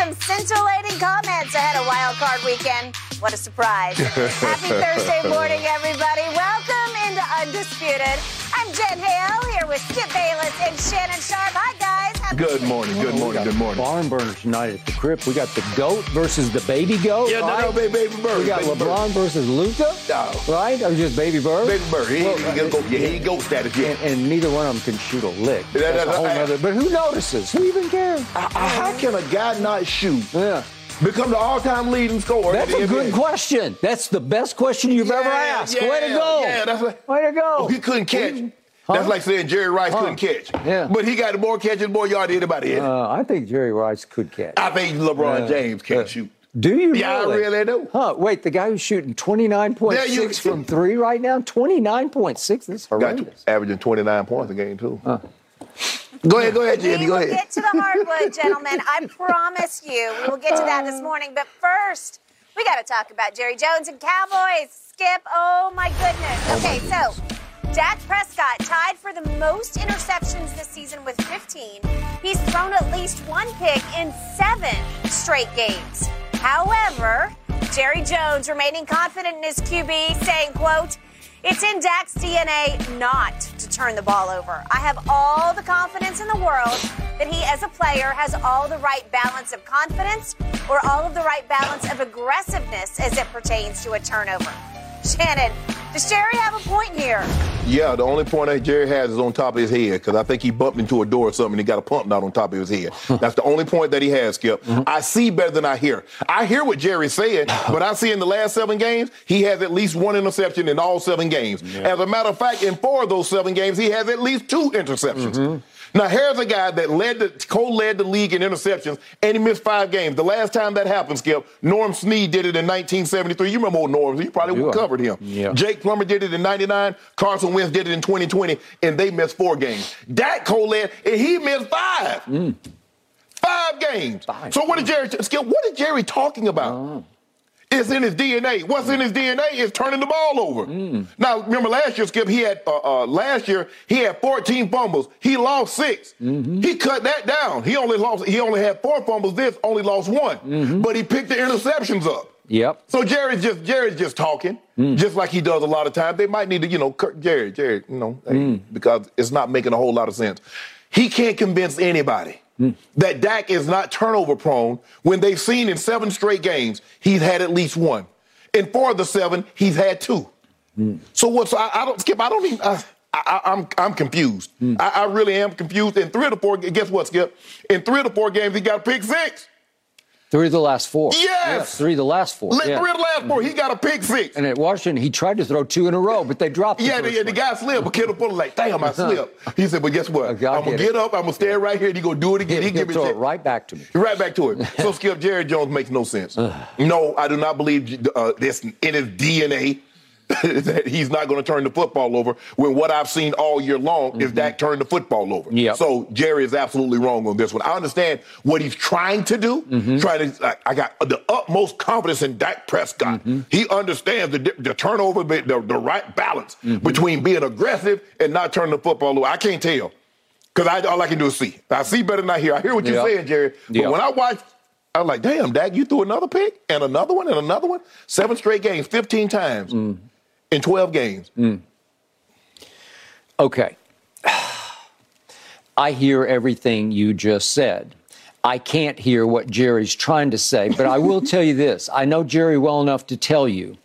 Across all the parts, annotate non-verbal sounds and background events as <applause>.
some scintillating comments ahead of Wild Card Weekend. What a surprise. <laughs> Happy Thursday morning, everybody. Welcome into Undisputed. I'm Jen Hale here with Skip Bayless and Shannon Sharpe. Hi, guys. Good morning, good morning, good morning. Barn burners tonight at the crib. We got the goat versus the baby goat. Yeah, right? no, baby, baby bird. We got baby LeBron bird. versus Luka. No. Right? Or just baby bird. Baby bird. He, Well, ain't- he, ain't go, yeah, he ain't goat status and, yet. and neither one of them can shoot a lick. Yeah, That's a whole I- nother. But who notices? Who even cares? Uh, How can a guy not shoot Yeah. become the all-time leading scorer? That's a good question. That's the best question you've ever asked. yeah, Way to go. Yeah, that's like, Way to go. Oh, he couldn't catch. Huh? That's like saying Jerry Rice Huh. couldn't catch. Yeah. But he got more catches, more yards than anybody else. Uh, I think Jerry Rice could catch. I think LeBron Uh, James can't uh, shoot. Do you Yeah, I really? really do. Huh? Wait, the guy who's shooting 29.6 Yeah, you- from three right now? 29.6? That's Got horrendous. averaging 29 points a game, too. Huh. Go ahead, go ahead, Jenny, We go will ahead. get to the hardwood, <laughs> gentlemen. I promise you. We will get to that this morning. But first, we got to talk about Jerry Jones and Cowboys. Skip, oh my goodness. Okay, so Dak Prescott tied for the most interceptions this season with 15. He's thrown at least one pick in seven straight games. However, Jerry Jones remaining confident in his QB, saying, quote, it's in Dak's DNA not to turn the ball over. I have all the confidence in the world that he, as a player, has all the right balance of confidence or all of the right balance of aggressiveness as it pertains to a turnover. Shannon, does Jerry have a point here? Yeah, the only point that Jerry has is on top of his head because I think he bumped into a door or something and he got a pump knot on top of his head. Hmm. That's the only point that he has, Skip. Hmm. I see better than I hear. I hear what Jerry's saying, but I see in the last seven games, he has at least one interception in all seven games. As a matter of fact, in four of those seven games, he has at least two interceptions. Mm-hmm. Now, here's a guy that led the co-led the league in interceptions, and he missed five games. The last time that happened, Skip, Norm Snead did it in 1973. You remember old Norm? You probably Yeah. covered him. Yeah. Jake Plummer did it in 99. Carson Wentz did it in 2020, and they missed four games. Dak co-led, and he missed five. Mm. Five games. Five. So what is Jerry, Skip, what is Jerry talking about? Oh. It's in his DNA. What's in his DNA is turning the ball over. Mm. Now, remember last year, Skip, he had, uh, uh, last year, he had 14 fumbles. He lost 6 Mm-hmm. He cut that down. He only lost, he only had four fumbles this, only lost one. Mm-hmm. But he picked the interceptions up. Yep. So Jerry's just Jerry's just talking, Mm. just like he does a lot of times. They might need to, you know, Kurt, Jerry, Jerry, you know, Mm. because it's not making a whole lot of sense. He can't convince anybody That Dak is not turnover prone when they've seen in seven straight games he's had at least one. In four of the seven, he's had two. Mm. So what's I, I don't Skip? I don't even. I, I, I'm I'm confused. Mm. I, I really am confused. In three of the four, guess what, Skip? In three of the four games, he got pick six. Three of the last four. Yes! Yeah, three of the last four. Three yeah. of the last four, he got a pick six. And at Washington, he tried to throw two in a row, but they dropped the Yeah, the, the one. guy slipped, but Kendall Fuller like, damn, I slipped. He said, but guess what? I'm gonna it. get up, I'm gonna stand right here, and he gonna do it again. He He'll give throw it right back to me. Right back to it. So <laughs> Skip Jerry Jones makes no sense. no, I do not believe uh, this in his DNA <laughs> that he's not going to turn the football over. When what I've seen all year long is mm-hmm. Dak turn the football over. Yep. So Jerry is absolutely wrong on this one. I understand what he's trying to do. Mm-hmm. Trying to, I, I got the utmost confidence in Dak Prescott. Mm-hmm. He understands the, the turnover, the, the, right balance between being aggressive and not turning the football over. I can't tell. Because I, all I can do is see. I see better than I hear. I hear what you're saying, Jerry. But Yep. when I watch, I'm like, damn, Dak, you threw another pick and another one and another one. Seven straight games, 15 times mm. In 12 games. Mm. Okay. <sighs> I hear everything you just said. I can't hear what Jerry's trying to say, but I will tell you this. I know Jerry well enough to tell you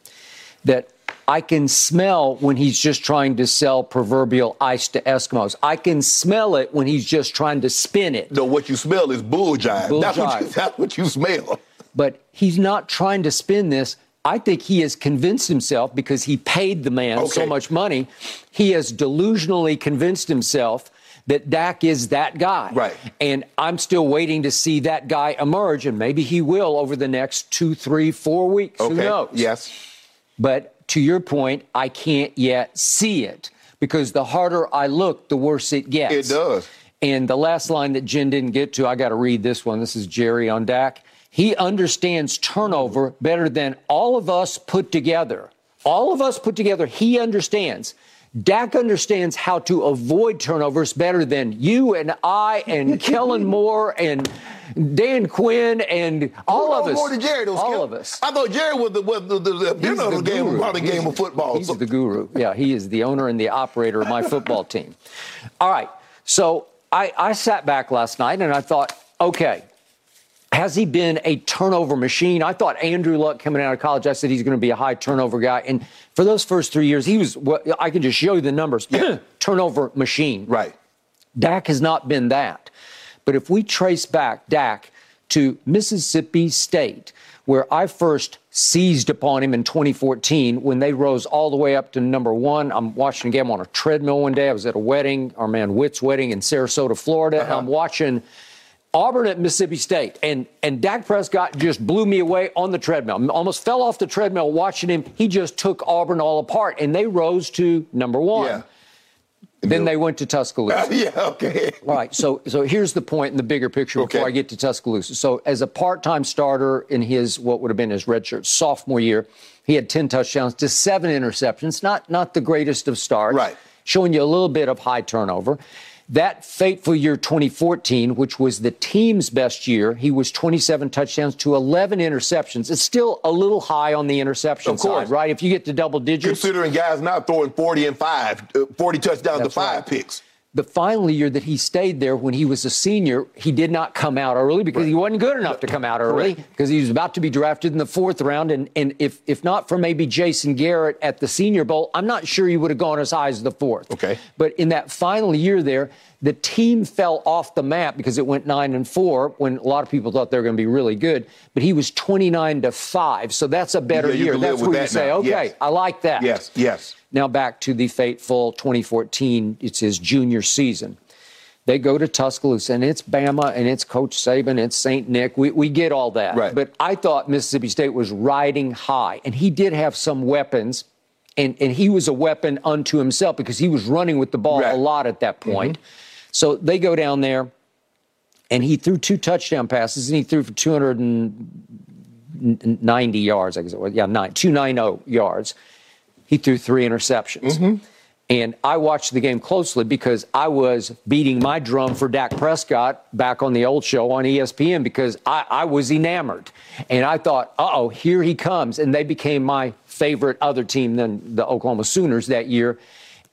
that I can smell when he's just trying to sell proverbial ice to Eskimos. I can smell it when he's just trying to spin it. No, what you smell is bull jive. Bull that's, What you, that's what you smell. But he's not trying to spin this. I think he has convinced himself because he paid the man so much money. He has delusionally convinced himself that Dak is that guy. Right. And I'm still waiting to see that guy emerge, and maybe he will over the next two, three, four weeks. Okay. Who Okay. knows? Yes. But to your point, I can't yet see it because the harder I look, the worse it gets. It does. And the last line that Jen didn't get to, I got to read this one. This is Jerry on Dak. He understands turnover better than all of us put together. All of us put together, he understands. Dak understands how to avoid turnovers better than you and I and <laughs> Kellen Moore and Dan Quinn and all of us. More than Jerry, though, all Skip. of us. I thought Jerry was the was the, the, the, the, game guru. about the game of football. He's So- the guru. Yeah, he is the owner and the operator of my <laughs> football team. All right. So I, I sat back last night and I thought, okay, has he been a turnover machine? I thought Andrew Luck coming out of college, I said he's going to be a high turnover guy. And for those first three years, he was, what I can just show you the numbers <clears throat> turnover machine. right. Dak has not been that. But if we trace back Dak to Mississippi State, where I first seized upon him in 2014 when they rose all the way up to number one. I'm watching a game on a treadmill one day. I was at a wedding, our man Witt's wedding in Sarasota, Florida. and uh-huh. I'm watching Auburn at Mississippi State, and and Dak Prescott just blew me away on the treadmill. Almost fell off the treadmill watching him. He just took Auburn all apart, and they rose to number one. Yeah. Then they went to Tuscaloosa. <laughs> yeah. Okay. Right. So so here's the point in the bigger picture before Okay. I get to Tuscaloosa. So as a part-time starter in his what would have been his redshirt sophomore year, he had 10 touchdowns to seven interceptions. Not not the greatest of starts. Right. Showing you a little bit of high turnover. That fateful year 2014, which was the team's best year, he was 27 touchdowns to 11 interceptions. It's still a little high on the interception side, right? If you get to double digits, Considering guys now throwing 40 and five, uh, 40 touchdowns to five right. picks. The final year that he stayed there when he was a senior, he did not come out early because he wasn't good enough to come out early Correct. because he was about to be drafted in the fourth round. And, and if, if not for maybe Jason Garrett at the Senior Bowl, I'm not sure he would have gone as high as the fourth. Okay. But in that final year there, the team fell off the map because it went nine and four when a lot of people thought they were going to be really good. But he was 29 to five. So that's a better Yeah, year. That's where you that say, now. okay, Yes. I like that. Yes. Yes. Now back to the fateful 2014. It's his junior season. They go to Tuscaloosa, and it's Bama, and it's Coach Saban, it's St. Nick. We, we get all that. Right. But I thought Mississippi State was riding high, and he did have some weapons, and, and he was a weapon unto himself because he was running with the ball Right. a lot at that point. Mm-hmm. So they go down there, and he threw two touchdown passes, and he threw for 290 yards, I guess it was. Yeah, nine, 290 yards he threw three interceptions. And I watched the game closely because I was beating my drum for Dak Prescott back on the old show on ESPN because I, I was enamored. And I thought, uh oh, here he comes. And they became my favorite other team than the Oklahoma Sooners that year.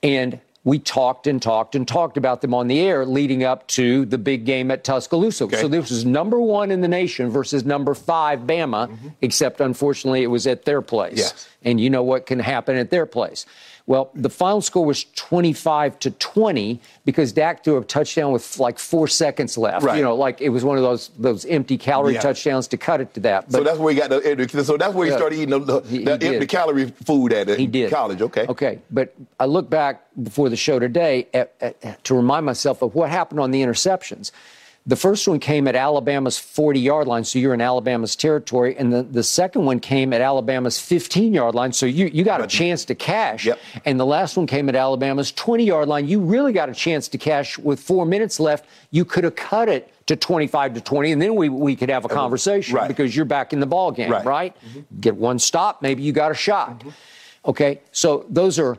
And we talked and talked and talked about them on the air leading up to the big game at Tuscaloosa. So this was number one in the nation versus number five Bama, mm-hmm. except unfortunately it was at their place. Yes. And you know what can happen at their place. Well, the final score was 25 to 20 because Dak threw a touchdown with like four seconds left. Right. You know, like it was one of those those empty calorie Yeah. touchdowns to cut it to that. So that's where he got the. So that's where he started eating the, the, He- he the empty calorie food at He did. college. Okay. Okay. But I look back before the show today at, at, to remind myself of what happened on the interceptions. The first one came at Alabama's 40 yard line, so you're in Alabama's territory. And the, the second one came at Alabama's 15 yard line, so you, you got a chance to cash. Yep. And the last one came at Alabama's 20 yard line. You really got a chance to cash with four minutes left. You could have cut it to 25 to 20, and then we, we could have a conversation Right. because you're back in the ball game, Right. right? Mm-hmm. Get one stop, maybe you got a shot. Mm-hmm. Okay, so those are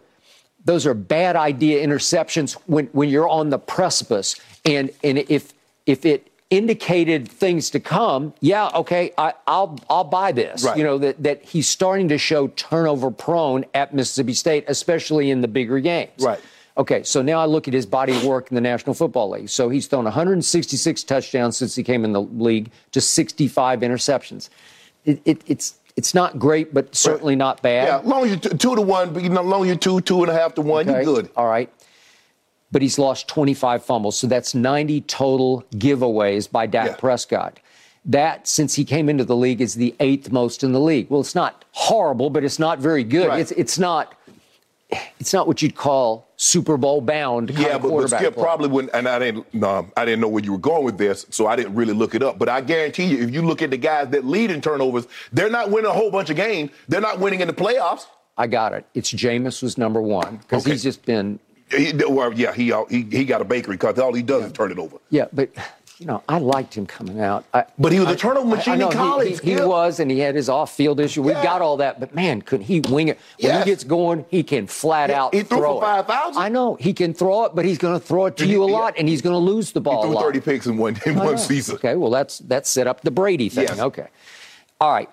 those are bad idea interceptions when, when you're on the precipice. And and if if it indicated things to come, yeah, okay, I, I'll I'll buy this. Right. You know that that he's starting to show turnover prone at Mississippi State, especially in the bigger games. Right. Okay, so now I look at his body of work in the National Football League. So he's thrown 166 touchdowns since he came in the league to 65 interceptions. It, it, it's it's not great, but certainly not bad. Yeah, long as you t- two to one, but you know, long as you two, two and a half to one, Okay, you're good. All right. But he's lost 25 fumbles, so that's 90 total giveaways by Dak Yeah. Prescott. That, since he came into the league, is the eighth most in the league. Well, it's not horrible, but it's not very good. Right. It's it's not it's not what you'd call Super Bowl bound kind Yeah, of but, but Skip play. probably wouldn't, and I didn't, no, I didn't know where you were going with this, so I didn't really look it up. But I guarantee you, if you look at the guys that lead in turnovers, they're not winning a whole bunch of games. They're not winning in the playoffs. I got it. It's Jameis was number one because Okay. he's just been He, well, yeah, he, uh, he he got a bakery because all he does is turn it over. Yeah, but you know, I liked him coming out. I, But he was a turnover I- machine I know in college, He, he Skip. was, and he had his off-field issue. We Yeah. got all that, but man, could he wing it? When Yes. he gets going, he can flat He- out he threw throw for 5,000. I know he can throw it, but he's going to throw it to He- you a yeah. lot, and he's going to lose the ball a threw 30 picks in one in one know. season. Okay, well that's that set up the Brady thing. Yes. Okay, all right.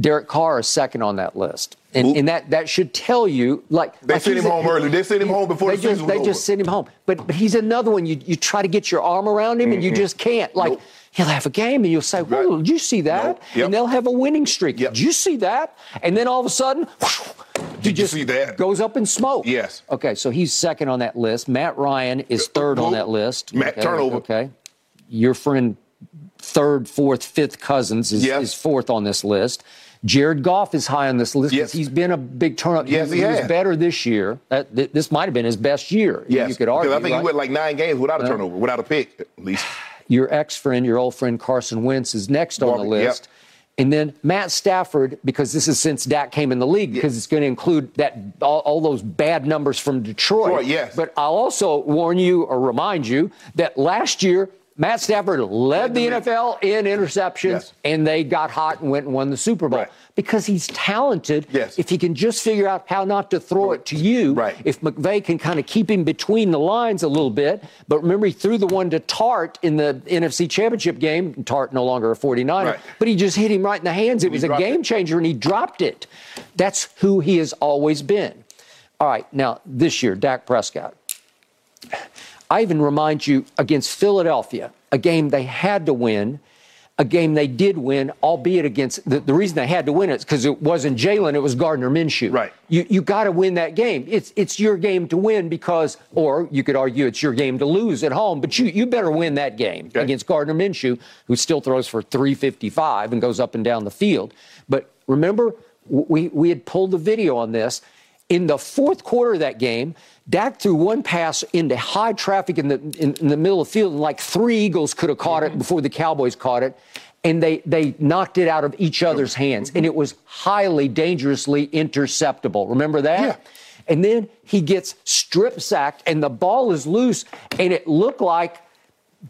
Derek Carr is second on that list, and, and that that should tell you like They like sent him home early. They sent him home before they the just, season was They over. just sent him home, but but he's another one. You you try to get your arm around him, and you just can't. Like Nope. he'll have a game, and you'll say, "Well, Right. did you see that?" Nope. Yep. And they'll have a winning streak. Yep. Did you see that? And then all of a sudden, Did you just see that? Goes up in smoke. Yes. Okay, so he's second on that list. Matt Ryan is uh, third on that list. Matt okay, turnover. Okay. Your friend, third, fourth, fifth cousins is, Yes. is fourth on this list. Jared Goff is high on this list Yes. he's been a big turnover. Yes, he was better this year. That, th- this might have been his best year. Yes, you could argue. Because I think right? he went like nine games without a turnover, without a pick, at least. <sighs> your ex friend, your old friend Carson Wentz is next on the Walker, yep. list. And then Matt Stafford, because this is since Dak came in the league, because it's going to include that all, all those bad numbers from Detroit. Detroit, yes. But I'll also warn you or remind you that last year Matt Stafford led the. NFL in interceptions, Yes. and they got hot and went and won the Super Bowl Right. because he's talented. Yes. If he can just figure out how not to throw it to you, Right. if McVay can kind of keep him between the lines a little bit. But remember, he threw the one to Tartt in the NFC Championship game. Tartt no longer a 49er, Right. but he just hit him right in the hands. It And was a game it. changer, and he dropped it. That's who he has always been. All right, now this year, Dak Prescott. I even remind you against Philadelphia, a game they had to win, a game they did win, albeit against the, the reason they had to win it is because it wasn't Jalen, it was Gardner Minshew. Right. You you got to win that game. It's it's your game to win because, or you could argue it's your game to lose at home, but you you better win that game Okay. against Gardner Minshew, who still throws for 355 and goes up and down the field. But remember, we we had pulled the video on this. In the fourth quarter of that game, Dak threw one pass into high traffic in the in, in the middle of the field, and like three Eagles could have caught it mm-hmm. before the Cowboys caught it, and they they knocked it out of each other's hands, and it was highly dangerously interceptable. Remember that? Yeah. And then he gets strip sacked, and the ball is loose, and it looked like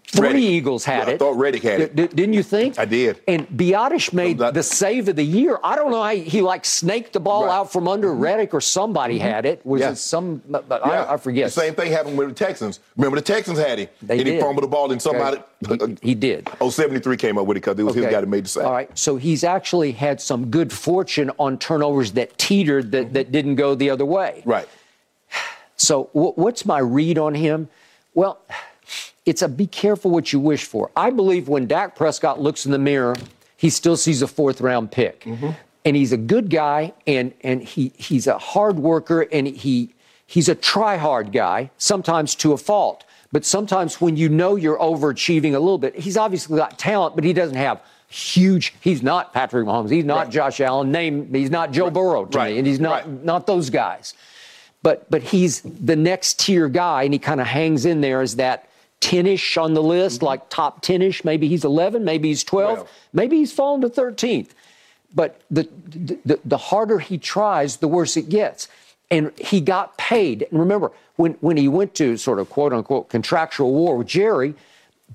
three Reddick. Eagles had Yeah, I thought Reddick had it. D- didn't you think? I did. And Biadasz made the save of the year. I don't know how he, he like snaked the ball Right. out from under mm-hmm. Reddick or somebody mm-hmm. had it. Was Yeah. it some? But but Yeah. I, I forget. The same thing happened with the Texans. Remember, the Texans had him. They and he fumbled the ball, and somebody. Okay. He, he did. Oh, 73 came up with it because it was his Okay. guy that made the sack. All right. So he's actually had some good fortune on turnovers that teetered that, that mm-hmm. didn't go the other way. Right. So wh- what's my read on him? Well, it's a be careful what you wish for. I believe when Dak Prescott looks in the mirror, he still sees a fourth round pick. Mm-hmm. And he's a good guy and and he he's a hard worker and he he's a try hard guy, sometimes to a fault. But sometimes when you know you're overachieving a little bit, he's obviously got talent, but he doesn't have huge he's not Patrick Mahomes, he's not Right. Josh Allen, name he's not Joe Burrow to Right. me, and he's not Right. not those guys but but he's the next tier guy, and he kind of hangs in there as that 10ish on the list, mm-hmm. like top 10ish. Maybe he's 11, maybe he's 12, Well. maybe he's fallen to 13th. But the, the the harder he tries, the worse it gets. And he got paid. And remember, when when he went to sort of quote unquote contractual war with Jerry,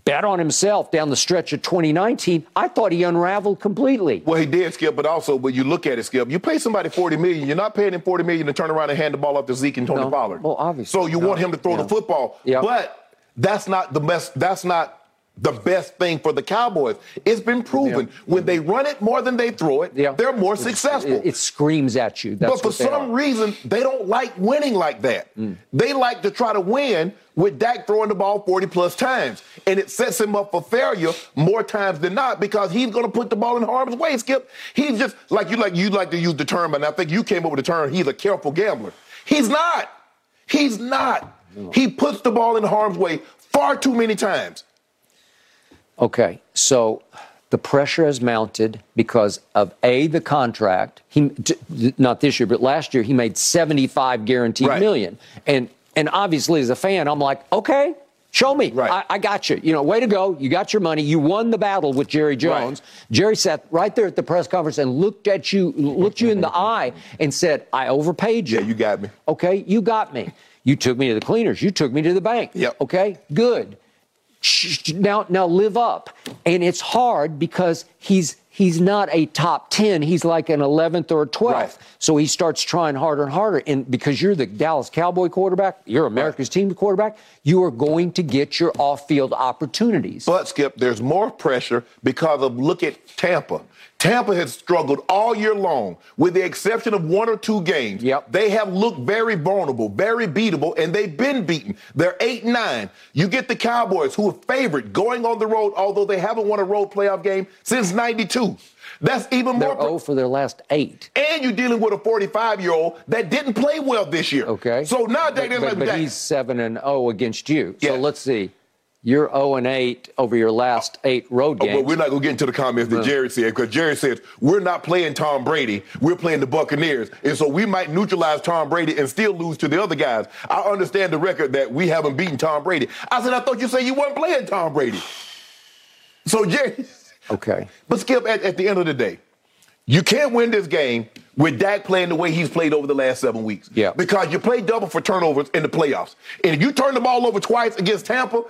bet on himself down the stretch of 2019. I thought he unraveled completely. Well, he did, Skip, but also when you look at it, Skip, you pay somebody forty million. You're not paying him forty million to turn around and hand the ball off to Zeke and Tony No. Pollard. Well, obviously. So you No. want him to throw Yeah. the football, Yep. but that's not the best. That's not the best thing for the Cowboys. It's been proven when they run it more than they throw it, Yeah. they're more successful. It, it screams at you. That's but for some are. Mm. reason, they don't like winning like that. They like to try to win with Dak throwing the ball 40 plus times. And it sets him up for failure more times than not because he's going to put the ball in harm's way, Skip. He's just like you like you like to use the term, and I think you came up with the term, he's a careful gambler. He's not. He's not. He puts the ball in harm's way far too many times. Okay, so the pressure has mounted because of a the contract. He t- not this year, but last year he made seventy five guaranteed Right. million, and and obviously as a fan, I'm like, okay, show me, Right. I, I got you. You know, way to go, you got your money, you won the battle with Jerry Jones. Jerry sat right there at the press conference and looked at you, looked you in the eye, and said, I overpaid you. Yeah, you got me. Okay, you got me. You took me to the cleaners. You took me to the bank. Yep. Okay, good. now now live up and it's hard because he's he's not a top 10 he's like an 11th or 12th right. so he starts trying harder and harder and because you're the dallas cowboy quarterback you're america's right. team quarterback you are going to get your off-field opportunities but skip there's more pressure because of look at tampa Tampa has struggled all year long, with the exception of one or two games. Yep. They have looked very vulnerable, very beatable, and they've been beaten. They're 8 9. You get the Cowboys, who are favored going on the road, although they haven't won a road playoff game since 92. That's even They're more. 0 for their last eight. And you're dealing with a 45 year old that didn't play well this year. Okay. So now they but, but, but, but he's 7 and 0 against you. Yeah. So let's see. You're 0 and 8 over your last eight road games. Oh, but we're not going to get into the comments that Jerry said because Jerry says we're not playing Tom Brady. We're playing the Buccaneers. And so we might neutralize Tom Brady and still lose to the other guys. I understand the record that we haven't beaten Tom Brady. I said, I thought you said you weren't playing Tom Brady. So, Jerry. Okay. But, Skip, at, at the end of the day, you can't win this game with Dak playing the way he's played over the last seven weeks. Yeah. Because you play double for turnovers in the playoffs. And if you turn the ball over twice against Tampa,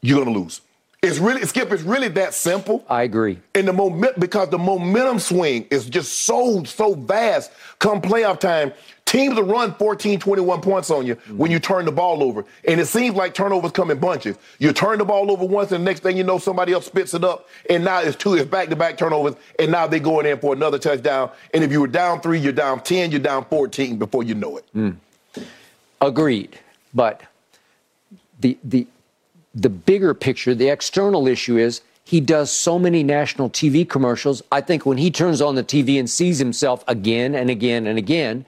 you're going to lose. It's really, Skip, it's really that simple. I agree. And the moment, because the momentum swing is just so, so vast come playoff time. Teams will run 14, 21 points on you mm-hmm. when you turn the ball over. And it seems like turnovers come in bunches. You turn the ball over once, and the next thing you know, somebody else spits it up. And now it's two, it's back to back turnovers. And now they're going in for another touchdown. And if you were down three, you're down 10, you're down 14 before you know it. Mm. Agreed. But the, the, the bigger picture, the external issue is he does so many national TV commercials. I think when he turns on the TV and sees himself again and again and again,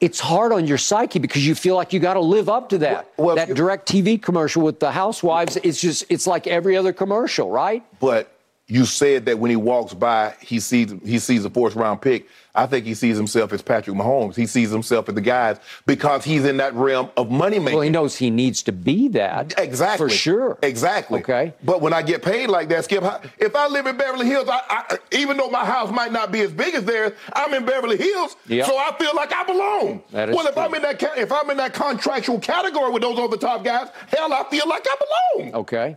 it's hard on your psyche because you feel like you got to live up to that. Well, well, that direct TV commercial with the housewives, it's just, it's like every other commercial, right? But you said that when he walks by, he sees he sees a fourth round pick. I think he sees himself as Patrick Mahomes. He sees himself as the guys because he's in that realm of money making. Well, he knows he needs to be that. Exactly. For sure. Exactly. Okay. But when I get paid like that, Skip, if I live in Beverly Hills, I, I, even though my house might not be as big as theirs, I'm in Beverly Hills, yep. so I feel like I belong. That is well, if true. I'm in that if I'm in that contractual category with those other top guys, hell, I feel like I belong. Okay.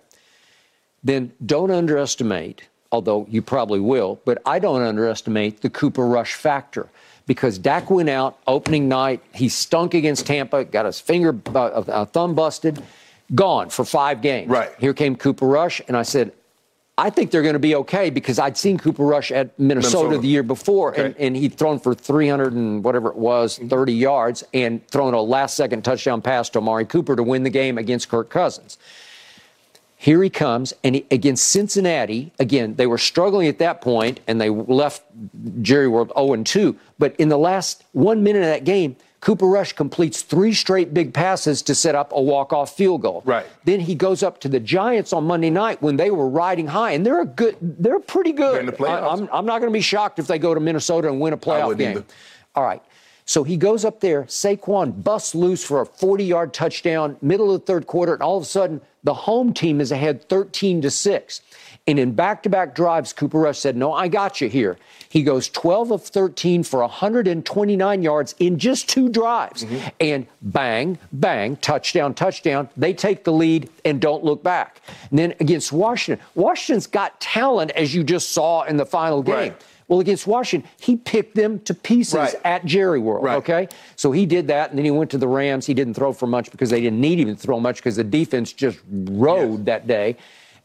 Then don't underestimate although you probably will, but I don't underestimate the Cooper Rush factor because Dak went out opening night. He stunk against Tampa, got his finger, uh, uh, thumb busted, gone for five games. Right. Here came Cooper Rush, and I said, I think they're going to be okay because I'd seen Cooper Rush at Minnesota, Minnesota. the year before, okay. and, and he'd thrown for 300 and whatever it was, 30 yards, and thrown a last second touchdown pass to Amari Cooper to win the game against Kirk Cousins. Here he comes, and he, against Cincinnati, again, they were struggling at that point, and they left Jerry World 0 2. But in the last one minute of that game, Cooper Rush completes three straight big passes to set up a walk-off field goal. Right. Then he goes up to the Giants on Monday night when they were riding high, and they're a good, they're pretty good. The I, I'm, I'm not going to be shocked if they go to Minnesota and win a playoff game. Either. All right. So he goes up there. Saquon busts loose for a 40 yard touchdown, middle of the third quarter, and all of a sudden, the home team is ahead 13 to 6. And in back to back drives, Cooper Rush said, No, I got you here. He goes 12 of 13 for 129 yards in just two drives. Mm-hmm. And bang, bang, touchdown, touchdown. They take the lead and don't look back. And then against Washington, Washington's got talent, as you just saw in the final game. Right. Well, against Washington, he picked them to pieces right. at Jerry World. Right. Okay, so he did that, and then he went to the Rams. He didn't throw for much because they didn't need him to throw much because the defense just rode yes. that day.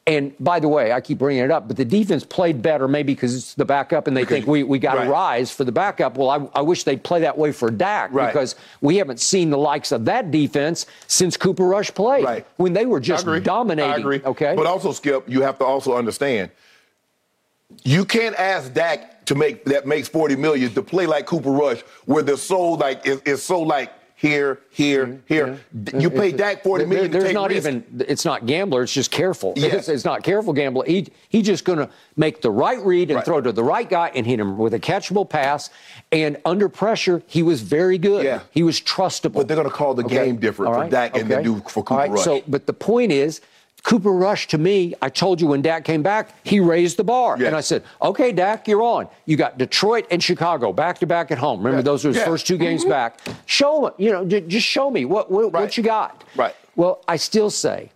And by the way, I keep bringing it up, but the defense played better maybe because it's the backup and they think we, we got to right. rise for the backup. Well, I, I, wish they'd play that way for Dak right. because we haven't seen the likes of that defense since Cooper Rush played right. when they were just dominating. I agree. Okay. But also, Skip, you have to also understand you can't ask Dak to make that makes 40 million to play like Cooper Rush, where they're so like it's, so like here, here, mm-hmm. here. Yeah. You pay Dak forty there, million. There's not risk. even. It's not gambler. It's just careful. Yes. It's, it's not careful gambler. He he's just going to make the right read and right. throw to the right guy and hit him with a catchable pass. And under pressure, he was very good. Yeah. He was trustable. But they're going to call the okay. game different right. for Dak okay. and they do for Cooper Rush. So, but the point is. Cooper Rush to me, I told you when Dak came back, he raised the bar. Yeah. And I said, okay, Dak, you're on. You got Detroit and Chicago back to back at home. Remember, those were his first two games mm-hmm. back. Show them, you know, just show me what, what, right. what you got. Right. Well, I still say,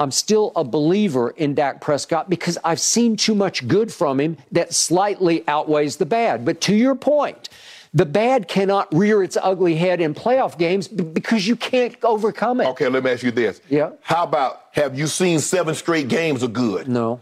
I'm still a believer in Dak Prescott because I've seen too much good from him that slightly outweighs the bad. But to your point, the bad cannot rear its ugly head in playoff games because you can't overcome it. Okay, let me ask you this. Yeah. How about have you seen seven straight games of good? No.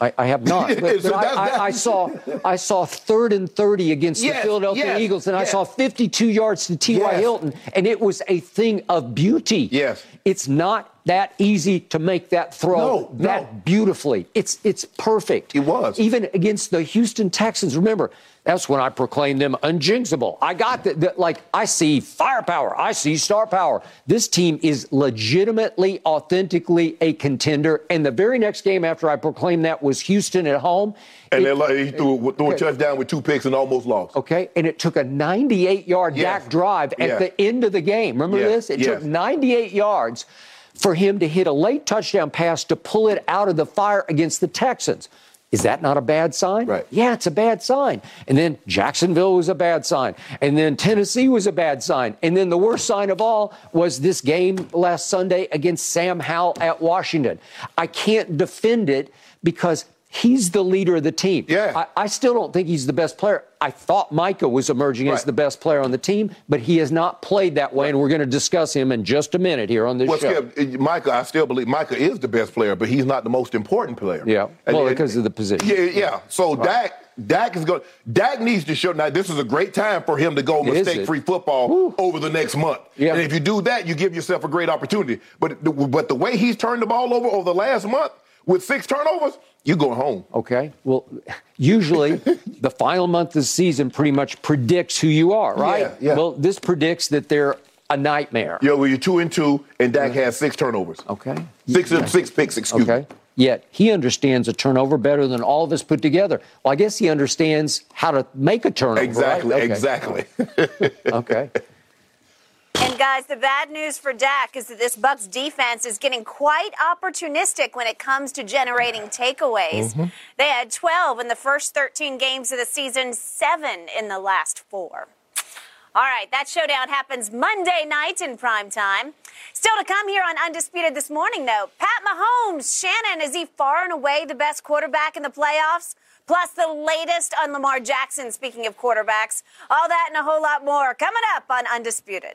I, I have not. <laughs> But, So but I, that's- I, I saw I saw third and thirty against Yes, the Philadelphia yes, Eagles, and I yes. saw 52 yards to T.Y. Hilton, and it was a thing of beauty. Yes. It's not that easy to make that throw No, that no. beautifully. It's it's perfect. It was. even against the Houston Texans. Remember, that's when I proclaimed them unjinxable. I got that. like I see firepower. I see star power. This team is legitimately, authentically a contender. And the very next game after I proclaimed that was Houston at home. And It- like, he threw, threw a touchdown with two picks and almost lost. Okay, and it took a 98 yard Yes. Dak drive at Yes. the end of the game. Remember Yes. this? It Yes. took 98 yards for him to hit a late touchdown pass to pull it out of the fire against the Texans. Is that not a bad sign? Right. Yeah, it's a bad sign. And then Jacksonville was a bad sign. And then Tennessee was a bad sign. And then the worst sign of all was this game last Sunday against Sam Howell at Washington. I can't defend it because he's the leader of the team. Yeah. I, I still don't think he's the best player. I thought Micah was emerging as the best player on the team, but he has not played that way, and we're going to discuss him in just a minute here on this Well, show. Skip, Micah, I still believe Micah is the best player, but he's not the most important player. Yeah. And- Well, and- because of the position. Yeah, yeah. So Dak, Dak is going. Dak needs to show. Now, this is a great time for him to go mistake-free football Woo. over the next month. Yeah. And if you do that, you give yourself a great opportunity. But but the way he's turned the ball over over the last month with six turnovers, you going home. Okay. Well, usually <laughs> the final month of the season pretty much predicts who you are, right? Yeah, yeah. Well, this predicts that they're a nightmare. Yeah, well, you're two and two, and Dak has six turnovers. Okay. Six six picks. Excuse Okay. me. Yet he understands a turnover better than all of us put together. Well, I guess he understands how to make a turnover. right? Exactly. Okay. Exactly. <laughs> Okay. And guys, the bad news for Dak is that this Bucks defense is getting quite opportunistic when it comes to generating takeaways. Mm-hmm. They had 12 in the first 13 games of the season, 7 in the last 4. All right, that showdown happens Monday night in prime time. Still to come here on Undisputed this morning, though. Pat Mahomes, Shannon, is he far and away the best quarterback in the playoffs? Plus the latest on Lamar Jackson, speaking of quarterbacks. All that and a whole lot more coming up on Undisputed.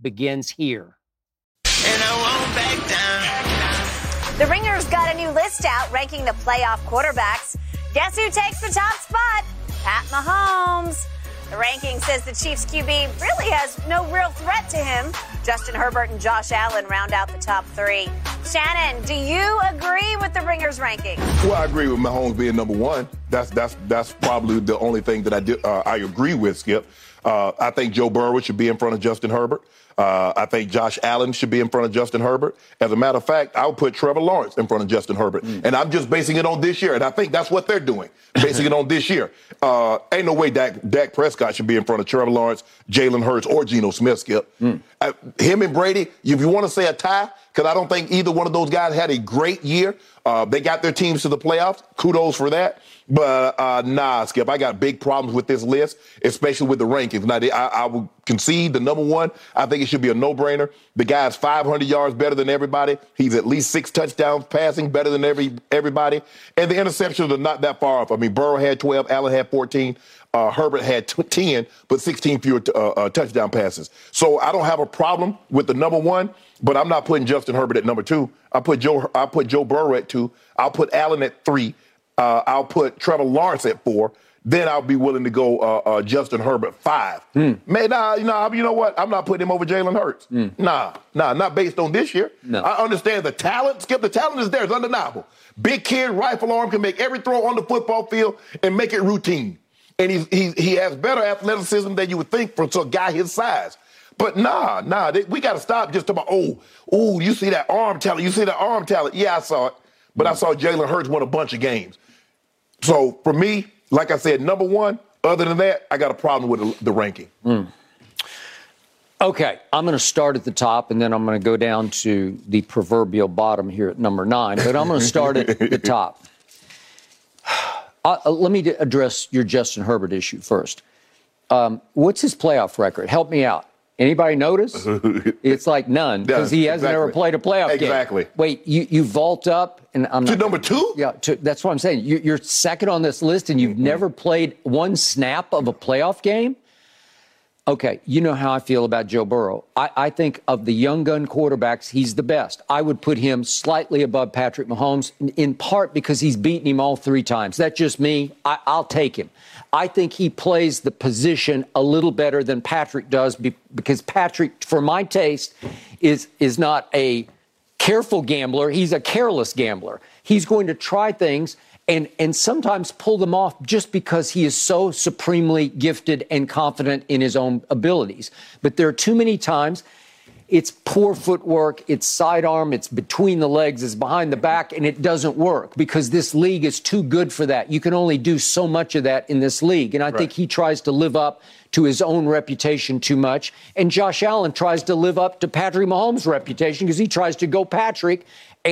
begins here. and I won't back down. The Ringer's got a new list out ranking the playoff quarterbacks. Guess who takes the top spot? Pat Mahomes. The ranking says the Chiefs QB really has no real threat to him. Justin Herbert and Josh Allen round out the top three. Shannon, do you agree with the Ringer's ranking? Well, I agree with Mahomes being number one. That's that's that's probably the only thing that I do, uh, I agree with. Skip, uh, I think Joe Burrow should be in front of Justin Herbert. Uh, I think Josh Allen should be in front of Justin Herbert. As a matter of fact, I would put Trevor Lawrence in front of Justin Herbert. Mm. And I'm just basing it on this year. And I think that's what they're doing, basing it on this year. <laughs> Uh, ain't no way Dak, Dak, Prescott should be in front of Trevor Lawrence, Jalen Hurts, or Geno Smith, Skip. Mm. Uh, him and Brady, if you want to say a tie, because I don't think either one of those guys had a great year. Uh, they got their teams to the playoffs. Kudos for that. But uh, nah, Skip, I got big problems with this list, especially with the rankings. Now, I, I would concede the number one. I think it should be a no-brainer. The guy's 500 yards better than everybody. He's at least six touchdowns passing, better than every everybody. And the interceptions are not that far off. I mean, Burrow had 12, Allen had 14. Uh, Herbert had t- 10, but 16 fewer t- uh, uh, touchdown passes. So I don't have a problem with the number one, but I'm not putting Justin Herbert at number two. I put Joe. I put Joe Burrow at two. I'll put Allen at three. Uh, I'll put Trevor Lawrence at four. Then I'll be willing to go uh, uh, Justin Herbert five. Mm. Man, nah, you know, you know what? I'm not putting him over Jalen Hurts. Mm. Nah, nah, not based on this year. No. I understand the talent. Skip the talent is there. It's undeniable. Big kid, rifle arm, can make every throw on the football field and make it routine. And he's, he he has better athleticism than you would think for a guy his size. But nah, nah, they, we got to stop just about, oh, oh, you see that arm talent. You see that arm talent. Yeah, I saw it. But I saw Jalen Hurts win a bunch of games. So for me, like I said, number one, other than that, I got a problem with the, the ranking. Mm. Okay, I'm going to start at the top and then I'm going to go down to the proverbial bottom here at number nine, but I'm going to start at the <laughs> top. Uh, uh, let me address your Justin Herbert issue first. Um, what's his playoff record? Help me out. Anybody notice? <laughs> it's like none because he hasn't exactly. ever played a playoff exactly. game. Exactly. Wait, you, you vault up and I'm to number two. Yeah, to, that's what I'm saying. You, are second on this list, and you've mm-hmm. never played one snap of a playoff game. Okay, you know how I feel about Joe Burrow. I, I, think of the young gun quarterbacks, he's the best. I would put him slightly above Patrick Mahomes, in, in part because he's beaten him all three times. That's just me. I, will take him. I think he plays the position a little better than Patrick does because Patrick, for my taste, is is not a careful gambler. He's a careless gambler. He's going to try things and, and sometimes pull them off just because he is so supremely gifted and confident in his own abilities. But there are too many times it's poor footwork, it's sidearm, it's between the legs, it's behind the back, and it doesn't work because this league is too good for that. You can only do so much of that in this league. And I right. think he tries to live up to his own reputation too much. And Josh Allen tries to live up to Patrick Mahomes' reputation because he tries to go Patrick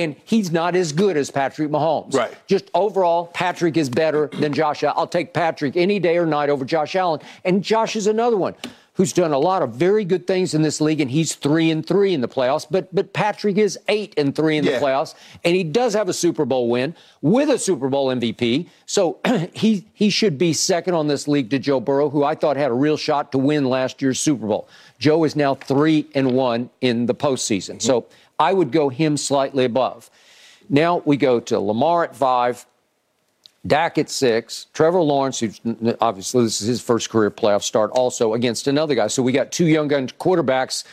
and he's not as good as Patrick Mahomes. Right. Just overall, Patrick is better than Josh. I'll take Patrick any day or night over Josh Allen. And Josh is another one who's done a lot of very good things in this league, and he's three and three in the playoffs. But but Patrick is eight and three in yeah. the playoffs, and he does have a Super Bowl win with a Super Bowl MVP. So <clears throat> he he should be second on this league to Joe Burrow, who I thought had a real shot to win last year's Super Bowl. Joe is now three and one in the postseason. Mm-hmm. So I would go him slightly above. Now we go to Lamar at five, Dak at six, Trevor Lawrence, who's obviously this is his first career playoff start, also against another guy. So we got two young gun quarterbacks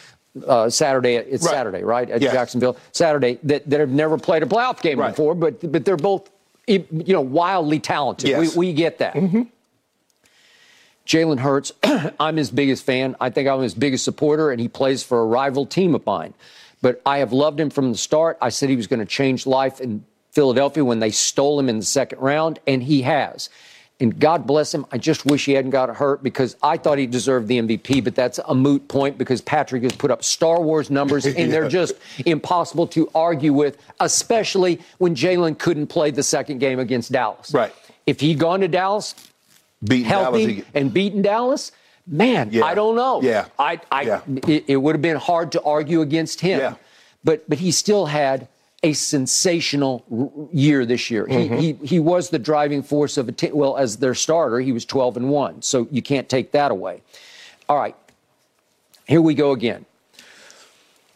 uh, Saturday. It's right. Saturday, right, at yes. Jacksonville. Saturday that, that have never played a playoff game right. before, but but they're both you know wildly talented. Yes. We, we get that. Mm-hmm. Jalen Hurts, <clears throat> I'm his biggest fan. I think I'm his biggest supporter, and he plays for a rival team of mine. But I have loved him from the start. I said he was going to change life in Philadelphia when they stole him in the second round, and he has. And God bless him. I just wish he hadn't got hurt because I thought he deserved the MVP, but that's a moot point because Patrick has put up Star Wars numbers and they're <laughs> just impossible to argue with, especially when Jalen couldn't play the second game against Dallas. Right. If he'd gone to Dallas, beaten healthy Dallas, and beaten Dallas, man, yeah. I don't know. Yeah. I, I, yeah. It, it, would have been hard to argue against him. Yeah. But, but he still had a sensational year this year. Mm-hmm. He, he, he was the driving force of a team. Well, as their starter, he was 12 and 1. So you can't take that away. All right. Here we go again.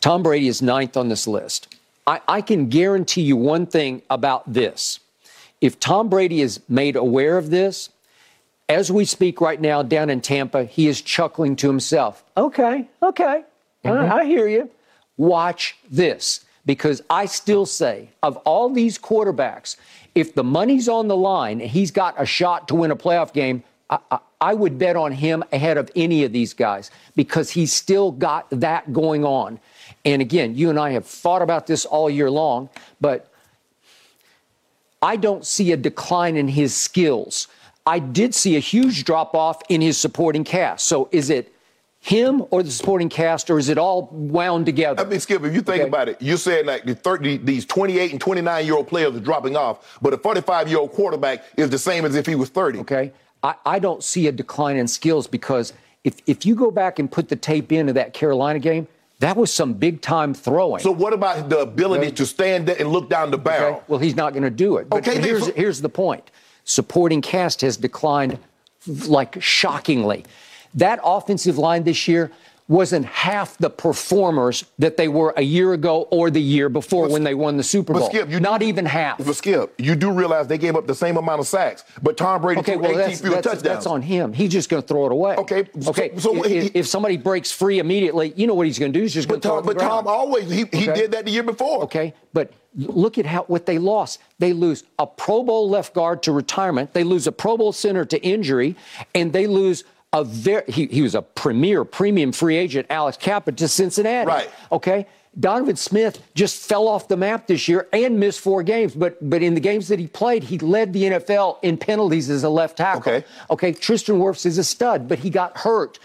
Tom Brady is ninth on this list. I, I can guarantee you one thing about this. If Tom Brady is made aware of this, as we speak right now down in Tampa, he is chuckling to himself. Okay, okay, mm-hmm. I, I hear you. Watch this because I still say, of all these quarterbacks, if the money's on the line and he's got a shot to win a playoff game, I, I, I would bet on him ahead of any of these guys because he's still got that going on. And again, you and I have thought about this all year long, but I don't see a decline in his skills. I did see a huge drop off in his supporting cast. So is it him or the supporting cast, or is it all wound together? I mean, Skip, if you think Okay. about it, you're saying like the 30, these 28 and 29 year old players are dropping off, but a 45 year old quarterback is the same as if he was 30. Okay. I, I don't see a decline in skills because if, if you go back and put the tape into that Carolina game, that was some big time throwing. So what about the ability Okay. to stand there and look down the barrel? Okay? Well, he's not going to do it. But Okay, here's, here's the point supporting cast has declined like shockingly. That offensive line this year wasn't half the performers that they were a year ago or the year before But- when they won the Super but Bowl. Skip, you not do- even half. But Skip, you do realize they gave up the same amount of sacks, but Tom Brady Okay, threw well, 18 that's, that's, touchdowns. that's on him. He's just going to throw it away. Okay, Okay. so if, he- if somebody breaks free immediately, you know what he's going to do? He's just going to throw it but Tom always he, he did that the year before. Okay, but look at how what they lost. They lose a Pro Bowl left guard to retirement. They lose a Pro Bowl center to injury, and they lose a very he, he was a premier premium free agent, Alex Cappa to Cincinnati. Right. Okay. Donovan Smith just fell off the map this year and missed four games, but but in the games that he played, he led the NFL in penalties as a left tackle. Okay. Okay, Tristan Wirfs is a stud, but he got hurt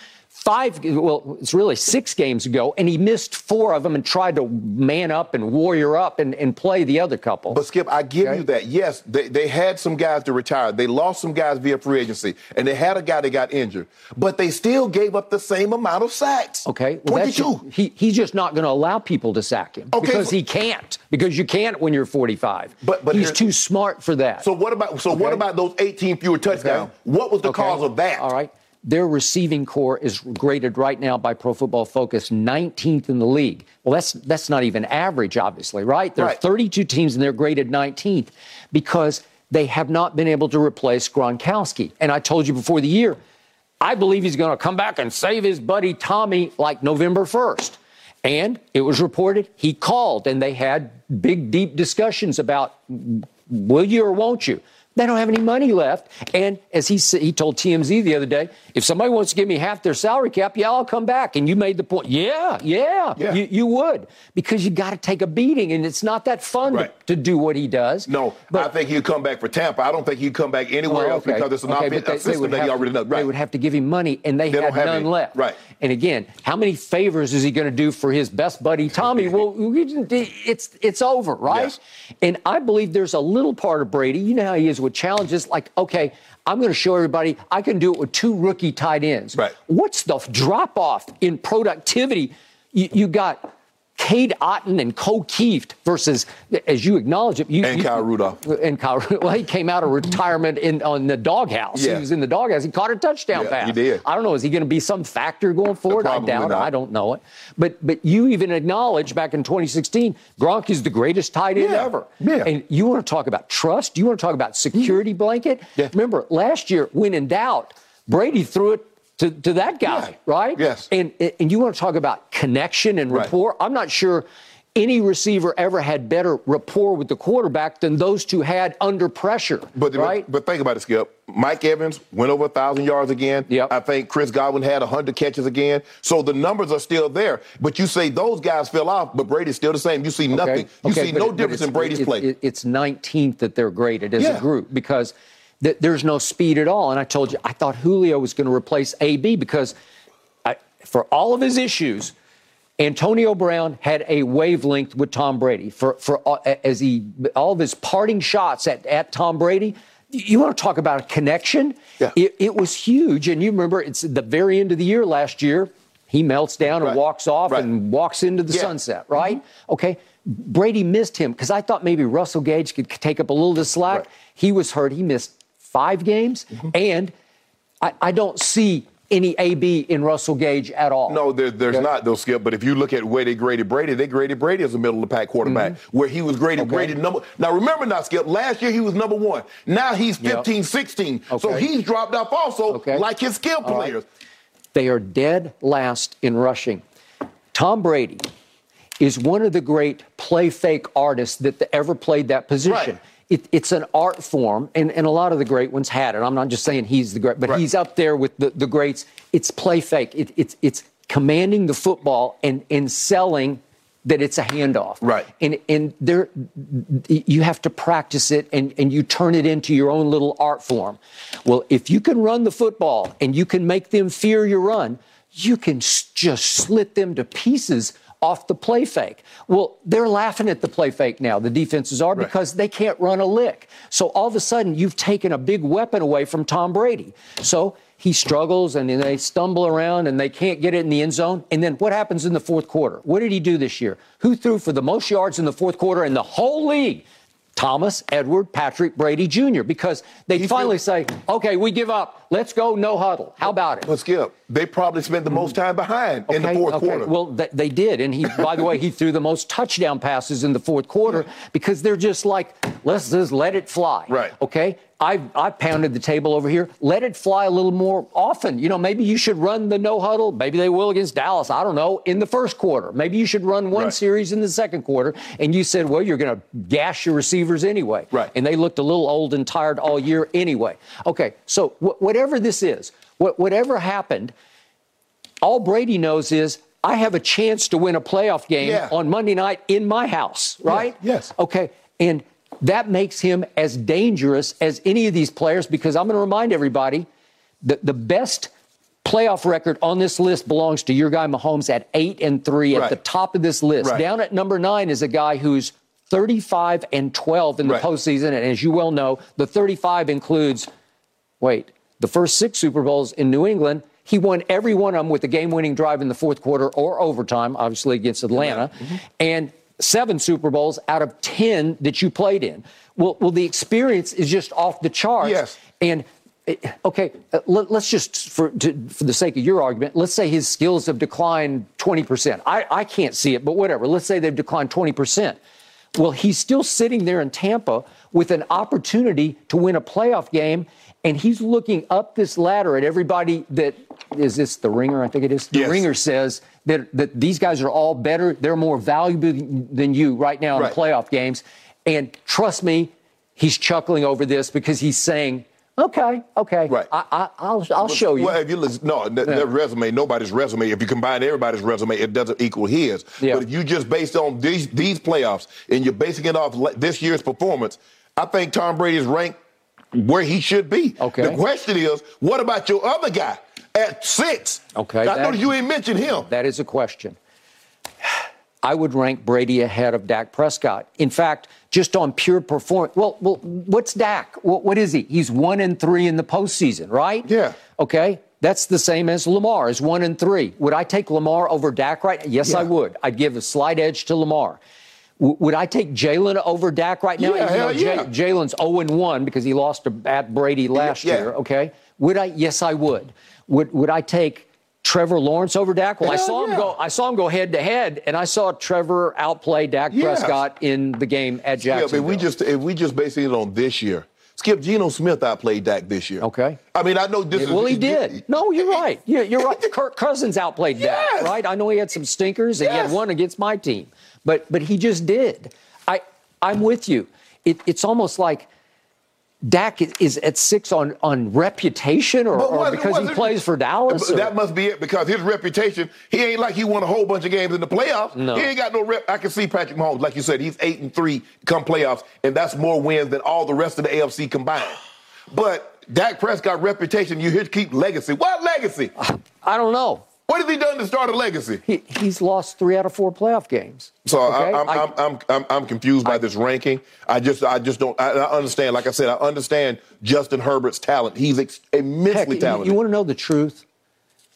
five, well, it's really six games ago, and he missed four of them and tried to man up and warrior up and, and play the other couple. But Skip, I give Okay. you that. Yes, they, they had some guys to retire. They lost some guys via free agency, and they had a guy that got injured. But they still gave up the same amount of sacks. Okay, well, that's 22. he, he's just not going to allow people to sack him Okay, because he can't. Because you can't when you're 45. But- but he's too smart for that. So what about so what about those 18 fewer touchdowns? What was the Okay. cause of that? All right. Their receiving corps is graded right now by Pro Football Focus 19th in the league. Well, that's that's not even average, obviously, right? There are 32 teams and they're graded 19th because they have not been able to replace Gronkowski. And I told you before the year, I believe he's going to come back and save his buddy Tommy like November 1st. And it was reported he called and they had big, deep discussions about will you or won't you? They don't have any money left. And as he said, he told TMZ the other day, if somebody wants to give me half their salary cap, yeah, I'll come back. And you made the point, yeah, yeah, Yeah. You, you would because you got to take a beating, and it's not that fun Right. to, to do what he does. No, I think he'd come back for Tampa. I don't think he'd come back anywhere Well, else because it's an okay, offense, but they- system would that he have- already knows. They would have to give him money, and they, They had don't have none any. left. Right. And again, how many favors is he going to do for his best buddy Tommy? well, <laughs> it's it's over, right? Yes. And I believe there's a little part of Brady. You know how he is with challenges. Like, okay, I'm going to show everybody I can do it with two rookie tight ends. Right. What's the drop off in productivity? You, you got. Cade Otton and Cole Kieft versus, as you acknowledge it, you, And you- Kyle Rudolph. and Kyle, well, he came out of retirement in on the doghouse. Yeah. He was in the doghouse. He caught a touchdown Yeah, pass. he did. I don't know. Is he going to be some factor going forward? I doubt it. not. I don't know it. But but you even acknowledged back in 2016, Gronk is the greatest tight end Yeah, ever. yeah. And you want to talk about trust? You want to talk about security mm. blanket? Yeah. Remember last year, when in doubt, Brady threw it. To, to that guy, Yeah. right? Yes. And and you want to talk about connection and Right. rapport? I'm not sure any receiver ever had better rapport with the quarterback than those two had under pressure. But, right? but but think about it, Skip. Mike Evans went over a thousand yards again. Yep. I think Chris Godwin had hundred catches again. So the numbers are still there. But you say those guys fell off, but Brady's still the same. You see nothing. You Okay, see no it- difference in Brady's it- play. it- it's 19th that they're graded as Yeah. a group because th- there's no speed at all. And I told you, I thought Julio was going to replace AB because I, for all of his issues, Antonio Brown had a wavelength with Tom Brady. For for all, as he all of his parting shots at, at Tom Brady. You want to talk about a connection? Yeah. It, it was huge. And you remember, it's the very end of the year last year. He melts down and Right. walks off Right. and walks into the Yeah. sunset, right? Mm-hmm. Okay. Brady missed him because I thought maybe Russell Gage could take up a little of the slack. Right. He was hurt. He missed five games. And I, I don't see any AB in Russell Gage at all. No, there, there's Okay. not, though, Skip. But if you look at where they graded Brady, they graded Brady as a middle of the pack quarterback, where he was graded, Mm-hmm. Okay. graded number. Now, remember now, Skip, last year he was number one. Now he's Yep. 15, 16. So he's dropped off also, Okay. like his skill All right. players. They are dead last in rushing. Tom Brady is one of the great play fake artists that ever played that position. Right. It, it's an art form, and, and a lot of the great ones had it. I'm not just saying he's the great, but Right. he's up there with the, the greats. It's play fake. It, it's it's commanding the football and and selling that it's a handoff. Right. And and there you have to practice it and, and you turn it into your own little art form. Well, if you can run the football and you can make them fear your run, you can just slit them to pieces off the play fake. Well, they're laughing at the play fake now, the defenses are, Right. because they can't run a lick. So all of a sudden, you've taken a big weapon away from Tom Brady. So he struggles and then they stumble around and they can't get it in the end zone. And then what happens in the fourth quarter? What did he do this year? Who threw for the most yards in the fourth quarter in the whole league? Thomas, Edward, Patrick, Brady Jr. Because they He finally threw- say, okay, we give up. Let's go, no huddle. How about it? But Skip, they probably spent the mm-hmm. most time behind in the fourth quarter. Well, th- they did, and he, by the way, he threw the most touchdown passes in the fourth quarter because they're just like, let's just let it fly. Right. Okay. I've I've pounded the table over here. Let it fly a little more often. You know, maybe you should run the no huddle. Maybe they will against Dallas. I don't know. In the first quarter, maybe you should run one Right. series in the second quarter. And you said, well, you're going to gash your receivers anyway. Right. And they looked a little old and tired all year anyway. Okay. So wh- whatever this is, wh- whatever happened, all Brady knows is I have a chance to win a playoff game Yeah. on Monday night in my house, right? yes. Okay. And that makes him as dangerous as any of these players because I'm going to remind everybody that the best playoff record on this list belongs to your guy Mahomes at 8 and 3 at Right. the top of this list. Right. Down at number 9 is a guy who's 35 and 12 in the Right. postseason and as you well know, the 35 includes wait, the first six Super Bowls in New England, he won every one of them with a game winning drive in the fourth quarter or overtime, obviously against Atlanta, Mm-hmm. and seven Super Bowls out of 10 that you played in. Well, well the experience is just off the charts. Yes. And eh, okay, uh, let, us just, for, to, for the sake of your argument, let's say his skills have declined 20%. I, I can't see it, but whatever. Let's say they've declined 20%. Well, he's still sitting there in Tampa with an opportunity to win a playoff game, and he's looking up this ladder at everybody that is this the ringer? I think it is. The Yes. ringer says that that these guys are all better. They're more valuable than you right now in Right. playoff games. And trust me, he's chuckling over this because he's saying, "Okay, okay, Right. I, I, I'll I'll show you." Well, if you listen, no, th- their resume, nobody's resume. If you combine everybody's resume, it doesn't equal his. Yeah. But if you just based on these these playoffs and you're basing it off this year's performance, I think Tom Brady is ranked where he should be. Okay. The question is, what about your other guy at six? Okay, I that- noticed you ain't mentioned him. That is a question. I would rank Brady ahead of Dak Prescott. In fact, just on pure performance. Well, well, what's Dak? What, what is he? He's one and three in the postseason, right? Yeah. Okay. That's the same as Lamar is one and three. Would I take Lamar over Dak right? Yes, I would. I'd give a slight edge to Lamar. W- would I take Jalen over Dak right now? Yeah, hell yeah. J- Jalen's 0 and 1 because he lost to at Brady last yeah. year. Okay. Would I? Yes, I would. Would Would I take Trevor Lawrence over Dak? Well, I saw him go. I saw him go head to head, and I saw Trevor outplay Dak Yes. Prescott in the game at Jacksonville. Yeah, but we just if we just basing it on this year, Skip Geno Smith outplayed Dak this year. Okay. I mean, I know this is well, he did. No, you're right. You're, you're right. <laughs> Kirk Cousins outplayed Dak, right? I know he had some stinkers, and he had one against my team, but but he just did. I I'm with you. It, it's almost like Dak is, at six on on reputation, or, But or because was he plays for Dallas. or- That must be it because his reputation, he ain't like he won a whole bunch of games in the playoffs. No. He ain't got no rep. I can see Patrick Mahomes, like you said, he's eight and three come playoffs, and that's more wins than all the rest of the AFC combined. But Dak Prescott reputation, you hear keep legacy. What legacy? I don't know. What has he done to start a legacy? He, he's lost three out of four playoff games. So Okay? I, I'm, I- I'm, I'm, I'm, I'm confused by this ranking. I just, I just don't. I, I understand. Like I said, I understand Justin Herbert's talent. He's ex- immensely Heck, you- talented. You, want to know the truth?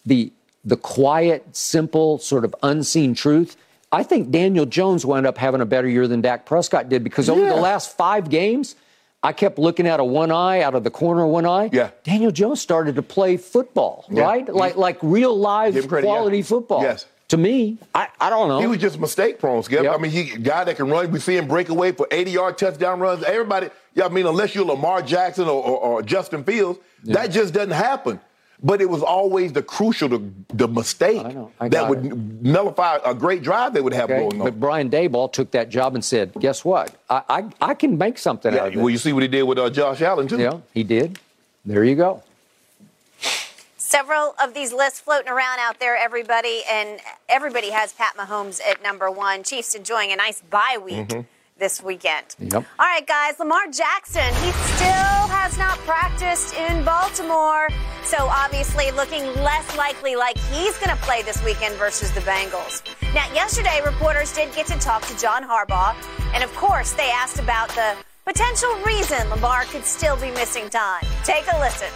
The the quiet, simple, sort of unseen truth. I think Daniel Jones wound up having a better year than Dak Prescott did because over the last five games, I kept looking out of one eye, out of the corner of one eye. Yeah. Daniel Jones started to play football, Yeah. right? Like like real live credit, yeah. quality football. Yes. To me, I, I don't know. He was just mistake prone, Skip. Yep. I mean, he guy that can run. We see him break away for 80 yard touchdown runs. Everybody, yeah, I mean, unless you're Lamar Jackson or, or, or Justin Fields, that just doesn't happen. But it was always the crucial, the, the mistake I know. I that would it. nullify a great drive they would have Okay? going on. But Brian Daboll took that job and said, "Guess what? I I, I can make something yeah, out of it." well, you see what he did with uh, Josh Allen too. yeah, he did. There you go. Several of these lists floating around out there, everybody, and everybody has Pat Mahomes at number one. Chiefs enjoying a nice bye week Mm-hmm. This weekend. Yep. All right, guys, Lamar Jackson, he still has not practiced in Baltimore, so obviously looking less likely like he's going to play this weekend versus the Bengals. Now, yesterday, reporters did get to talk to John Harbaugh, and of course, they asked about the potential reason Lamar could still be missing time. Take a listen.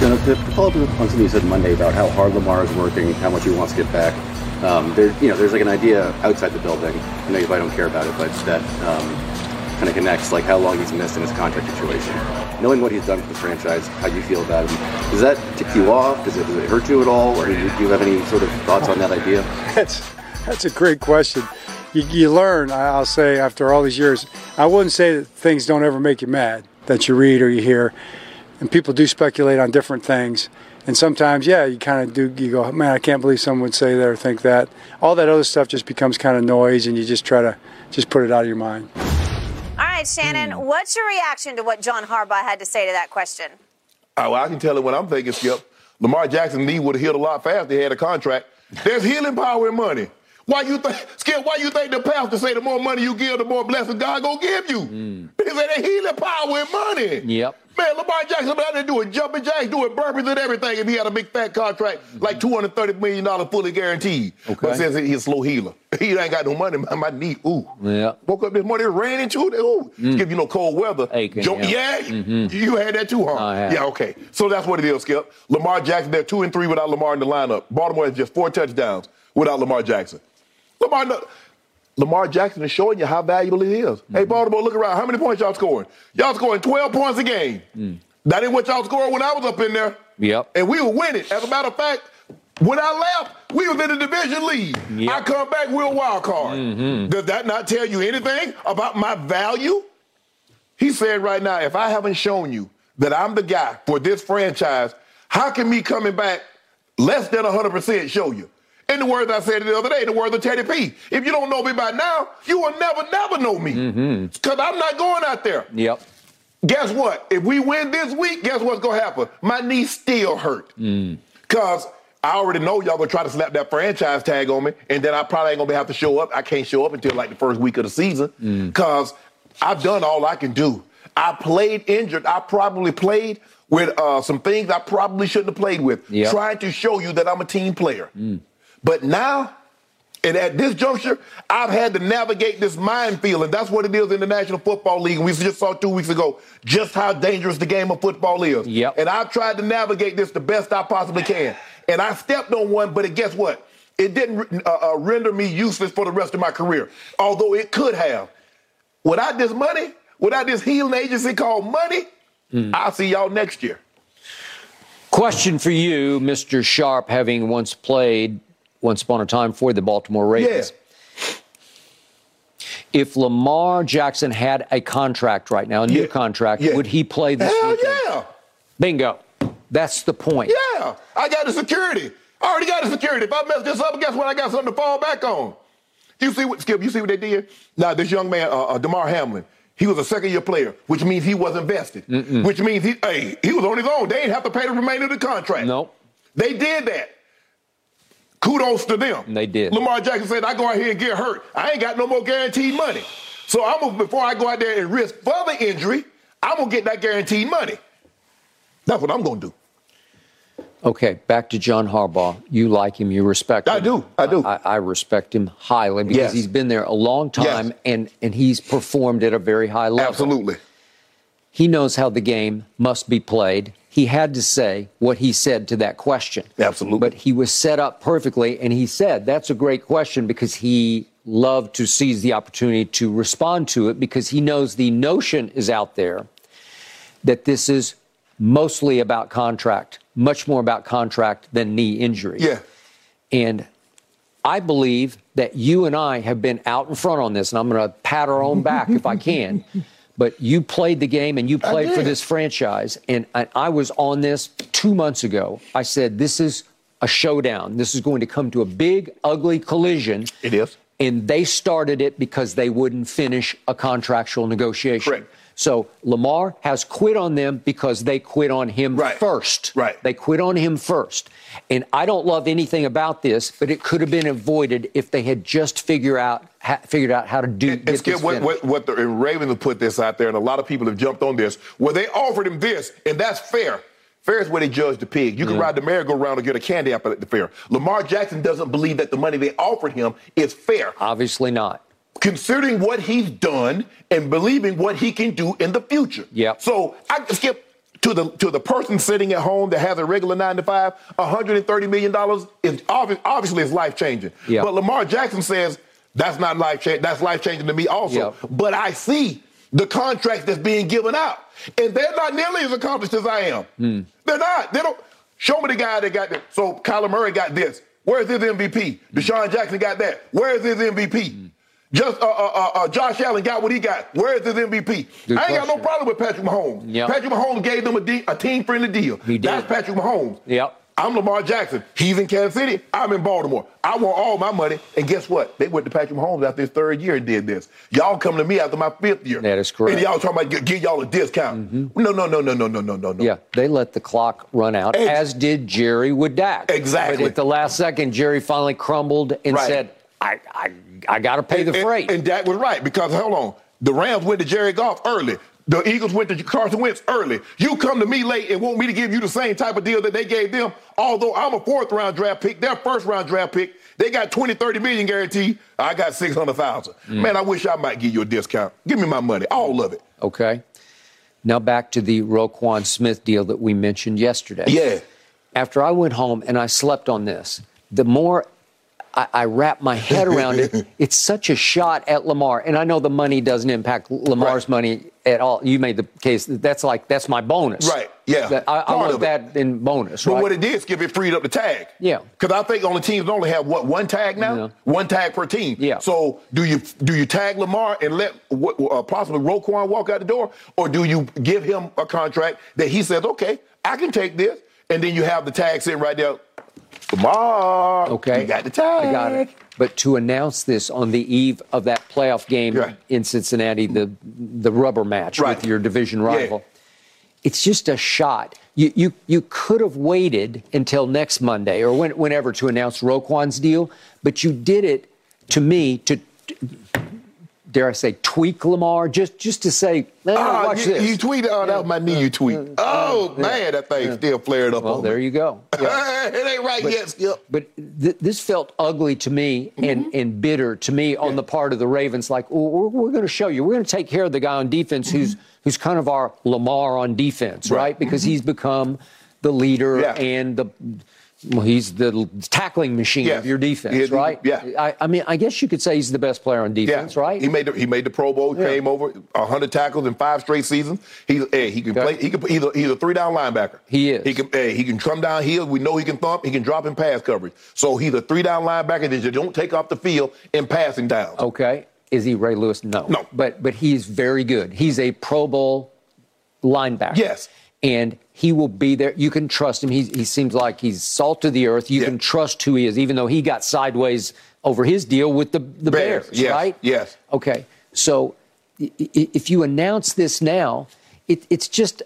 You know, to, to follow up on something you said Monday about how hard Lamar is working, how much he wants to get back. Um, there, you know, there's like an idea outside the building. I know you probably don't care about it, but that um, kind of connects like how long he's missed in his contract situation. Knowing what he's done for the franchise, how you feel about him, does that tick you off? Does it, does it hurt you at all, or do you, do you have any sort of thoughts on that idea? <laughs> That's that's a great question. You, you learn, I'll say, after all these years. I wouldn't say that things don't ever make you mad that you read or you hear, and people do speculate on different things. And sometimes, yeah, you kind of do. You go, man, I can't believe someone would say that or think that. All that other stuff just becomes kind of noise, and you just try to just put it out of your mind. All right, Shannon, Hmm. what's your reaction to what John Harbaugh had to say to that question? Oh, well, I can tell you what I'm thinking, Skip. Lamar Jackson knee would have healed a lot faster if he had a contract. There's healing power in money. Why you think, Skip? Why you think the pastor say the more money you give, the more blessing God gonna give you? Because there's healing power in money. Yep. Man, Lamar Jackson out there doing jumping jacks, doing burpees and everything. If he had a big fat contract, like two hundred thirty million dollars fully guaranteed. Okay. But since he's a slow healer, <laughs> he ain't got no money. My, my knee, ooh. Yeah. Woke up this morning, it ran into it. Ooh. Skip, you know, cold weather. Jo- yeah. yeah, you had that too, huh? I. Yeah, okay. So that's what it is, Skip. Lamar Jackson, they're two and three without Lamar in the lineup. Baltimore has just four touchdowns without Lamar Jackson. Lamar, no- Lamar Jackson is showing you how valuable he is. Hey, mm-hmm. Baltimore, look around. How many points y'all scoring? Y'all scoring 12 points a game. Mm. That ain't what y'all scored when I was up in there. Yep. And we were winning. As a matter of fact, when I left, we was in the division lead. Yep. I come back, we're a wild card. Mm-hmm. Does that not tell you anything about my value? He said right now, if I haven't shown you that I'm the guy for this franchise, how can me coming back less than 100% show you? In the words I said the other day, in the words of Teddy P. If you don't know me by now, you will never, never know me. Mm-hmm. Because I'm not going out there. Yep. Guess what? If we win this week, guess what's gonna happen? My knee still hurt. Mm. Cause I already know y'all gonna try to slap that franchise tag on me, and then I probably ain't gonna have to show up. I can't show up until like the first week of the season. Mm. Cause I've done all I can do. I played injured. I probably played with uh, some things I probably shouldn't have played with, Yep. trying to show you that I'm a team player. Mm. But now, and at this juncture, I've had to navigate this minefield, and that's what it is in the National Football League. And we just saw two weeks ago just how dangerous the game of football is. Yep. And I've tried to navigate this the best I possibly can. And I stepped on one, but it, guess what? It didn't uh, uh, render me useless for the rest of my career, although it could have. Without this money, without this healing agency called money, I'll see y'all next year. Question for you, Mr. Sharp, having once played once upon a time for the Baltimore Ravens. If Lamar Jackson had a contract right now, a new Yeah. contract, Yeah. would he play this Hell weekend? yeah. Bingo. That's the point. Yeah, I got the security. I already got the security. If I mess this up, guess what? I got something to fall back on. You see what Skip? You see what they did? Now this young man, uh, uh, Damar Hamlin, he was a second year player, which means he wasn't vested. Which means he, hey, he was on his own. They didn't have to pay the remainder of the contract. Nope. They did that. Kudos to them. They did. Lamar Jackson said, "I go out here and get hurt. I ain't got no more guaranteed money. So I'm gonna, before I go out there and risk further injury, I'm gonna get that guaranteed money. That's what I'm gonna do. Okay, back to John Harbaugh. You like him, you respect him. I do, I do. I, I respect him highly because Yes. he's been there a long time Yes. and, and he's performed at a very high level. Absolutely. He knows how the game must be played. He had to say what he said to that question. Absolutely. But he was set up perfectly, and he said that's a great question because he loved to seize the opportunity to respond to it because he knows the notion is out there that this is mostly about contract, much more about contract than knee injury. Yeah. And I believe that you and I have been out in front on this, and I'm going to pat our own back if I can. <laughs> But you played the game and you played for this franchise. And I, I was on this two months ago. I said, this is a showdown. This is going to come to a big, ugly collision. It is. And they started it because they wouldn't finish a contractual negotiation. Correct. So Lamar has quit on them because they quit on him Right. first. Right. They quit on him first. And I don't love anything about this, but it could have been avoided if they had just figure out ha- figured out how to do And, get and Skip, this what, what, what the and Ravens have put this out there, and a lot of people have jumped on this, where they offered him this, and that's fair. Fair is where they judge the pig. You can ride the merry-go-round and get a candy apple at the fair. Lamar Jackson doesn't believe that the money they offered him is fair. Obviously not. Considering what he's done and believing what he can do in the future. Yeah. So I can skip to the to the person sitting at home that has a regular nine to five. 130 million dollars is obvi- obviously is life changing. Yep. But Lamar Jackson says that's not life changing. That's life changing to me also. But I see the contract that's being given out, and they're not nearly as accomplished as I am. Hmm. They're not. They don't. Show me the guy that got this. So Kyler Murray got this. Where's his MVP? Deshaun Jackson got that. Where's his MVP? Hmm. Just uh, uh, uh, uh, Josh Allen got what he got. Where's his MVP? Good I ain't got no problem with Patrick Mahomes. Yep. Patrick Mahomes gave them a, de- a team-friendly deal. He did. That's Patrick Mahomes. Yep. I'm Lamar Jackson. He's in Kansas City. I'm in Baltimore. I want all my money. And guess what? They went to Patrick Mahomes after his third year and did this. Y'all come to me after my fifth year. That is correct. And y'all talking about gi- give y'all a discount. No, no, no, no, no, no, no, no, no. Yeah, they let the clock run out, Ex- as did Jerry with Dak. Exactly. But at the last second, Jerry finally crumbled and Right. said, I, I, I got to pay the and, freight. And, Dak was right because hold on, the Rams went to Jared Goff early. The Eagles went to Carson Wentz early. You come to me late and want me to give you the same type of deal that they gave them. Although I'm a fourth round draft pick, their first round draft pick, they got 20, 30 million guaranteed. I got 600,000. Mm. Man, I wish I might give you a discount. Give me my money, all of it. okay. Now back to the Roquan Smith deal that we mentioned yesterday. Yeah. After I went home and I slept on this, the more I, I wrap my head around it, <laughs> it's such a shot at Lamar. And I know the money doesn't impact Lamar's Right. money at all. You made the case that that's like that's my bonus. Right, yeah, That I, I want that in bonus. But right? what it did, Skip, it freed up the tag. Yeah. Because I think only teams only have what one tag now, Yeah. one tag per team. Yeah. So do you do you tag Lamar and let what, uh, possibly Roquan walk out the door, or do you give him a contract that he says, okay, I can take this, and then you have the tag sitting right there, Lamar. Okay. You got the tag. I got it. But to announce this on the eve of that playoff game Right. in Cincinnati, the the rubber match Right. with your division rival, it's just a shot. You, you, you could have waited until next Monday or when, whenever to announce Roquan's deal, but you did it to me to, dare I say, tweak Lamar, just, just to say, "Eh, Ah, watch you, this. you tweeted. Oh, that was my knee. You tweet. Oh man, that thing still flared up. well, on there me. you go. <laughs> Yeah. it ain't right yet, Skip. But th- this felt ugly to me and, Mm-hmm. and bitter to me on the part of the Ravens. Like, well, we're, we're going to show you. We're going to take care of the guy on defense who's who's kind of our Lamar on defense, right? Mm-hmm. Because he's become the leader Yeah. and the well, he's the tackling machine Yes. of your defense, Yeah, right? yeah. I, I mean, I guess you could say he's the best player on defense, right? He made the, he made the Pro Bowl. Yeah. Came over 100 tackles in five straight seasons. He's hey, he can Okay. play. He can he's a, he's a three down linebacker. He is. He can hey, he can trum down. We know he can thump. He can drop in pass coverage. So he's a three down linebacker that you don't take off the field in passing downs. Okay. Is he Ray Lewis? No. No. But but he's very good. He's a Pro Bowl linebacker. Yes. And he will be there. You can trust him. He, he seems like he's salt of the earth. You Yeah. can trust who he is, even though he got sideways over his deal with the, the Bears, Bears, yes, right? yes. Okay. So if you announce this now, it, it's just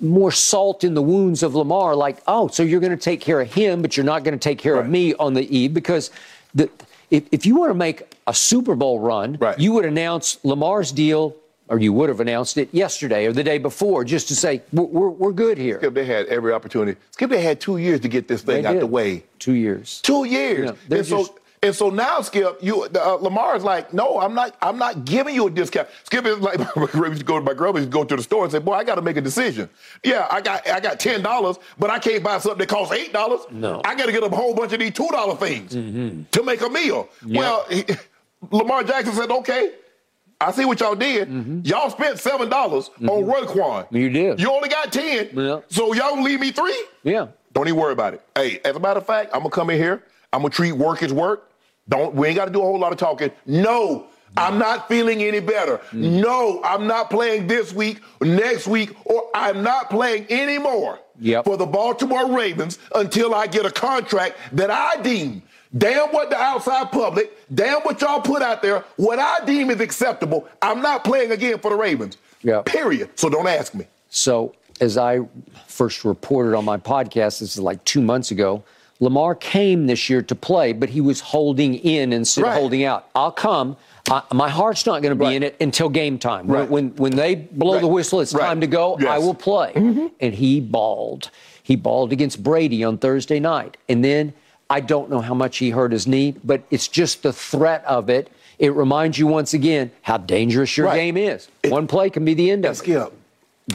more salt in the wounds of Lamar. Like, oh, so you're going to take care of him, but you're not going to take care of me on the eve because the if, if you want to make a Super Bowl run, Right. you would announce Lamar's deal, or you would have announced it yesterday or the day before, just to say we're, we're, we're good here. Skip, they had every opportunity. Skip, they had two years to get this thing out the way. Two years. Two years. Yeah, and so and so now, Skip, you uh, is like, no, I'm not. I'm not giving you a discount. Skip is like, <laughs> girl used to go to my used to go to the store and say, boy, I got to make a decision. Yeah, I got I got ten dollars, but I can't buy something that costs eight dollars. No. I got to get a whole bunch of these two dollar things to make a meal. Well, he, <laughs> Lamar Jackson said, okay. I see what y'all did. Mm-hmm. Y'all spent seven dollars on mm-hmm. Roquan. You did. You only got ten. Yeah. So y'all leave me three? Yeah. Don't even worry about it. Hey, as a matter of fact, I'm gonna come in here. I'm gonna treat work as work. Don't we ain't gotta do a whole lot of talking. No, I'm not feeling any better. Mm. No, I'm not playing this week, next week, or I'm not playing anymore Yep. for the Baltimore Ravens until I get a contract that I deem. Damn what the outside public, damn what y'all put out there, what I deem is acceptable. I'm not playing again for the Ravens. Yep. Period. So don't ask me. So, as I first reported on my podcast, this is like two months ago, Lamar came this year to play, but he was holding in instead Right. of holding out. I'll come. I, my heart's not going to be Right. in it until game time. Right. When, when when they blow the whistle, it's time to go. Yes. I will play. Mm-hmm. And he balled. He balled against Brady on Thursday night, and then I don't know how much he hurt his knee, but it's just the threat of it. It reminds you once again how dangerous your Right. game is. It- One play can be the end of it. Skip,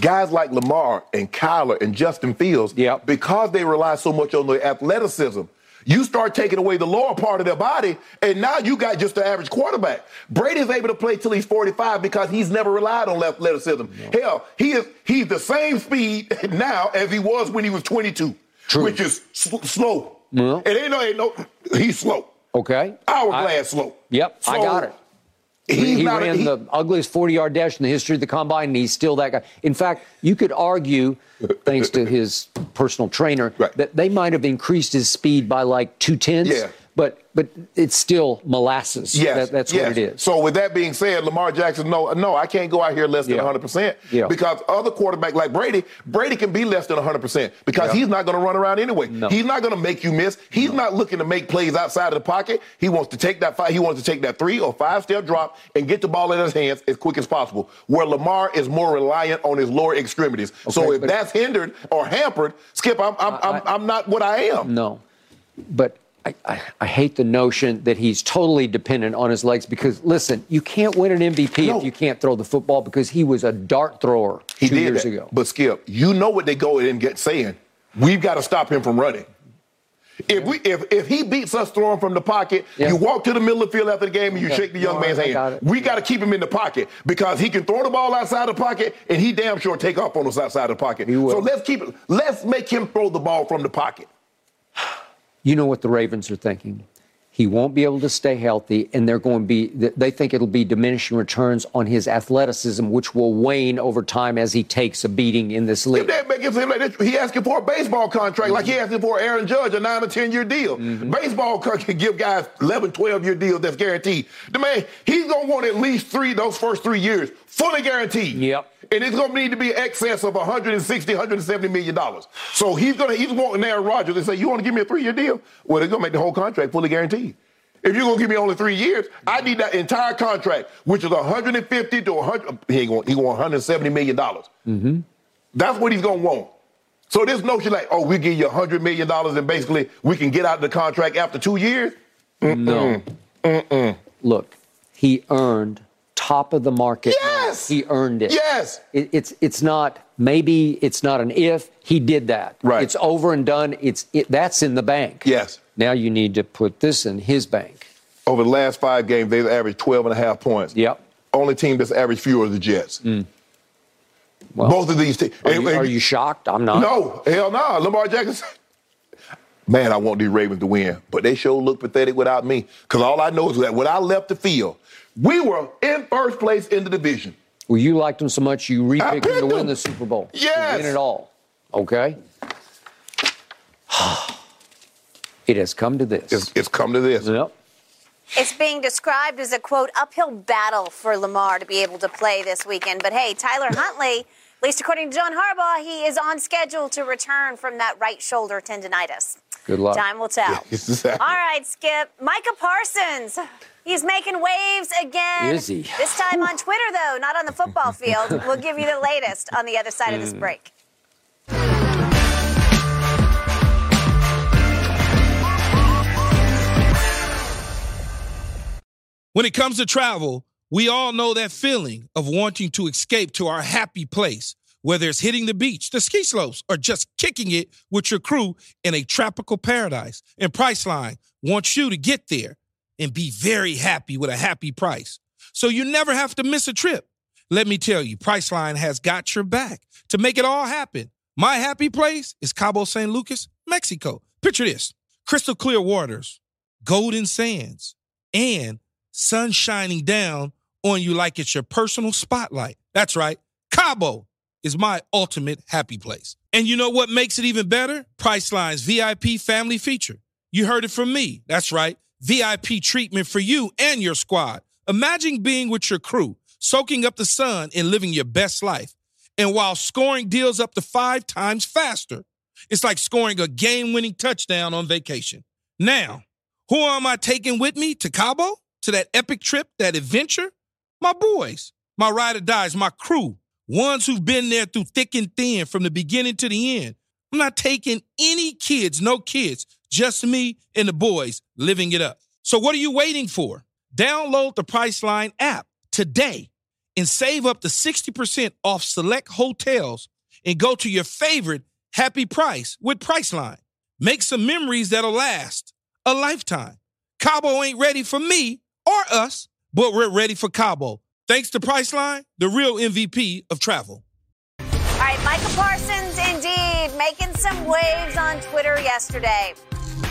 guys like Lamar and Kyler and Justin Fields, Yep. because they rely so much on their athleticism, you start taking away the lower part of their body, and now you got just the average quarterback. Brady's able to play till he's 45 because he's never relied on athleticism. Hell, he is he's the same speed <laughs> now as he was when he was 22, True. which is sl- slow. Well. it ain't no, ain't no, he's slow. Okay. Hourglass slow. Yep, I got it. He's he not ran he- the ugliest 40 yard dash in the history of the combine, and he's still that guy. In fact, you could argue, thanks to his personal trainer, Right. that they might have increased his speed by like two tenths. Yeah. But but it's still molasses. Yes, That- that's yes. what it is. So with that being said, Lamar Jackson, no, no, I can't go out here less than Yeah. 100 percent Yeah. because other quarterback like Brady, Brady can be less than 100 percent because Yeah. he's not going to run around anyway. No. He's not going to make you miss. He's not looking to make plays outside of the pocket. He wants to take that five, he wants to take that three or five step drop and get the ball in his hands as quick as possible. Where Lamar is more reliant on his lower extremities. Okay, so if that's hindered or hampered, Skip, I'm I'm, I'm, I'm not what I am. No. But I, I, I hate the notion that he's totally dependent on his legs because, listen, you can't win an MVP No. if you can't throw the football because he was a dart thrower He two did years that. ago. But Skip, you know what they go in and get saying. We've got to stop him from running. If we if if he beats us throwing from the pocket, Yeah. you walk to the middle of the field after the game and you Okay. shake the young man's hand. got. We got to keep him in the pocket because he can throw the ball outside the pocket and he damn sure take off on us outside the pocket. So let's keep it. Let's make him throw the ball from the pocket. You know what the Ravens are thinking. He won't be able to stay healthy, and they're going to be. They think it'll be diminishing returns on his athleticism, which will wane over time as he takes a beating in this If league. that makes him like this, he asking for a baseball contract like he asking for Aaron Judge, a nine or 10 year deal. Mm-hmm. Baseball <laughs> can give guys 11, 12 year deals that's guaranteed. The man, he's going to want at least three, those first three years, fully guaranteed. Yep. And it's going to need to be excess of 160, 170 million dollars. So he's going to, he's wanting Aaron Rodgers and say, you want to give me a three year deal? Well, they're going to make the whole contract fully guaranteed. If you're gonna give me only three years, I need that entire contract, which is 150 to 100. He ain't going. He want 170 million dollars. Mm-hmm. That's what he's gonna want. So this notion like, oh, we give you $100 million and basically we can get out of the contract after two years? No. Look, he earned top of the market. Yes! He earned it. Yes! It, it's it's not maybe it's not an if he did that. Right. It's over and done. It's it, that's in the bank. Yes. Now you need to put this in his bank. Over the last five games, they've averaged 12 and a half points. Yep. Only team that's averaged fewer are the Jets. Mm. Well, Both of these teams. Are you, are you shocked? I'm not. No, hell no. Lamar Jackson. Man, I want these Ravens to win, but they sure look pathetic without me. Because all I know is that when I left the field, we were in first place in the division. Well, you liked them so much you repicked him picked to win him. the Super Bowl. Yes. To win it all. Okay. <sighs> it has come to this. It's, it's come to this. Yep. It's being described as a quote uphill battle for Lamar to be able to play this weekend. But hey, Tyler Huntley, at least according to John Harbaugh, he is on schedule to return from that right shoulder tendonitis. Good luck. Time will tell. Yes, <laughs> exactly. All right, Skip. Micah Parsons. He's making waves again. Is he? This time on Twitter, though, not on the football <laughs> field. we'll give you the latest on the other side of this Mm. break. When it comes to travel, we all know that feeling of wanting to escape to our happy place, whether it's hitting the beach, the ski slopes, or just kicking it with your crew in a tropical paradise. And Priceline wants you to get there and be very happy with a happy price. So you never have to miss a trip. Let me tell you, Priceline has got your back to make it all happen. My happy place is Cabo San Lucas, Mexico. Picture this crystal clear waters, golden sands, and sun shining down on you like it's your personal spotlight. That's right. Cabo is my ultimate happy place. And you know what makes it even better? Priceline's VIP family feature. You heard it from me. That's right. VIP treatment for you and your squad. Imagine being with your crew, soaking up the sun and living your best life. And while scoring deals up to five times faster, it's like scoring a game winning touchdown on vacation. Now, who am I taking with me to Cabo? To that epic trip, that adventure? My boys, my ride or dies, my crew, ones who've been there through thick and thin from the beginning to the end. I'm not taking any kids, no kids, just me and the boys living it up. So what are you waiting for? Download the Priceline app today and save up to 60% off select hotels and go to your favorite happy price with Priceline. Make some memories that'll last a lifetime. Cabo ain't ready for me or us, but we're ready for Cabo. Thanks to Priceline, the real MVP of travel. All right, Michael Parsons, indeed, making some waves on Twitter yesterday.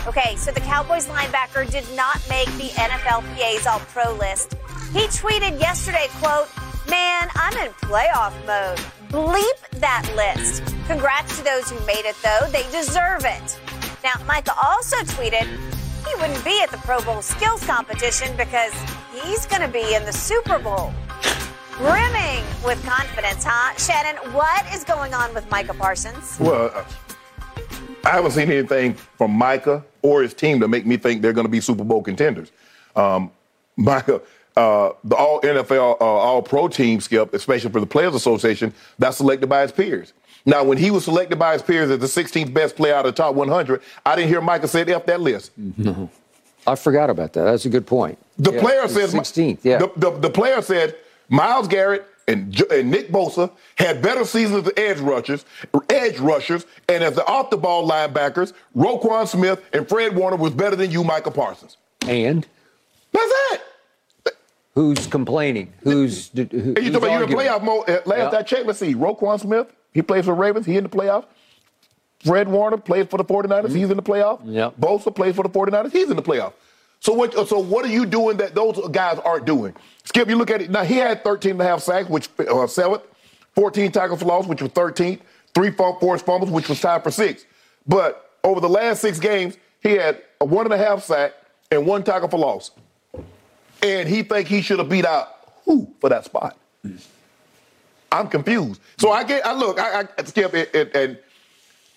Okay, so the Cowboys linebacker did not make the NFLPA's All Pro list. He tweeted yesterday, quote, Man, I'm in playoff mode. Bleep that list. Congrats to those who made it, though. They deserve it. Now, Micah also tweeted he wouldn't be at the Pro Bowl skills competition because he's going to be in the Super Bowl. Brimming with confidence, huh? Shannon, what is going on with Micah Parsons? Well, I haven't seen anything from Micah or his team to make me think they're going to be Super Bowl contenders. Um, <laughs> Micah, uh, the All NFL, uh, All Pro team, Skip, especially for the Players Association, that's selected by his peers. Now, when he was selected by his peers as the 16th best player out of the top 100, I didn't hear Micah say F that list. No. I forgot about that. That's a good point. The Yeah, player says 16th, yeah. The, the, the player said Myles Garrett and, and Nick Bosa had better seasons as edge rushers, edge rushers, and as the off the ball linebackers, Roquan Smith and Fred Warner was better than you, Michael Parsons. And That's it. who's complaining? Who's, who, you talking about you in playoff mode? uh, Last Yeah. I checked, let's see, Roquan Smith, he plays for the Ravens, he in the playoffs. Fred Warner plays for the 49ers, he's in the playoff. Mm-hmm. Yep. Bosa plays for the 49ers, he's in the playoff. So what so what are you doing that those guys aren't doing? Skip, you look at it. Now he had 13 and a half sacks, which uh, seventh, 14 tackles for loss, which was 13th, three forced fumbles, which was tied for sixth. But over the last six games, he had a one and a half sack and one tackle for loss. And he think he should have beat out who for that spot. I'm confused. So I get, I look, I, I Skip, it, and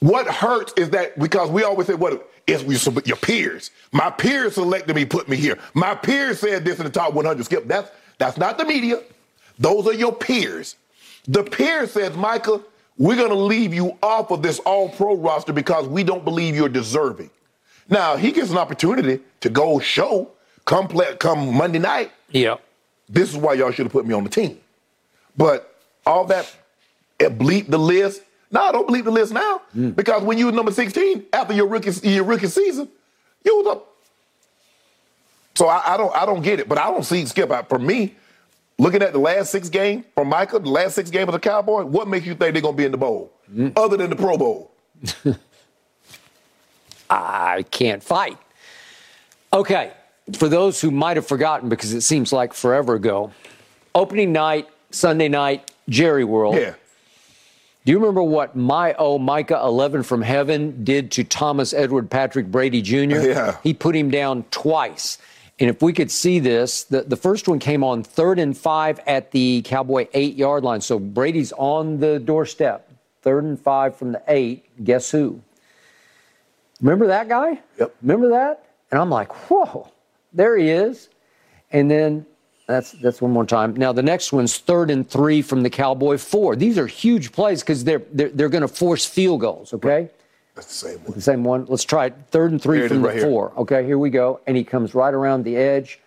what hurts is that because we always say, what your, your peers. My peers selected me, put me here. My peers said this in the top 100. Skip, that's that's not the media. Those are your peers. The peer says, Micah, we're going to leave you off of this all-pro roster because we don't believe you're deserving. Now he gets an opportunity to go show come play, come Monday night. Yeah. This is why y'all should have put me on the team. But all that eh, bleep the list. No, I don't bleep the list now. Because when you were number 16, after your rookie your rookie season, you was up. So I, I don't I don't get it. But I don't see Skip out for me. Looking at the last six games from Micah, the last six games of the Cowboy, what makes you think they're gonna be in the bowl? Mm. Other than the Pro Bowl. <laughs> I can't fight. Okay, for those who might have forgotten, because it seems like forever ago, opening night, Sunday night, Jerry World. Yeah. Do you remember what my oh Micah 11 from heaven did to Thomas Edward Patrick Brady Jr.? Yeah. He put him down twice. And if we could see this, the, the first one came on third and five at the Cowboy eight yard line. So Brady's on the doorstep, third and five from the eight. Guess who? Remember that guy? Yep. Remember that? And I'm like, whoa, there he is. And then that's that's one more time. Now the next one's third and three from the Cowboy four. These are huge plays because they're they're, they're going to force field goals. Okay, That's the same one. the same one. Let's try it. Third and three Here from the right here. four. Okay, here we go. And he comes right around the edge.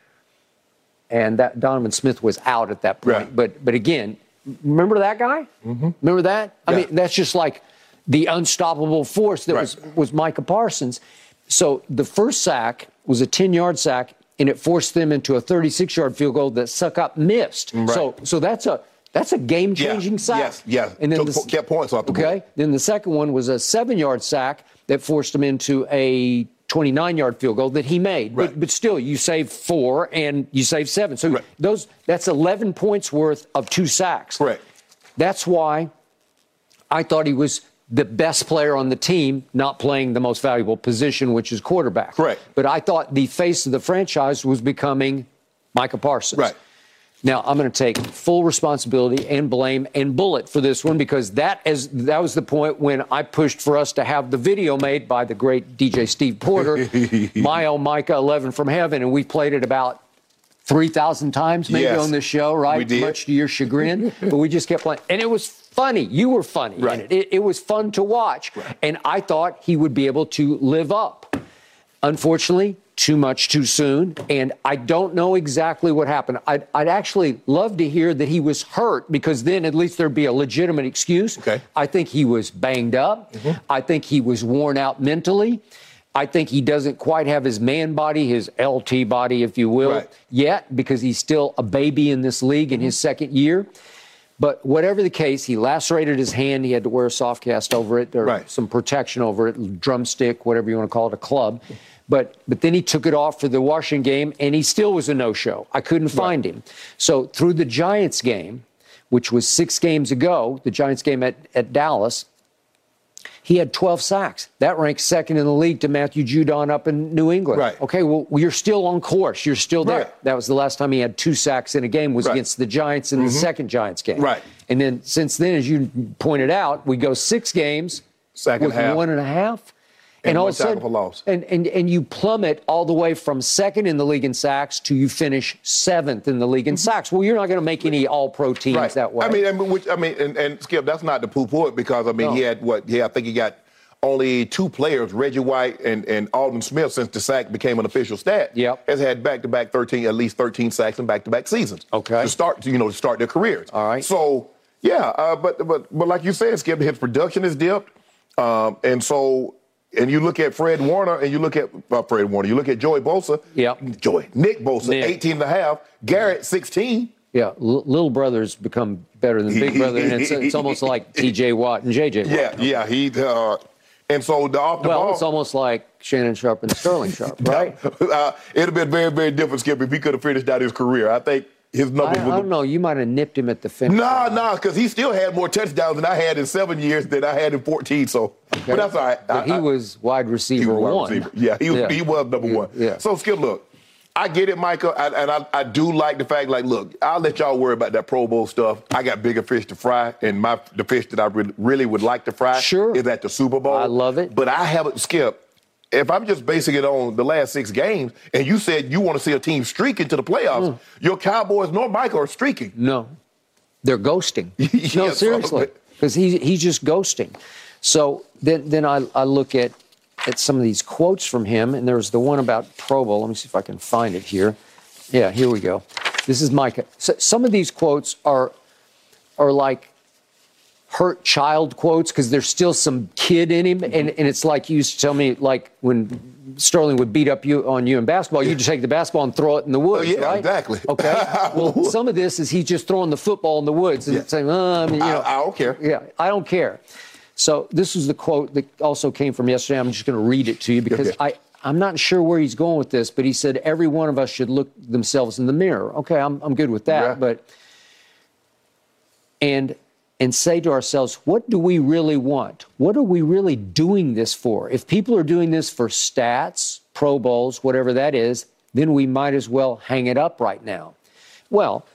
And that Donovan Smith was out at that point. Right. But but again, remember that guy? Mm-hmm. Remember that? I Yeah. mean, that's just like the unstoppable force that Right. was was Micah Parsons. So the first sack was a 10 yard sack, and it forced them into a 36 yard field goal that Succop missed. Right. So so that's a that's a game changing Yeah, sack. yes, yes. And then Took the, kept points off the board. okay. Then the second one was a seven yard sack that forced him into a 29 yard field goal that he made. Right. But, but still, you save four and you save seven. So Right. those that's 11 points worth of two sacks. Correct. That's why I thought he was the best player on the team, not playing the most valuable position, which is quarterback. Correct. But I thought the face of the franchise was becoming Micah Parsons. Right. Now I'm going to take full responsibility and blame and bullet for this one because that is that was the point when I pushed for us to have the video made by the great DJ Steve Porter, <laughs> My Oh Micah 11 from Heaven, and we played it about. 3,000 times maybe Yes, on this show, right? Much to your chagrin. <laughs> but we just kept playing. And it was funny. You were funny. Right. it. It, it was fun to watch. And I thought he would be able to live up. Unfortunately, too much too soon. And I don't know exactly what happened. I'd, I'd actually love to hear that he was hurt because then at least there'd be a legitimate excuse. Okay. I think he was banged up. Mm-hmm. I think he was worn out mentally. I think he doesn't quite have his man body, his LT body, if you will, Right. yet because he's still a baby in this league in his mm-hmm. second year. But whatever the case, he lacerated his hand. He had to wear a soft cast over it, or Right. some protection over it, drumstick, whatever you want to call it, a club. But but then he took it off for the Washington game, and he still was a no-show. I couldn't find him. So through the Giants game, which was six games ago, the Giants game at, at Dallas, he had 12 sacks. That ranks second in the league to Matthew Judon up in New England. Right. Okay, well, you're still on course. You're still there. Right. That was the last time he had two sacks in a game was Right. against the Giants in the mm-hmm. second Giants game. Right. And then since then, as you pointed out, we go six games Second with half. one and a half. And all one of a sudden, loss. And, and and you plummet all the way from second in the league in sacks to you finish seventh in the league in sacks. Well, you're not going to make any All-Pro teams Mm-hmm. Right. that way. I mean, I mean, which, I mean, and, and Skip, that's not the poo-poo it because I mean, No. he had what? Yeah, I think he got only two players, Reggie White and, and Aldon Smith, since the sack became an official stat. Yep. has had back-to-back 13, at least 13 sacks in back-to-back seasons. Okay. to start, you know, to start their careers. All right. So yeah, uh, but but but like you said, Skip, his production is dipped, um, and so. And you look at Fred Warner and you look at uh, Fred Warner, you look at Joey Bosa. Yep. Joey. Nick Bosa, Nick. 18 and a half. Garrett, 16. Yeah, l- little brothers become better than big brother, and it's, it's almost <laughs> like T.J. Watt and J.J. Watt. Yeah, yeah. He uh, and so the off the Well, ball. it's almost like Shannon Sharpe and Sterling Sharpe, <laughs> right? <laughs> uh, it'd have been very, very different, Skip, if he could have finished out his career. I think his I, numbers I would. don't know. You might have nipped him at the finish. Nah, nah, because he still had more touchdowns than I had in seven years than I had in 14. So, but that's all right. But I- he I- was wide he receiver was wide one. receiver. Yeah, he, was- he was number Yeah, one. Yeah. So, Skip, look, I get it, Michael, I, and I, I do like the fact, like, look, I'll let y'all worry about that Pro Bowl stuff. I got bigger fish to fry, and my the fish that I really, really would like to fry Sure. is at the Super Bowl. I love it. But I haven't, Skip, if I'm just basing it on the last six games, and you said you want to see a team streaking to the playoffs, Mm. your Cowboys nor Michael are streaking. No, they're ghosting. <laughs> no, seriously, because he, he's just ghosting. So then, then I, I look at at some of these quotes from him, and there's the one about Pro Bowl. Let me see if I can find it here. Yeah, here we go. This is Micah. So some of these quotes are are like hurt child quotes because there's still some kid in him, and, mm-hmm. and it's like you used to tell me, like when Sterling would beat up you on you in basketball, you just take the basketball and throw it in the woods, oh, yeah, right? exactly. <laughs> Okay. Well, <laughs> some of this is he's just throwing the football in the woods and Yeah. saying, oh, I mean, you I- know, I don't care. Yeah, I don't care. So this is the quote that also came from yesterday. I'm just going to read it to you because Okay. I. I'm not sure where he's going with this, but he said every one of us should look themselves in the mirror. Okay, I'm, I'm good with that. Yeah. But and and say to ourselves, what do we really want? What are we really doing this for? If people are doing this for stats, Pro Bowls, whatever that is, then we might as well hang it up right now. Well,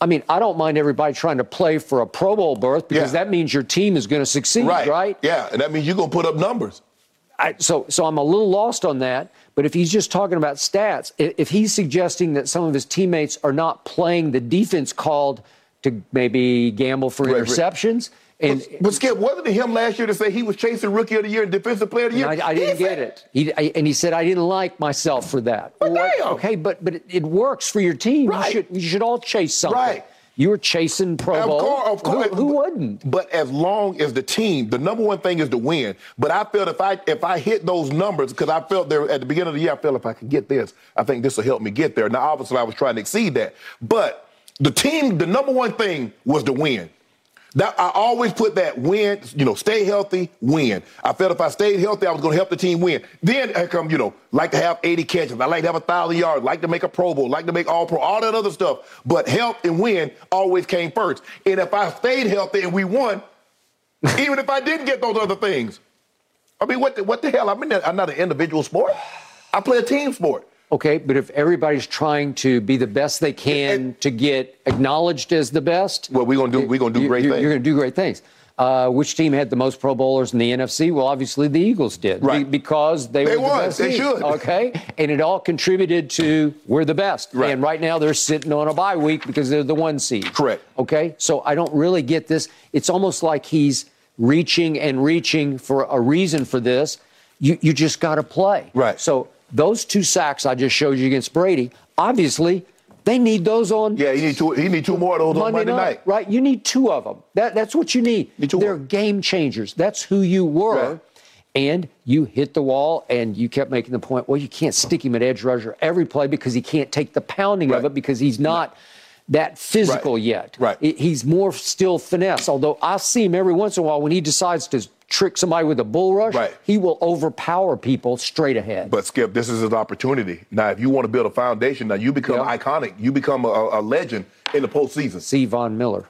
I mean, I don't mind everybody trying to play for a Pro Bowl berth because Yeah. that means your team is going to succeed, Right. right? Yeah, and that means you're going to put up numbers. I, so, so I'm a little lost on that. But if he's just talking about stats, if he's suggesting that some of his teammates are not playing the defense called to maybe gamble for Right, right. interceptions, and But, but Skip, wasn't it him last year to say he was chasing Rookie of the Year and Defensive Player of the Year? I, I didn't get it. He, I, and he said I didn't like myself for that. Well, damn. Okay, but but it, it works for your team. Right. You should you should all chase something. Right. You were chasing Pro Of Bowl. course, of course. Who, who wouldn't? But as long as the team, the number one thing is to win. But I felt if I if I hit those numbers, because I felt there at the beginning of the year, I felt if I could get this, I think this will help me get there. Now, obviously, I was trying to exceed that. But the team, the number one thing was to win. That I always put that win, you know, stay healthy, win. I felt if I stayed healthy, I was going to help the team win. Then I come, you know, like to have 80 catches, I like to have a thousand yards, like to make a Pro Bowl, like to make All Pro, all that other stuff. But health and win always came first. And if I stayed healthy and we won, <laughs> even if I didn't get those other things, I mean, what the, what the hell? I'm, in I'm not an individual sport. I play a team sport. Okay, but if everybody's trying to be the best they can to get acknowledged as the best, well, we're gonna do we're gonna do you- great you're, things. You're going to do great things. Uh, which team had the most Pro Bowlers in the NFC? Well, obviously the Eagles did, Right. Be- because they, They were the won. best They team, should. Okay, and it all contributed to we're the best. Right. And right now they're sitting on a bye week because they're the one seed. Correct. Okay, so I don't really get this. It's almost like he's reaching and reaching for a reason for this. You you just got to play. Right. So those two sacks I just showed you against Brady, obviously they need those on. Yeah, he need two. He need two more of those on Monday night. right? You need two of them. That, that's what you need. Need They're more. game changers. That's who you were. Right. And you hit the wall, and you kept making the point. Well, you can't stick him at edge rusher every play because he can't take the pounding of it because he's not that physical Right. yet. Right. He's more still finesse. Although I see him every once in a while when he decides to trick somebody with a bull rush, Right. he will overpower people straight ahead. But Skip, this is his opportunity. Now, if you want to build a foundation, now you become Yeah. iconic. You become a, a legend in the postseason. see Von Miller.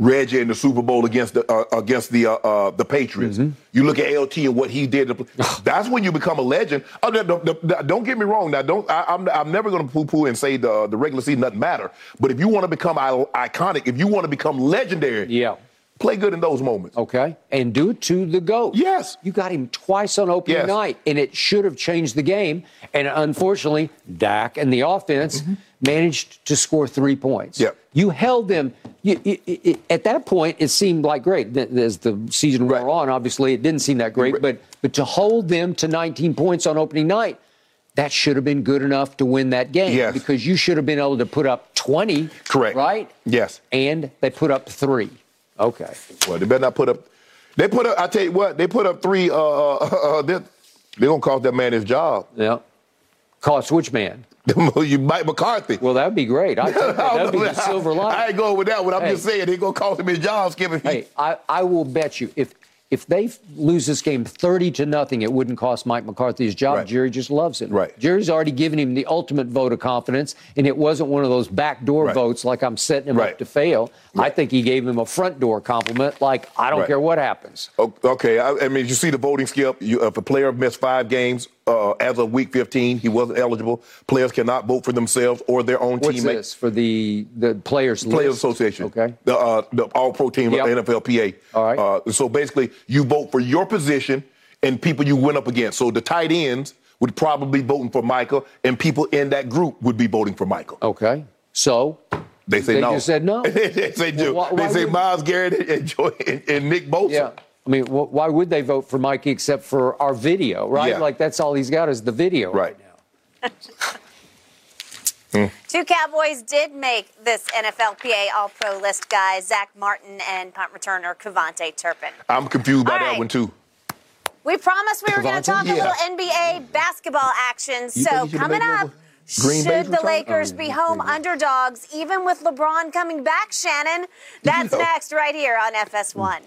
Reggie in the Super Bowl against the uh, against the uh, uh, the Patriots. Mm-hmm. You look at LT and what he did. <laughs> That's when you become a legend. Oh, the- the- the- don't get me wrong. Now, don't I, I'm I'm never going to poo-poo and say the the regular season doesn't matter. But if you want to become iconic, if you want to become legendary, Yeah. Play good in those moments. Okay. And do it to the GOAT. Yes. You got him twice on opening Yes. night, and it should have changed the game. And unfortunately, Dak and the offense mm-hmm. managed to score three points. Yep. You held them. You, you- you- at that point, it seemed like great. As the season wore on, obviously, it didn't seem that great. Right. But, but to hold them to 19 points on opening night, that should have been good enough to win that game. Yes. Because you should have been able to put up 20. Correct. Right? Yes. And they put up three. Okay. Well, they better not put up. They put up. I tell you what. They put up three. Uh, uh, uh, they're, they're gonna cost that man his job. Yeah. Cost which man? <laughs> you Mike McCarthy. Well, that'd be great. I <laughs> think that would be the silver lining. I ain't going with that one. I'm Hey. just saying they're gonna cost him his job, Skip. Hey, I, I will bet you if if they lose this game thirty to nothing, it wouldn't cost Mike McCarthy his job. Right. Jerry just loves him. Right. Jerry's already given him the ultimate vote of confidence, and it wasn't one of those backdoor Right. votes like I'm setting him Right. up to fail. I think he gave him a front door compliment, like I don't care what happens. Okay, I, I mean, you see the voting skip. You, if a player missed five games uh, as of week 15, he wasn't eligible. Players cannot vote for themselves or their own What's teammates. this for the the players? Players list? Association. Okay. The, uh, the All Pro Team, Yep. NFLPA. All right. Uh, so basically, you vote for your position and people you went up against. So the tight ends would probably be voting for Michael, and people in that group would be voting for Michael. Okay. So They say They no. just said no. <laughs> they say, Well, why- they say Myles Garrett and, and, and Nick Bosa. Yeah. I mean, wh- why would they vote for Mikey except for our video, right? Yeah. Like that's all he's got is the video Right. now. <laughs> Hmm. Two Cowboys did make this NFLPA All Pro list, guys. Zack Martin and punt returner KaVontae Turpin. I'm confused by All that right. one too. We promised we were going to talk Yeah. a little NBA basketball action. You so think you should coming up, Green should the? Lakers Oh, be home Green underdogs, even with LeBron coming back, Shannon? <laughs> That's know. next right here on FS1.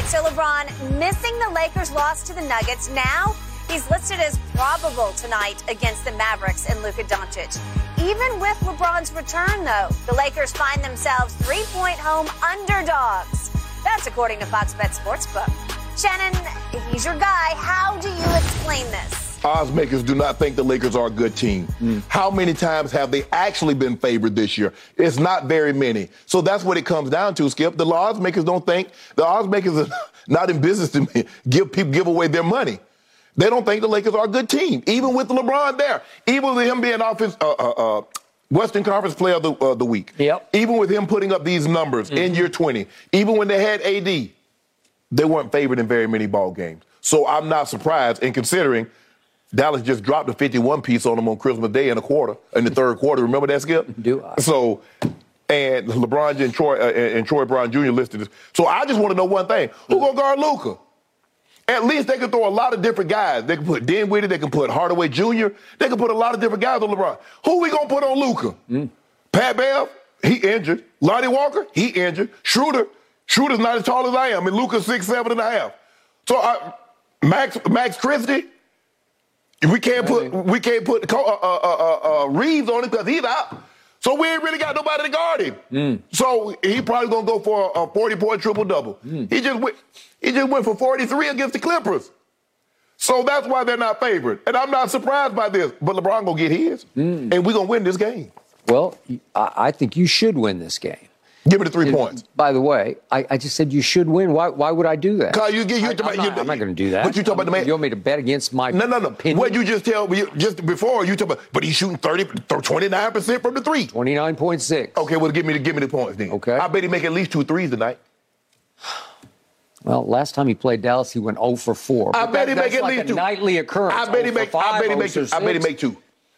Right, so LeBron missing the Lakers loss to the Nuggets. Now he's listed as probable tonight against the Mavericks and Luka Doncic. Even with LeBron's return, though, the Lakers find themselves three-point home underdogs. That's according to Fox Bet Sportsbook. Shannon, if he's your guy. How do you explain this? Odds makers do not think the Lakers are a good team. How many times have they actually been favored this year? It's not very many. So that's what it comes down to, Skip. The odds makers don't think the odds makers are <laughs> not in business to <laughs> give people give away their money. They don't think the Lakers are a good team, even with LeBron there, even with him being offense. Uh, uh, uh, Western Conference Player of the, uh, the Week. Yep. Even with him putting up these numbers in year 20, even when they had AD, they weren't favored in very many ball games. So I'm not surprised, and considering Dallas just dropped a 51 piece on them on Christmas Day in a quarter, in the third quarter. Remember that, Skip? Do I? So, and LeBron and Troy uh, and and Troy Brown Jr. listed this. So I just want to know one thing: Who gonna guard Luka? at least they can throw a lot of different guys. They can put Dinwiddie, they can put Hardaway Jr., they can put a lot of different guys on LeBron. Who we gonna put on Luka? Pat Bev, he injured. Lonnie Walker, he injured. Schroeder, Schroeder's not as tall as I am, and Luka's six seven and a half. So uh, Max Max Christie, we can't put we can't put Co- uh, uh, uh, uh, Reaves on it because he's out. So we ain't really got nobody to guard him. So he probably gonna go for a, 40 point triple double. He just went he just went for 43 against the Clippers. So that's why they're not favored. And I'm not surprised by this. But LeBron gonna get his, and we're gonna win this game. Well, I think you should win this game. Give me the three points. By the way, I, I just said you should win. Why, why would I do that? You you. I, am not, I'm not going to do that. But you talk about the man. You want me to bet against my No, no, no. opinion? What you just tell me just before you talk about, but he's shooting 30, 29 percent from the three. 29.6. Okay, well give me the give me the points then. Okay. I bet he make at least two threes tonight. Well, last time he played Dallas, he went 0 for 4. I bet he make at like least two. nightly occurrence. I bet he oh make. 5, I bet he oh make. Two. I bet he make two.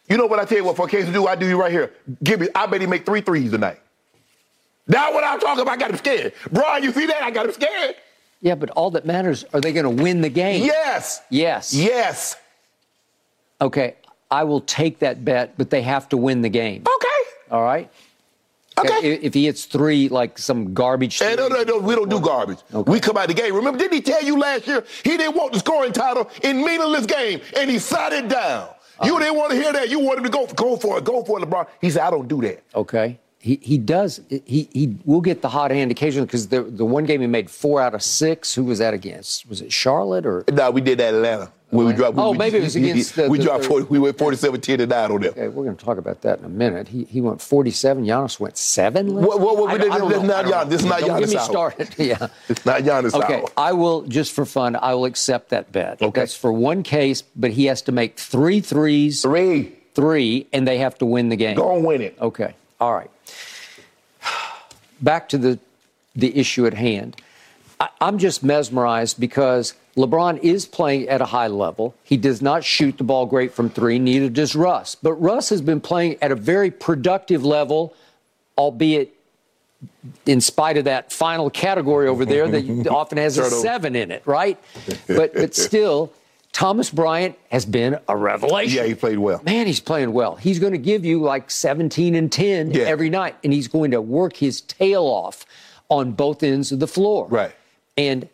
You know what I tell you? What for case to do, I do you right here. Give me. I bet he make three threes tonight. That's what I'm talking about. I got him scared. Brian, you see that? I got him scared. Yeah, but all that matters, are they going to win the game? Yes. Yes. Yes. Okay, I will take that bet, but they have to win the game. Okay. All right? Okay. If, if he hits three, like some garbage. Hey, no, no, no, we don't do garbage. Okay. We come out the game. Remember, didn't he tell you last year he didn't want the scoring title in meaningless game, and he sat it down. Uh-huh. You didn't want to hear that. You wanted to go, go for it, go for it, LeBron. He said, I don't do that. Okay. He, he does. He, he will get the hot hand occasionally because the, the one game he made four out of six. Who was that against? Was it Charlotte or? No, we did that Atlanta. When we dropped, Oh, we, maybe it was against the- we the- dropped 40, we went 47 10 to 9 on them. Okay, we're going to talk about that in a minute. He, he went 47. Giannis went seven. What- what- what I- this is not Giannis. This is not Don't get me hour. started. <laughs> yeah. It's not Giannis Okay, hour. I will just for fun. I will accept that bet. Okay. That's for one case, but he has to make three threes, Three. three, and they have to win the game. Go and win it. Okay. All right. Back to the the issue at hand. I, I'm just mesmerized because LeBron is playing at a high level. He does not shoot the ball great from three, neither does Russ. But Russ has been playing at a very productive level, albeit in spite of that final category over there that <laughs> often has a seven in it, right? But but <laughs> still, Thomas Bryant has been a revelation. Yeah, he played well. Man, he's playing well. He's going to give you like 17 and 10 Yeah. every night, and he's going to work his tail off on both ends of the floor. Right. And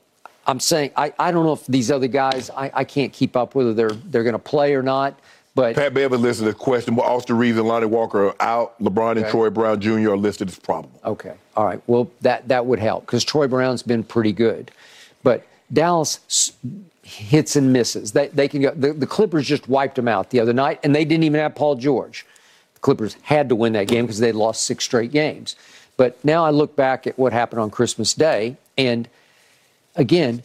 I'm saying, I, I don't know if these other guys, I, I can't keep up whether they're they're going to play or not, but Pat Bev is listed as question. Well, Austin Reaves and Lonnie Walker are out. LeBron and Troy Brown Jr. are listed as probable. Okay. All right. Well, that that would help because Troy Brown's been pretty good, but Dallas hits and misses. They they can go. The, the Clippers just wiped them out the other night, and they didn't even have Paul George. The Clippers had to win that game because they'd lost six straight games. But now I look back at what happened on Christmas Day, and again,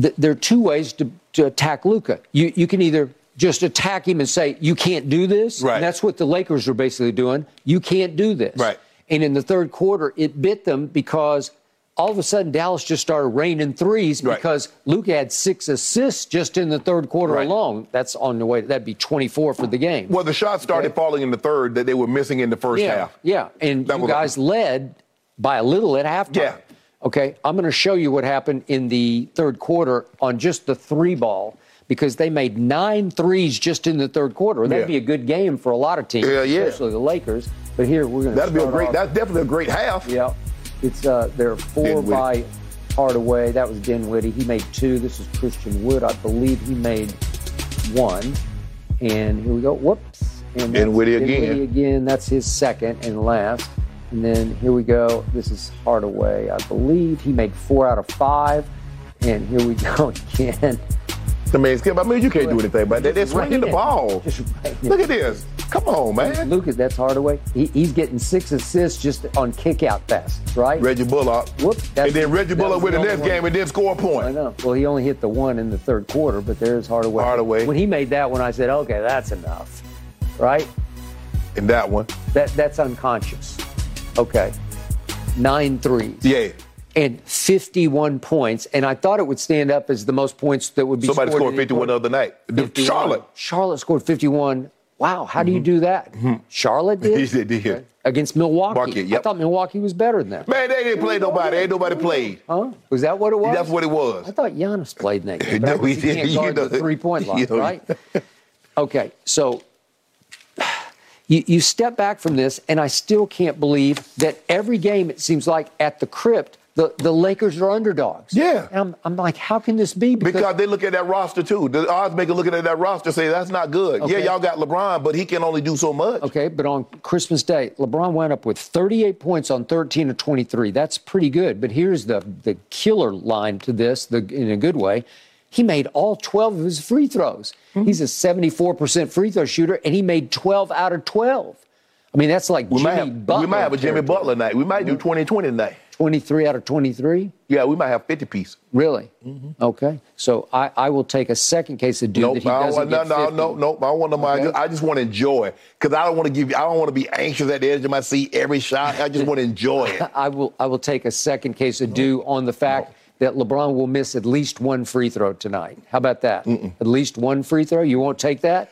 th- there are two ways to, to attack Luka. You you can either just attack him and say you can't do this. Right. And that's what the Lakers are basically doing. You can't do this. Right. And in the third quarter, it bit them because all of a sudden Dallas just started raining threes Right. because Luke had six assists just in the third quarter Right. alone. That's on the way. That'd be 24 for the game. Well, the shots started Okay. falling in the third that they were missing in the first yeah, half. yeah. And That you guys led by a little at halftime. Yeah. Okay, I'm going to show you what happened in the third quarter on just the three ball because they made nine threes just in the third quarter. That'd Yeah. be a good game for a lot of teams, Yeah, yeah. especially the Lakers. But here we're going to That'd be a great. off- That's definitely a great half. yeah, it's uh, they're four Dinwiddie. by Hardaway. That was Dinwiddie. He made two. This is Christian Wood. I believe he made one. And here we go. Whoops. And Dinwiddie again. again. That's his second and last. And then here we go. This is Hardaway. I believe he made four out of five. And here we <laughs> go again. I mean, Skip, I mean, you can't do anything about that. They're swinging the ball. Look at this. Come on, man. Lucas, that's Hardaway. He, he's getting six assists just on kick out passes, right? Reggie Bullock. Whoop, and then Reggie Bullock the the next game and didn't score a point. I know. Well, he only hit the one in the third quarter, but there's Hardaway. Hardaway. When he made that one, I said, okay, that's enough, right? In that one. That that's unconscious. Okay, nine threes Yeah. And 51 points, and I thought it would stand up as the most points that would be. Somebody scored scored 51 the other night. 51. Charlotte. Charlotte scored 51 Wow, how do you mm-hmm. do that? Mm-hmm. Charlotte did? <laughs> Did. Against Milwaukee. Milwaukee, I thought Milwaukee was better than that. Man, they didn't play nobody. Ain't nobody played. Huh? Was that what it was? That's what it was. I thought Giannis played in that game. <laughs> No, he guess he can't didn't. You know- the three-point <laughs> line, you know- right? Okay, so <sighs> you, you step back from this, and I still can't believe that every game, it seems like, at the crypt, the, the Lakers are underdogs. Yeah. I'm, I'm like, how can this be? Because they look at that roster too. The odds maker looking at that roster say that's not good. Okay. Yeah, y'all got LeBron, but he can only do so much. Okay, but on Christmas Day, LeBron went up with 38 points on 13 of 23. That's pretty good. But here's the the killer line to this, the, in a good way. He made all 12 of his free throws. Hmm. He's a 74% free throw shooter, and he made 12 out of 12. I mean, that's like We Jimmy might have Butler. we might have a Jimmy. Butler night. We might do 20-20 tonight. 23 out of 23. Yeah, we might have 50 piece. Really? Mm-hmm. Okay. So I, I will take a second case of dude Nope, that he I doesn't want no, get no, 50. no, no. I want them. I Okay. just, I just want to enjoy because I don't want to give. you I don't want to be anxious at the edge of my seat every shot. I just want to enjoy it. <laughs> I will I will take a second case of due on the fact that LeBron will miss at least one free throw tonight. How about that? At least one free throw. You won't take that?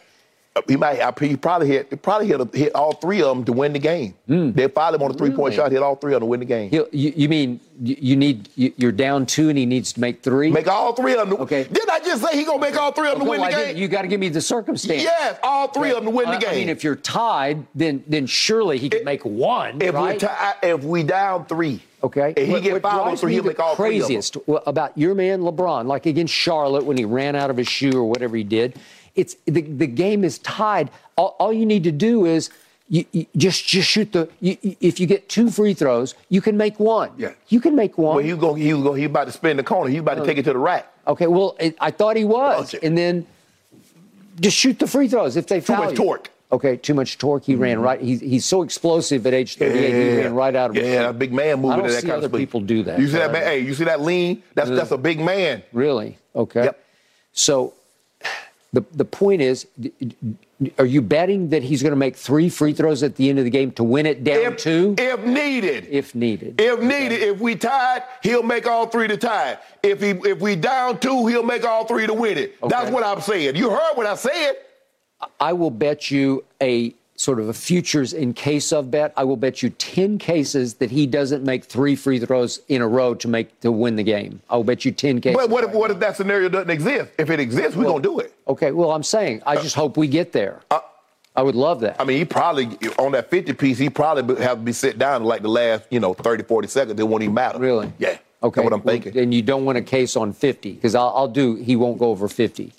He might. I- He probably hit. He probably hit, hit all three of them to win the game. Mm. They fouled him on a three point Really? shot. Hit all three of them to win the game. You, you mean you, need you, you're down two and he needs to make three? Make all three of them. Okay. Didn't I just say he gonna make all three of them Okay, to win well, the I game? didn't- you got to give me the circumstance. yes, all three of them to win I, the game. I mean, if you're tied, then then surely he could make one, if right? we tie, if we down three, Okay. and he What- get fouled on three, he'll make all three of them. craziest about your man LeBron, like against Charlotte when he ran out of his shoe or whatever he did. It's the, the game is tied. All, all you need to do is you, you just just shoot the. You, you- if you get two free throws, you can make one. Yeah. You can make one. Well, he go, he go, he about to spin the corner. He about to take it to the rack. okay. Well, it, I thought he was, and then just shoot the free throws if they Too foul much you. torque. Okay, too much torque. He ran right. He's, he's so explosive at age 38. He ran right out of Yeah, a big man moving I don't at that see kind other of people do that. You see that Uh, man? Hey, you see that lean? That's that's a big man. Really? Okay. Yep. So the the point is, are you betting that he's going to make three free throws at the end of the game to win it down If, two, if needed. if needed? If needed, if we tied, he'll make all three to tie. If he if we down two, he'll make all three to win it. That's what I'm saying. You heard what I said. I will bet you a sort of a futures in case of bet. I will bet you ten cases that he doesn't make three free throws in a row to make to win the game. I'll bet you ten cases. But what if what if that scenario doesn't exist? If it exists, we're gonna do it. Okay. Well, I'm saying I just hope we get there. Uh, I would love that. I mean, he probably on that 50 piece, he probably have to be sit down like the last, you know, 30, 40 seconds. It won't even matter. Really? Yeah. Okay. That's what I'm well, thinking. And you don't want a case on 50 because I'll, I'll do. He won't go over 50.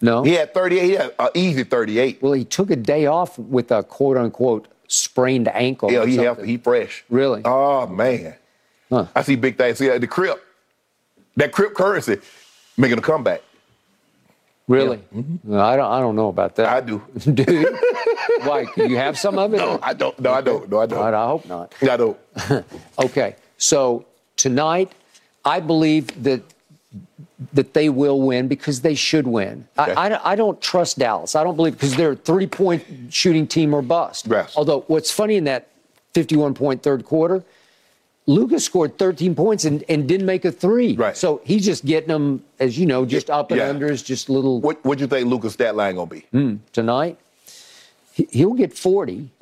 No. He had 38. He had an easy 38. Well, he took a day off with a quote unquote sprained ankle. Yeah, he healthy. He fresh. Really? Oh man. Huh. I see big things. See uh, the Crip, that Crip currency making a comeback. Really? No, I don't. I don't know about that. I do. <laughs> do you? Why? Do you have some of it? No, I don't. No, I don't. No, I I, don't. I hope not. I don't. <laughs> Okay. So tonight, I believe that that they will win because they should win. Okay. I, I, I don't trust Dallas. I don't believe because they're a three point shooting team or bust. Yes. Although what's funny in that 51 point third quarter, Lucas scored 13 points and, and didn't make a three. Right. So he's just getting them, as you know, just up and Yeah. unders, just little What do you think Lucas' stat line gonna be? Hmm, tonight. He'll get 40. <laughs>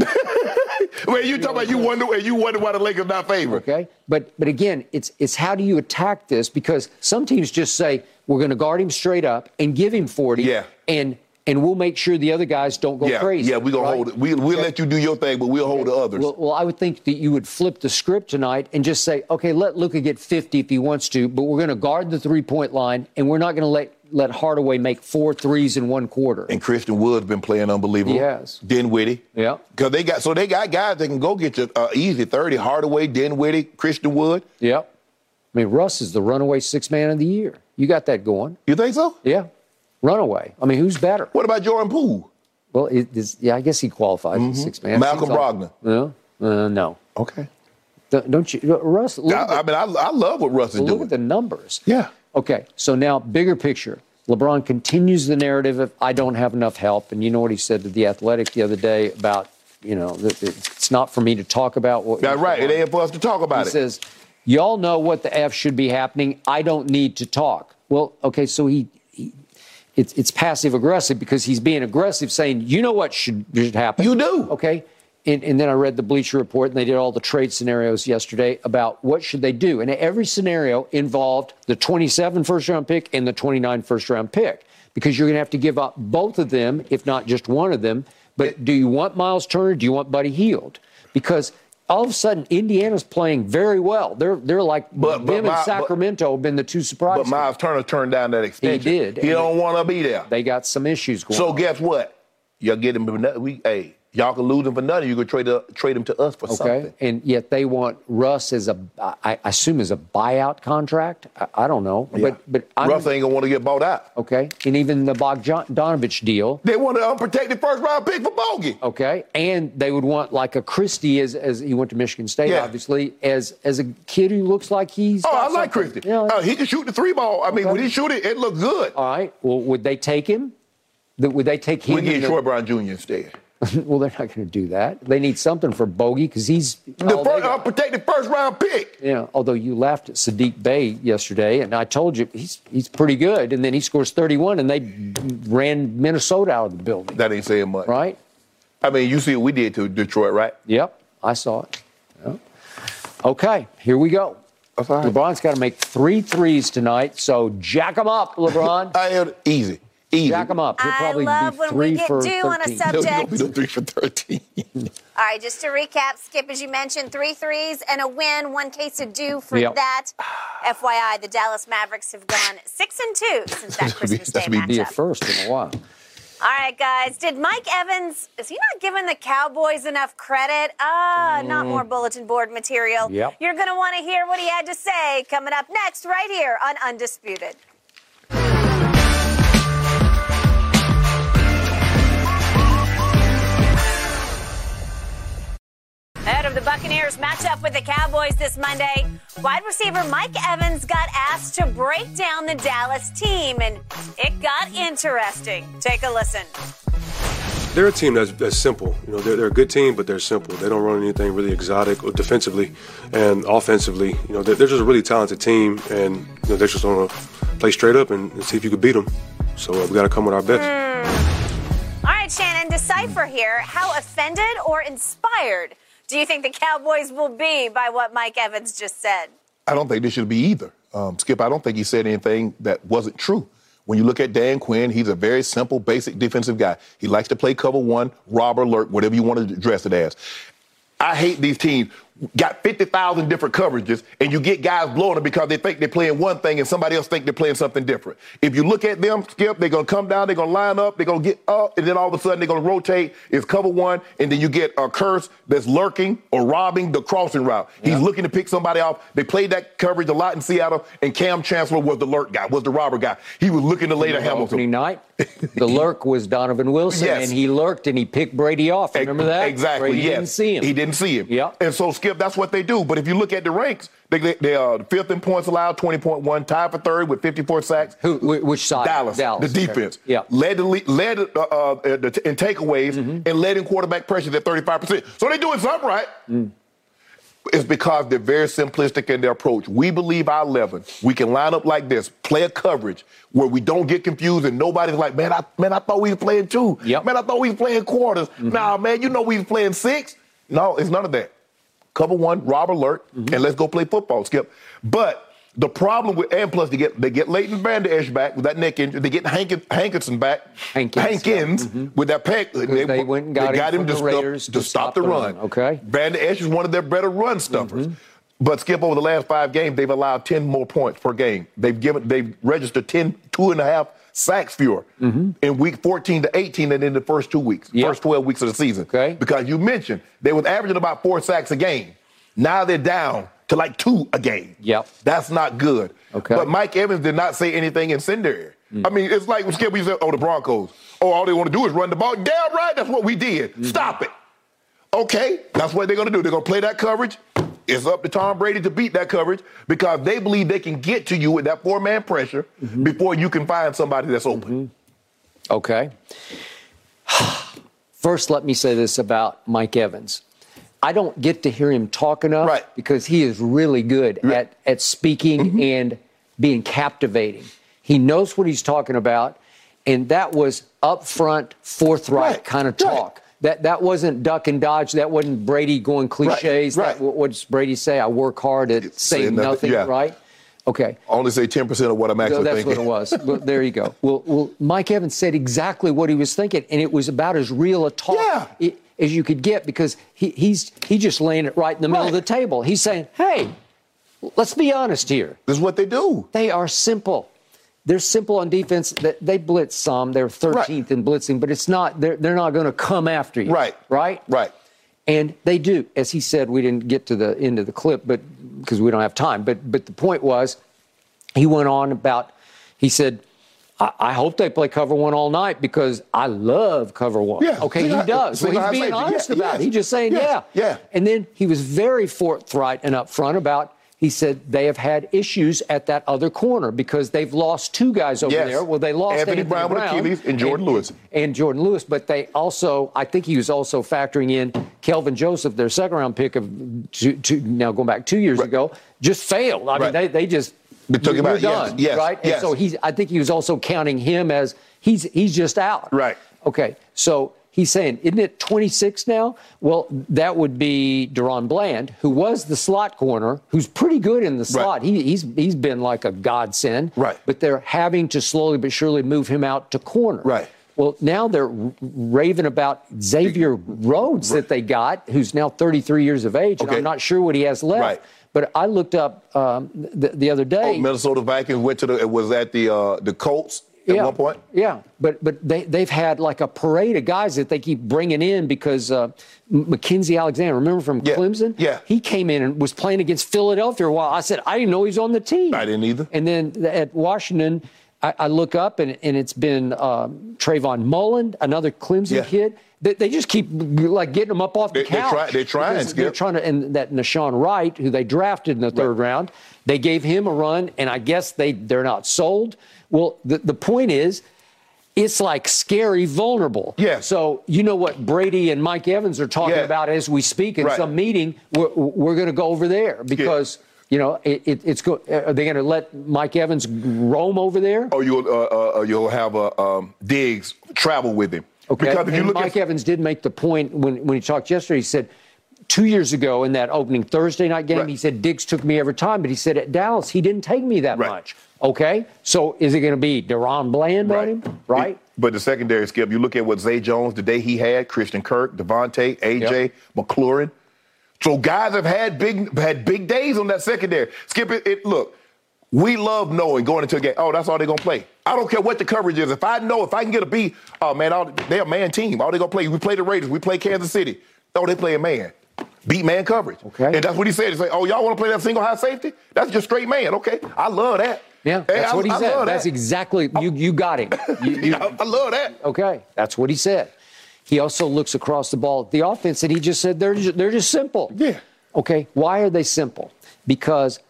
<laughs> Well, you talk about you wonder and you wonder why the Lakers not favored. Okay, but but again, it's it's how do you attack this? Because some teams just say we're going to guard him straight up and give him forty, Yeah. and and we'll make sure the other guys don't go Yeah, crazy. yeah, we're gonna right? hold it. We, we'll let you do your thing, but we'll hold the others. Well, well, I would think that you would flip the script tonight and just say, okay, let Luka get 50 if he wants to, but we're going to guard the three point line and we're not going to let let Hardaway make four threes in one quarter. and Christian Wood's been playing unbelievable. He has. Dinwiddie. Yeah. Because they got so they got guys that can go get you uh, easy thirty. Hardaway, Dinwiddie, Christian Wood. Yep. I mean, Russ is the runaway six man of the year. You got that going. You think so? Yeah. Runaway. I mean, who's better? What about Jordan Poole? Well, it is, yeah, I guess he qualifies as six man. Mm-hmm. Malcolm like- Brogdon. No, uh, no. Okay. Don't- you, Russ? Look, I, I mean, I, I love what Russ is look doing. at the numbers. Yeah. Okay, so now bigger picture. LeBron continues the narrative of I don't have enough help, and you know what he said to the Athletic the other day about you know it's not for me to talk about what. That's right. It ain't for us to talk about He it. says, "Y'all know what the f should be happening. I don't need to talk." Well, okay, so he, he it's, it's passive aggressive because he's being aggressive, saying, you know what should, should happen. You do. Okay. And, and then I read the Bleacher Report, and they did all the trade scenarios yesterday about what should they do. And every scenario involved the 27 first round pick and the 29 first round pick because you're going to have to give up both of them, if not just one of them. But do you want Myles Turner? Do you want Buddy Hield? Because all of a sudden, Indiana's playing very well. They're they're like But- but them my- and but- Sacramento have been the two surprises. But Myles Turner turned down that extension. They did. He don't want to be there. they got some issues going. So on. guess what? You're get him for nothing. We hey, y'all can lose him for nothing. You can trade uh, trade him to us for Okay, something. and yet they want Russ as a, I assume as a buyout contract. I, I don't know, Yeah. but but I'm, Russ ain't gonna want to get bought out. okay, and even the Bogdanovich deal. They want an unprotected first round pick for Bogey. Okay, and they would want like a Christie as as he went to Michigan State, Yeah. obviously as as a kid who looks like he's. Oh, I like something. Christie. Yeah. Uh, he can shoot the three ball. I mean, when he shoot it, it looked good. All right. Well, would they take him? Would they take him? we get Troy Brown Jr. instead. <laughs> well, they're not going to do that. They need something for Bogey because he's The oh, they first, got. Uh, unprotected first round pick. Yeah, although you laughed at Saddiq Bey yesterday, and I told you he's he's pretty good, and then he scores 31, and they ran Minnesota out of the building. That ain't saying much. right? I mean, you see what we did to Detroit, right? Yep, I saw it. Yep. Okay, here we go. That's all right. LeBron's got to make three threes tonight, so jack them up, LeBron. <laughs> I am easy. Easy. jack them up. He'll I probably love be when three we get for due on a 13. No, you gonna subject. be no three for thirteen. All right, just to recap, Skip, as you mentioned, three threes and a win, one case of due for Yep. that. FYI, the Dallas Mavericks have gone six and two since that <laughs> Christmas Day That's be- Be a matchup. first in a while. All right, guys. Did Mike Evans, is he not giving the Cowboys enough credit? Ah, not more bulletin board material. Mm. Yep. You're going to want to hear what he had to say coming up next, right here on Undisputed. Ahead of the Buccaneers matchup with the Cowboys this Monday, wide receiver Mike Evans got asked to break down the Dallas team, and it got interesting. Take a listen. They're a team that's, that's simple. You know, they're, they're a good team, but they're simple. They don't run anything really exotic or defensively and offensively. You know, they're, they're just a really talented team, and you know, they're just going to play straight up and, and see if you could beat them. So uh, we got to come with our best. All right, Shannon, decipher here. How offended or inspired do you think the Cowboys will be by what Mike Evans just said? I don't think this should be either. Um, Skip, I don't think he said anything that wasn't true. When you look at Dan Quinn, he's a very simple, basic defensive guy. He likes to play cover one, rob alert, whatever you want to address it as. I hate these teams. Got 50,000 different coverages, and you get guys blowing them because they think they're playing one thing and somebody else think they're playing something different. If you look at them, Skip, they're going to come down, they're going to line up, they're going to get up, and then all of a sudden they're going to rotate. It's cover one, and then you get a curse that's lurking or robbing the crossing route. He's looking to pick somebody off. They played that coverage a lot in Seattle, and Kam Chancellor was the lurk guy, was the robber guy. He was looking to lay to Hamilton. Opening night, <laughs> the lurk was Donovan Wilson, Yes. and he lurked and he picked Brady off. Remember that? Exactly. Brady yes. didn't see him. He didn't see him. Yeah. And so Skip, that's what they do. But if you look at the ranks, they they, they are fifth in points allowed, twenty point one, tied for third with fifty four sacks. Who? Which side? Dallas, Dallas. the okay. defense, Yeah. led the le- led uh, uh, in takeaways Mm-hmm. and led in quarterback pressures at thirty five percent. So they're doing something right. Mm. It's because they're very simplistic in their approach. We believe our 11. We can line up like this, play a coverage where we don't get confused and nobody's like, man, I, man, I thought we was playing two. Yep. Man, I thought we was playing quarters. Nah, man, you know we was playing six. No, it's none of that. Cover one, rob alert, mm-hmm. and let's go play football, Skip. But the problem with and plus they get they get Leighton Vander Esch back with that neck injury. They get Hankin, Hankinson back. Hankins, Hankins yeah. with that peg. They, they went and got him from to the stop- to, stop, the run. okay. Vander Esch is one of their better run stuffers. Mm-hmm. But Skip, over the last five games, they've allowed 10 more points per game. They've given they've registered 10, two and a half sacks fewer mm-hmm. in week 14 to 18 and in the first two weeks, Yep. first 12 weeks of the season. Okay. Because you mentioned they was averaging about four sacks a game. Now they're down to like two a game. Yep. That's not good. Okay. But Mike Evans did not say anything in incendiary. Mm. I mean, it's like Skip, we said, oh, the Broncos. Oh, all they want to do is run the ball. Damn right, that's what we did. Mm-hmm. Stop it. Okay, that's what they're going to do. They're going to play that coverage. It's up to Tom Brady to beat that coverage because they believe they can get to you with that four man pressure mm-hmm. before you can find somebody that's open. Mm-hmm. Okay. <sighs> First, let me say this about Mike Evans. I don't get to hear him talk enough Right. because he is really good at, at speaking mm-hmm. and being captivating. He knows what he's talking about. and that was upfront, forthright Right, kind of right. That that wasn't duck and dodge. That wasn't Brady going cliches. right. That, what, does Brady say? I work hard at saying saying nothing, nothing. yeah. Right? Okay. Only say 10% of what I'm actually that's thinking. what it was. well, there you go. Well, well, Mike Evans said exactly what he was thinking, and it was about as real a talk Yeah. as you could get because he, he's he just laying it right in the middle of the table. He's saying, "Hey, let's be honest here. This is what they do. They are simple. They're simple on defense. They- They blitz some. They're 13th in blitzing, but it's not. They're they're not going to come after you. Right. Right. Right. And they do, as he said. We didn't get to the end of the clip, but because we don't have time. But but the point was, he went on about. He said, I, I hope they play cover one all night because I love cover one. Yeah, Okay, he single- does. Well, he's being honest Yeah, about yes, it. He's just saying, yes, yeah. yeah. And then he was very forthright and upfront about. He said they have had issues at that other corner because they've lost two guys over Yes. there. Well, they lost Anthony Brown with Achilles and Jourdan Lewis. and Jourdan Lewis, but they also, I think he was also factoring in Kelvin Joseph, their second round pick of two, two, now going back two years ago, just failed. I mean, they, they just They took him out, yes, done, yes, right? yes. And so he's, I think he was also counting him as he's he's just out. Right. Okay, so he's saying, isn't it 26 now? Well, that would be DaRon Bland, who was the slot corner, who's pretty good in the slot. He, he's he's been like a godsend. Right. But they're having to slowly but surely move him out to corner. Right. Well, now they're raving about Xavier Rhodes that they got, who's now 33 years of age, and Okay. I'm not sure what he has left. Right. But I looked up um, the, the other day. Oh, Minnesota Vikings went to the, it was at the uh, the Colts at yeah, one point. Yeah, but but they they've had like a parade of guys that they keep bringing in because uh, Mackensie Alexander, remember from Yeah, Clemson? yeah. he came in and was playing against Philadelphia while. I said I didn't know he was on the team. I didn't either. And then at Washington, I, I look up and, and it's been um, Trayvon Mullen, another Clemson Yeah. kid. They, they just keep like getting them up off the They- couch. try- they're trying, They're trying to, and that Nahshon Wright, who they drafted in the third round, they gave him a run, and I guess they they're not sold. Well, the the point is. It's like scary, vulnerable. Yeah. So you know what Brady and Mike Evans are talking Yeah. about as we speak in Right. some meeting. We're, we're going to go over there because you know it, it, it's go. Are they going to let Mike Evans roam over there? Or you'll uh, uh, you'll have uh, um, Diggs travel with him. Okay. Because if you look Mike at Evans did make the point when, when he talked yesterday. He said two years ago in that opening Thursday night game, Right. he said Diggs took me every time, but he said at Dallas he didn't take me that Right. much. Okay. So is it going to be DaRon Bland on him? Right. But the secondary skip, you look at what Zay Jones, the day he had, Christian Kirk, Devontae, AJ, McLaurin. So guys have had big had big days on that secondary. Skip it, it look, we love knowing going into a game, oh, that's all they're gonna play. I don't care what the coverage is. If I know if I can get a B, oh man, all, they're a man team. All they gonna play. We play the Raiders, we play Kansas City. Oh, they play a man. Beat man coverage. Okay. And that's what he said. He said, Oh, y'all want to play that single high safety? That's just straight man. Okay. I love that. Yeah, that's what he I said. love That's that. exactly you. You got him. <laughs> You, you- I, I love that. Okay, that's what he said. He also looks across the ball at the offense, and he just said they're just, they're just simple. Yeah. Okay, why are they simple? Because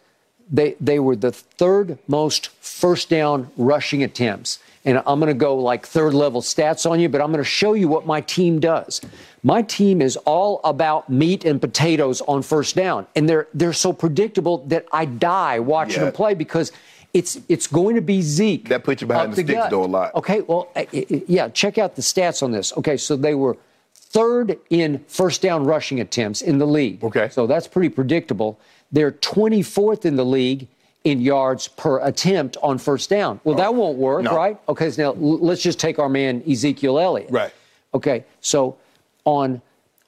they they were the third most first down rushing attempts. And I'm going to go like third level stats on you, but I'm going to show you what my team does. My team is all about meat and potatoes on first down, and they're they're so predictable that I die watching Yeah. them play because it's it's going to be Zeke. That puts you behind up the sticks, gut. though, a lot. Okay, well, yeah, check out the stats on this. Okay, so they were third in first down rushing attempts in the league. Okay. So that's pretty predictable. They're 24th in the league in yards per attempt on first down. Well, that won't work, No. right? Okay, so now let's just take our man Ezekiel Elliott. Right. Okay, so on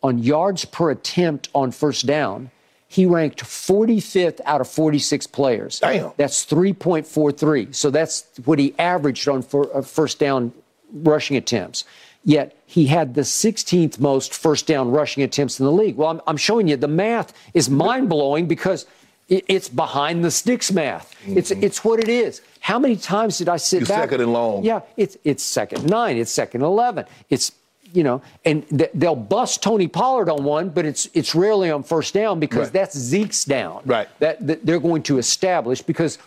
on yards per attempt on first down, he ranked 45th out of 46 players. Damn. That's 3.43. So that's what he averaged on for, uh, first down rushing attempts. Yet he had the 16th most first down rushing attempts in the league. Well, I'm, I'm showing you the math is mind blowing because it, it's behind the sticks math. It's it's what it is. How many times did I sit You're back? second and long. Yeah, it's it's second nine. It's second eleven. It's you know, and th- they'll bust Tony Pollard on one, but it's it's rarely on first down because Right. that's Zeke's down. Right. That, that they're going to establish because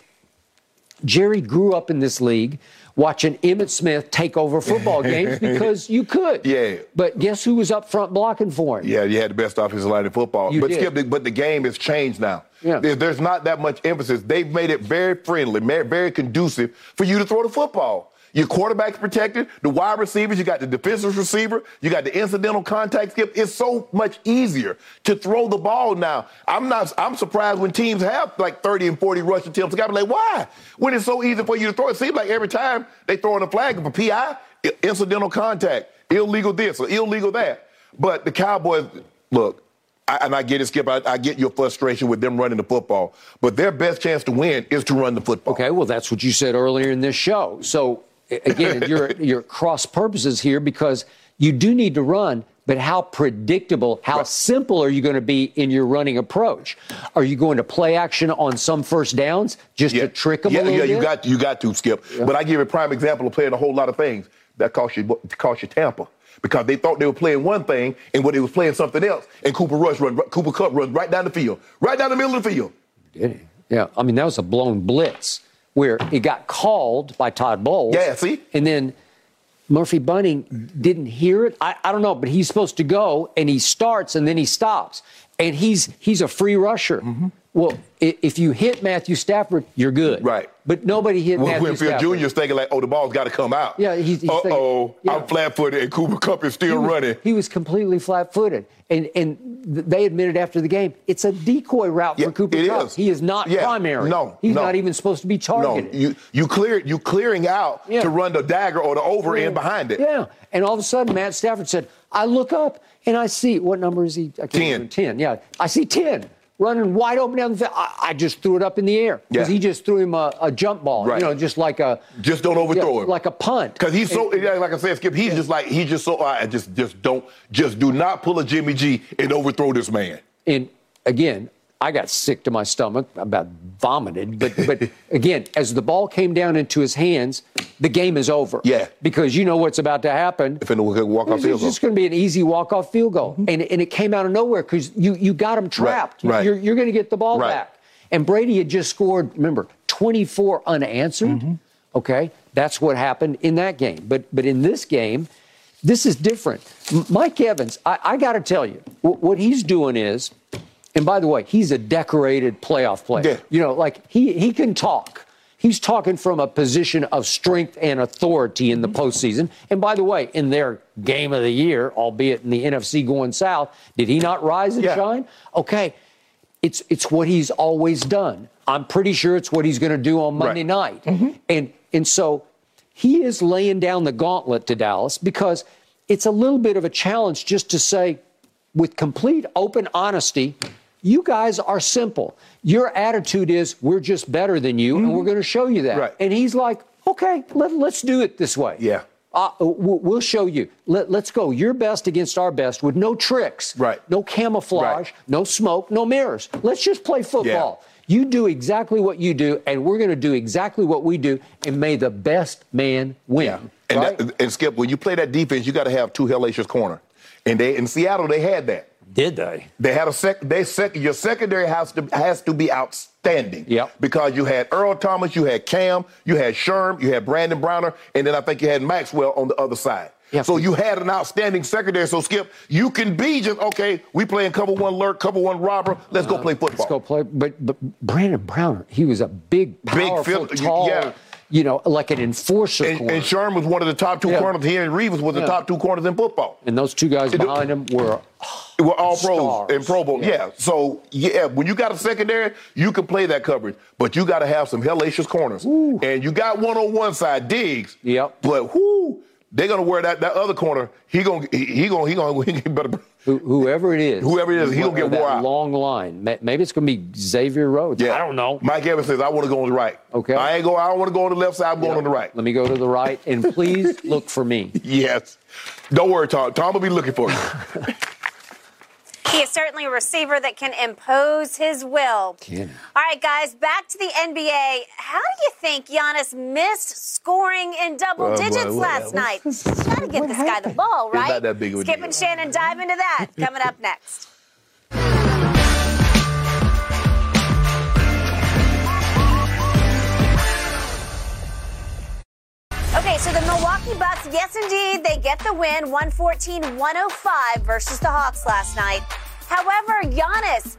Jerry grew up in this league watching Emmitt Smith take over football <laughs> games because you could. Yeah. But guess who was up front blocking for him? Yeah, you had the best offensive line in football. You but did. Skip, the- but the game has changed now. Yeah. There's not that much emphasis. They've made it very friendly, very conducive for you to throw the football. Your quarterback's protected. The wide receivers, you got the defensive receiver. You got the incidental contact skip. It's so much easier to throw the ball now. I'm not. I'm surprised when teams have like 30 and 40 rush attempts. I got to be like, why? When it's so easy for you to throw, it seems like every time they throw in a flag for PI, incidental contact, illegal this or illegal that. But the Cowboys, look, I, and I get it, Skip. I, I, get your frustration with them running the football, but their best chance to win is to run the football. Okay, well, that's what you said earlier in this show. So again, you're you're cross purposes here because you do need to run, but how predictable, how right. simple are you going to be in your running approach? Are you going to play action on some first downs just yeah. to trick them yeah, yeah, bit? you got you got to skip. Yeah. But I give a prime example of playing a whole lot of things that cost you cost you Tampa because they thought they were playing one thing and what they was playing something else. And Cooper Rush run, Cooper Kupp runs right down the field, right down the middle of the field. Did he? Yeah, I mean that was a blown blitz where it got called by Todd Bowles. Yeah, see, and then Murphy Bunting didn't hear it. I, I don't know, but he's supposed to go and he starts and then he stops, and he's he's a free rusher. Mm-hmm. Well, if you hit Matthew Stafford, you're good. Right. But nobody hit well, Matthew Stafford. Jr. is thinking like, oh, the ball's got to come out. Yeah, he's, he's Uh-oh, yeah. I'm flat-footed and Cooper Kupp is still he was, running. He was completely flat-footed. And and they admitted after the game, it's a decoy route yeah, for Cooper it Kupp. Is. He is not yeah. primary. No, He's no. not even supposed to be targeted. No, you you clear you clearing out to run the dagger or the over end behind it. Yeah. And all of a sudden, Matt Stafford said, I look up and I see, what number is he? I can't 10. remember. 10, yeah. I see 10 running wide open down the field. I, I just threw it up in the air because Yeah. he just threw him a, a jump ball, Right. you know, just like a. Just don't overthrow yeah, him. Like a punt. Because he's so, yeah, like I said, Skip, he's just like, he's just so, I just, just don't, just do not pull a Jimmy G and overthrow this man. And again, I got sick to my stomach, about vomited. But but <laughs> again, as the ball came down into his hands, the game is over. Yeah. Because you know what's about to happen. If the walk off It's field goal. just going to be an easy walk-off field goal, and and it came out of nowhere because you you got him trapped. Mm-hmm. right. You're you're going to get the ball Right. back. And Brady had just scored. Remember, 24 unanswered. Mm-hmm. Okay, that's what happened in that game. But but in this game, this is different. Mike Evans, I, I got to tell you, wh- what he's doing is, and by the way, he's a decorated playoff player. Yeah. You know, like he he can talk. He's talking from a position of strength and authority in the Mm-hmm. postseason. And by the way, in their game of the year, albeit in the NFC going south, did he not rise and Yeah. shine? Okay, it's it's what he's always done. I'm pretty sure it's what he's going to do on Monday Right. Mm-hmm. night. And and so he is laying down the gauntlet to Dallas because it's a little bit of a challenge just to say with complete open honesty, you guys are simple. Your attitude is we're just better than you and we're going to show you that. Mm-hmm. Right. And he's like, "Okay, let, let's do it this way." Yeah. Uh, we'll show you. Let, let's go. Your best against our best with no tricks, Right. no camouflage, Right. no smoke, no mirrors. Let's just play football. You do exactly what you do, and we're going to do exactly what we do, and may the best man win. And, right? that, and Skip, when you play that defense, you got to have two hellacious corner. And they in Seattle, they had that. Did they? They had a sec. They sec. Your secondary has to has to be outstanding. Yep. Because you had Earl Thomas, you had Kam, you had Sherm, you had Brandon Browner, and then I think you had Maxwell on the other side. Yeah. So you had an outstanding secondary. So Skip, you can be just okay. We playing cover one lurk, cover one robber. Let's go uh, play football. Let's go play. But, but Brandon Browner, he was a big, powerful, field- tall, yeah. You know, like an enforcer And, corner. and was one of the top two Yeah. corners. and Reeves was the Yeah. top two corners in football. and those two guys behind him were We're all pros and Pro Bowl. Yeah. Yeah. So yeah, when you got a secondary, you can play that coverage, but you got to have some hellacious corners. And you got one on one side, Diggs. Yep. But whoo, they're gonna wear that that other corner. He gonna he, he gonna he gonna <laughs> he better. whoever it is. Whoever it is, he'll get wore out. Long line. Maybe it's going to be Xavier Rhodes. Yeah. I don't know. Mike Evans says I want to go on the right. Okay. I ain't go. I don't want to go on the left side. I'm going on the right. Let me go to the right, and please <laughs> look for me. Yes. Don't worry, Tom. Tom will be looking for you. <laughs> He is certainly a receiver that can impose his will. Can. All right, guys, back to the NBA. How do you think Giannis missed scoring in double oh, Well, digits well, last well, night? Got to get this guy the ball, It's right? not that big of a Skip deal. and Shannon dive into that. Coming up next. Okay, so the Milwaukee Bucks, yes, indeed, they get the win 114 105 versus the Hawks last night. However, Giannis,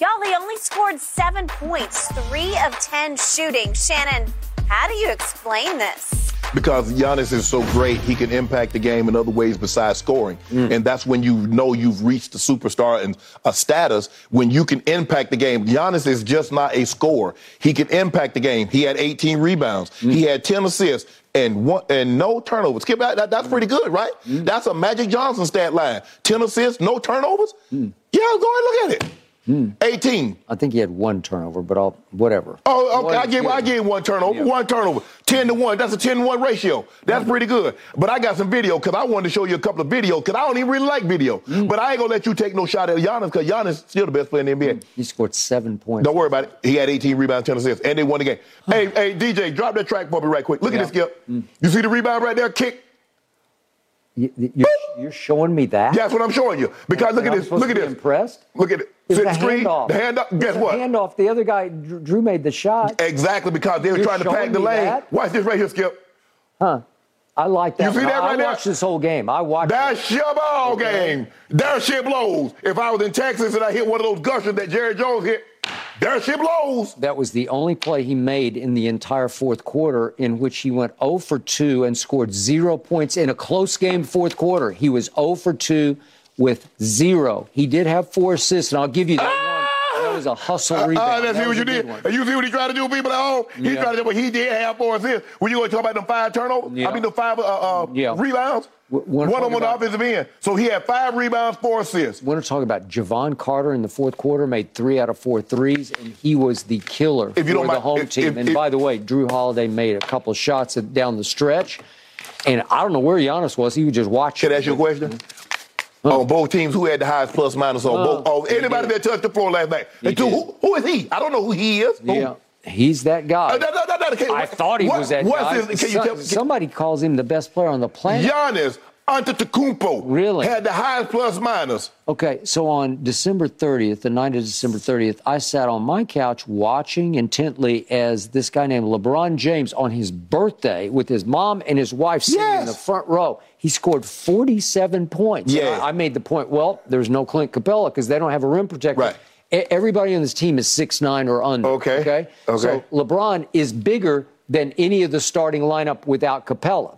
y'all, he only scored seven points, three of 10 shooting. Shannon, how do you explain this? Because Giannis is so great, he can impact the game in other ways besides scoring. Mm. And that's when you know you've reached the superstar and a status when you can impact the game. Giannis is just not a scorer. He can impact the game. He had 18 rebounds. Mm. He had 10 assists. And one and no turnovers. Skip that, that- that's pretty good, right? Mm. That's a Magic Johnson stat line. 10 assists, no turnovers. Yeah, go and look at it. Hmm. 18. I think he had one turnover, but I'll whatever. Oh, okay. I is give I give him one turnover. Yeah. One turnover. Ten to one. That's a 10 to 1 ratio. That's pretty good. But I got some video because I wanted to show you a couple of videos because I don't even really like video. Mm. But I ain't gonna let you take no shot at Giannis because Giannis is still the best player in the NBA. Mm. He scored seven points. Don't worry about it. He had 18 rebounds, 10 assists, and they won the game. Hey, hey, DJ, drop that track for me right quick. Look Yeah. at this, Skip. Mm. You see the rebound right there? Kick. You, you're, you're showing me that? That's what I'm showing you. Because look at I'm this. Look at this. Impressed? Look at it. It's the screen. handoff. The handoff. Guess what? Handoff. The other guy, Jrue made the shot. Exactly because they were You're trying to pack the lane. that? Watch this right here, Skip. Huh? I like that. You see that I right there? watched this whole game. I watched. That's your ball game. There shit blows. If I was in Texas and I hit one of those gushers that Jerry Jones hit, there shit blows. That was the only play he made in the entire fourth quarter in which he went 0 for 2 and scored zero points in a close game fourth quarter. He was 0 for 2 with zero. He did have four assists, and I'll give you that one. That was a hustle Uh, rebound. let's That see what you did. one. You see what he tried to do, people at home? He Yeah. tried to do, but he did have four assists. When you going to talk about them five turnovers, Yeah. I mean, the five uh, uh, Yeah. rebounds, one of them on talk the about- offensive end. So he had five rebounds, four assists. want to talk about Jevon Carter in the fourth quarter, made three out of four threes, and he was the killer If for the mind- home if- team. if- and by the way, Jrue Holiday made a couple shots down the stretch, and I don't know where Giannis was. He was just watching. Can I ask you a question? On both teams, who had the highest plus minus on Oh, both? Oh, anybody that touched the floor last night. Who, who is he? I don't know who he is. Who? Yeah, he's that guy. Uh, no, no, no, can- I thought he what- was that guy. his- can you tell- can- somebody calls him the best player on the planet. Giannis Antetokounmpo Really? had the highest plus minus. Okay, so on December 30th, the night of December 30th, I sat on my couch watching intently as this guy named LeBron James on his birthday with his mom and his wife sitting in the front row. He scored 47 points. Yeah. I, I made the point, well, there's no Clint Capela because they don't have a rim protector. Right. Everybody on this team is six nine or under. Okay. Okay. Okay. So LeBron is bigger than any of the starting lineup without Capela.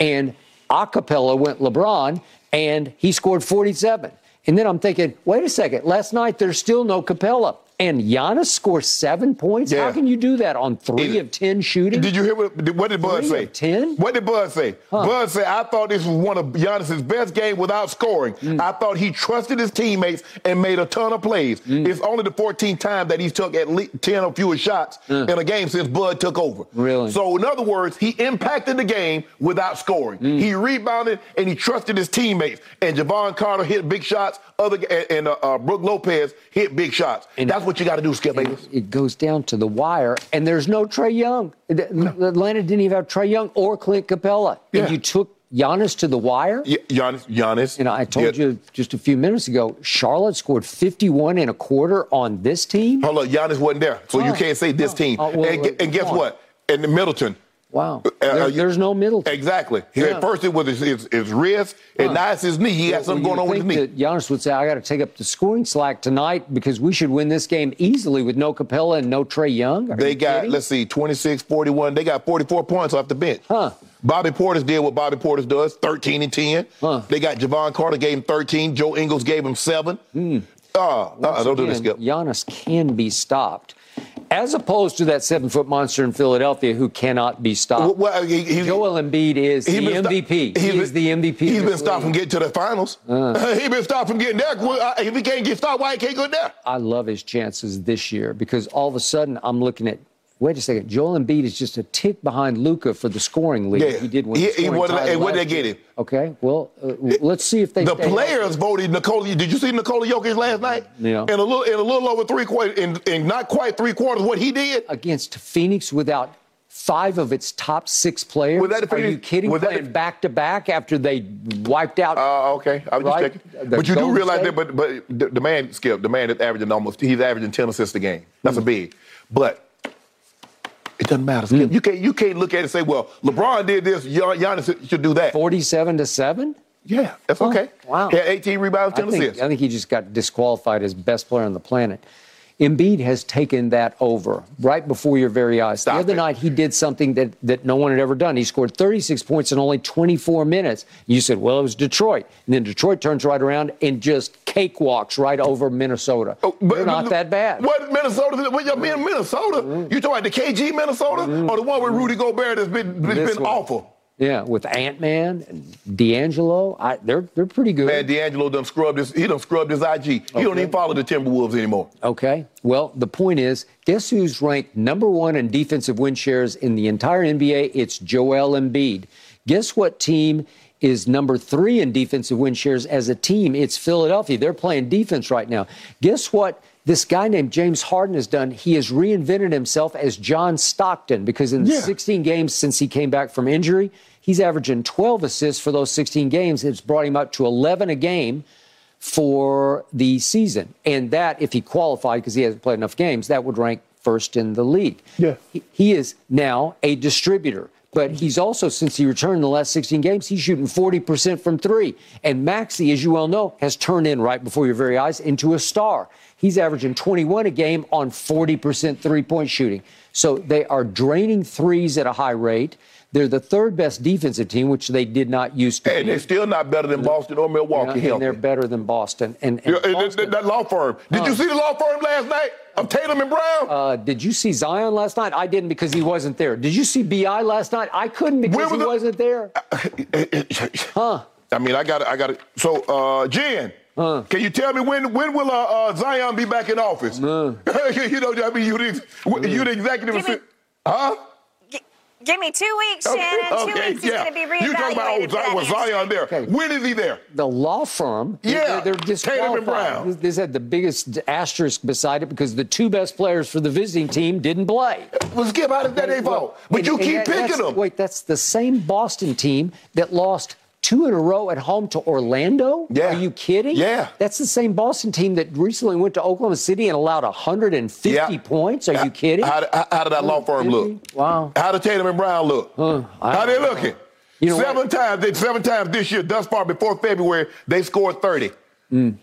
And a Capela went LeBron, and he scored 47. And then I'm thinking, wait a second, last night there's still no Capela. And Giannis scores seven points? How can you do that on three Either- of 10 shooting? Did you hear what, what did Bud Three say? of 10? What did Bud say? Bud said, I thought this was one of Giannis's best games without scoring. Mm. I thought he trusted his teammates and made a ton of plays. Mm. It's only the 14th time that he's took at least 10 or fewer shots in a game since Bud took over. Mm. Really? So, in other words, he impacted the game without scoring. Mm. He rebounded and he trusted his teammates. And Jevon Carter hit big shots. Other and, and uh, uh, Brook Lopez hit big shots. And- That's what you got to do, Skip Bayless. it goes down to the wire, and there's no Trae Young. Atlanta didn't even have Trae Young or Clint Capela. Yeah. And you took Giannis to the wire? Y- Giannis, Giannis. You know, I told Yeah. you just a few minutes ago, Charlotte scored 51 and a quarter on this team. Hold on, Giannis wasn't there, so you Oh, can't say this oh, team. oh, well, and, and guess on. what? And the Middleton. Wow. uh, There- you- there's no middle. Exactly. Yeah. At first it was his, his, his wrist, and Huh. now it's his knee. He got something Well, going on with his knee. Giannis would say, I got to take up the scoring slack tonight because we should win this game easily with no Capela and no Trae Young. Are They you got, kidding? let's see, 26, 41. They got 44 points off the bench. Huh. Bobby Portis did what Bobby Portis does, 13 and 10. Huh. They got Jevon Carter gave him 13. Joe Ingles gave him 7. Uh, uh, don't do this, Skip. Giannis can be stopped, as opposed to that seven foot monster in Philadelphia who cannot be stopped. Well, he, he, Joel Embiid is the He MVP. he's He been- is the MVP. He's been stopped from getting to the finals. Uh. <laughs> he's been stopped from getting there. If he can't get stopped, why he can't go there? I love his chances this year because all of a sudden I'm looking at. Wait a second, Joel Embiid is just a tick behind Luka for the scoring lead. Yeah. He did win. He- he title hey, where'd they get him? Okay, well, uh, let's see if they. The players healthy. voted Nikola. Did you see Nikola Jokic last night? Yeah. In a little, in a little over three quarters, in, in not quite three quarters, what he did. against Phoenix without five of its top six players. That Are you kidding? was Playing back to back after they wiped out. Uh, okay, I was just Right? checking. But you do realize State? that, but but the, the man, Skip, the man is averaging almost. He's averaging ten assists a game. That's Hmm. a big. But it doesn't matter, Skip. You can't you can't look at it and say, well, LeBron did this. Gian- Giannis should do that. Forty-seven to seven. Yeah, that's Huh, okay. wow. He had 18 rebounds, I think, assists. I think he just got disqualified as best player on the planet. Embiid has taken that over right before your very eyes. Stop the other it. night, he did something that, that no one had ever done. He scored 36 points in only 24 minutes. You said, well, it was Detroit. And then Detroit turns right around and just cakewalks right over Minnesota. Oh, but- They're not but- that bad. What Minnesota? What be in Minnesota? Mm-hmm. You talking about the KG Minnesota or the one with Rudy Gobert that's been, that's been one. awful? Yeah, with Ant Man and D'Angelo, I, they're they're pretty good. Man, D'Angelo done scrubbed his. He done scrubbed his IG. He don't even follow the Timberwolves anymore. Okay. Well, the point is, guess who's ranked number one in defensive win shares in the entire NBA? It's Joel Embiid. Guess what team is number three in defensive win shares as a team? It's Philadelphia. They're playing defense right now. Guess what? This guy named James Harden has done. He has reinvented himself as John Stockton because in the Yeah. 16 games since he came back from injury, he's averaging 12 assists for those 16 games. It's brought him up to 11 a game for the season. And that, if he qualified, because he hasn't played enough games, that would rank first in the league. Yeah. He, he is now a distributor. But he's also, since he returned in the last 16 games, he's shooting 40% from three. And Maxey, as you well know, has turned in right before your very eyes into a star. He's averaging 21 a game on 40% three point shooting. So they are draining threes at a high rate. They're the third best defensive team, which they did not used to And be. they're still not better than Boston or Milwaukee. and they're better than Boston. And, and Yeah, and Boston- that, that law firm. Did you see the law firm last night of Tatum and Brown? uh, did you see Zion last night? I didn't because he wasn't there. Did you see Bi last night? I couldn't because Where he was the- wasn't there. <laughs> Huh? I mean, I got it. I got it. So, uh, Jen, can you tell me when when will uh, uh, Zion be back in office? <laughs> you know, I mean, you the, you the executive. Give me- assi- huh? G- give me two weeks, Shannon. Two weeks. He's going to be reevaluated. You talking about oh, for that Zion, was. Zion there? Okay. When is he there? The law firm, Yeah, they're, they're Tatum and. Brown. This, this had the biggest asterisk beside it because the two best players for the visiting team didn't play. Well, Skip, how did that ain't fault? But And- you and keep that- picking them. Wait, that's the same Boston team that lost two in a row at home to Orlando? Yeah. Are you kidding? Yeah. That's the same Boston team that recently went to Oklahoma City and allowed 150 Yeah. points. Are you kidding? How, how, how did that law firm look? Wow. How did Tatum and Brown look? I how they looking? You know seven what? times. They, seven times this year, thus far, before February, they scored 30. Mm.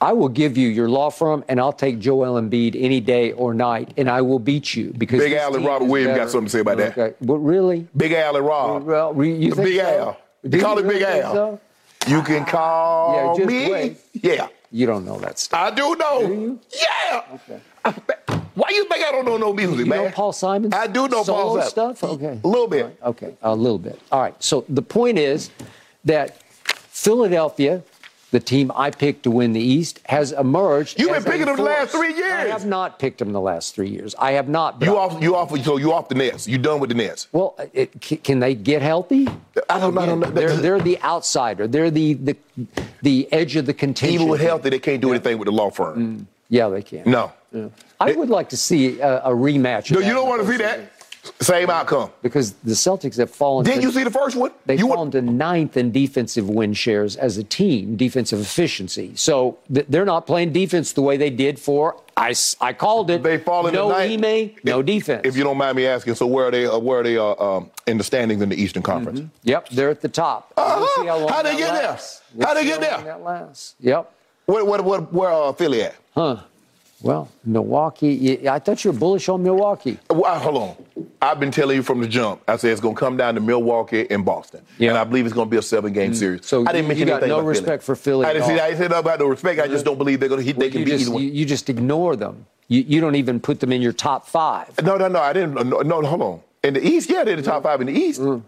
I will give you your law firm, and I'll take Joel Embiid any day or night, and I will beat you because Big Al and Robert Williams got something to say about that. But really? Big Al and Rob. Well, you think Big so? Al. They call him Big really Al. so? You can call Yeah, me. wait. Yeah, You don't know that stuff. I do know. Do you? Yeah. I Why you think I don't know no music, man? You man? know Paul Simon? I do know Paul Simon. stuff. Okay, A little bit. Okay, a little bit. All right. So the point is that Philadelphia, the team I picked to win the East, has emerged. You've been picking them the last three years. I have not picked them the last three years. I have not. You off? You off? So you off the Nets? You done with the Nets? Well, uh, it, can they get healthy? I don't know. I don't know. They're, they're the outsider. They're the the the edge of the contention. Even with healthy, they can't do anything with the law firm. Mm. Yeah, they can. No. I would like to see a, a rematch. No, you don't want to see that. Same outcome. because the Celtics have fallen. Didn't to, you see the first one? They've you fallen to ninth in defensive win shares as a team, defensive efficiency. So th- they're not playing defense the way they did for. I, I called it. They fall into no ninth. Ime, no If- defense. If you don't mind me asking, so where are they? Uh, where are they uh, um, in the standings in the Eastern Conference? Yep, they're at the top. Uh-huh. We'll how How'd they get there? We'll How'd they get how there? That lasts. Yep. Where, where, where, where uh, Philly at? Well, Milwaukee. I thought you were bullish on Milwaukee. Well, hold on. I've been telling you from the jump. I said it's going to come down to Milwaukee and Boston, Yeah. and I believe it's going to be a seven-game series. Mm. So I didn't mention you got anything no about respect for Philly I didn't see. I didn't say nothing about no respect. I just don't believe they're going to. They Well, can you beat just either one. you, just ignore them. You, you don't even put them in your top five. No, no, no. I didn't. No, no, hold on. In the East, yeah, they're the top five in the East. Mm.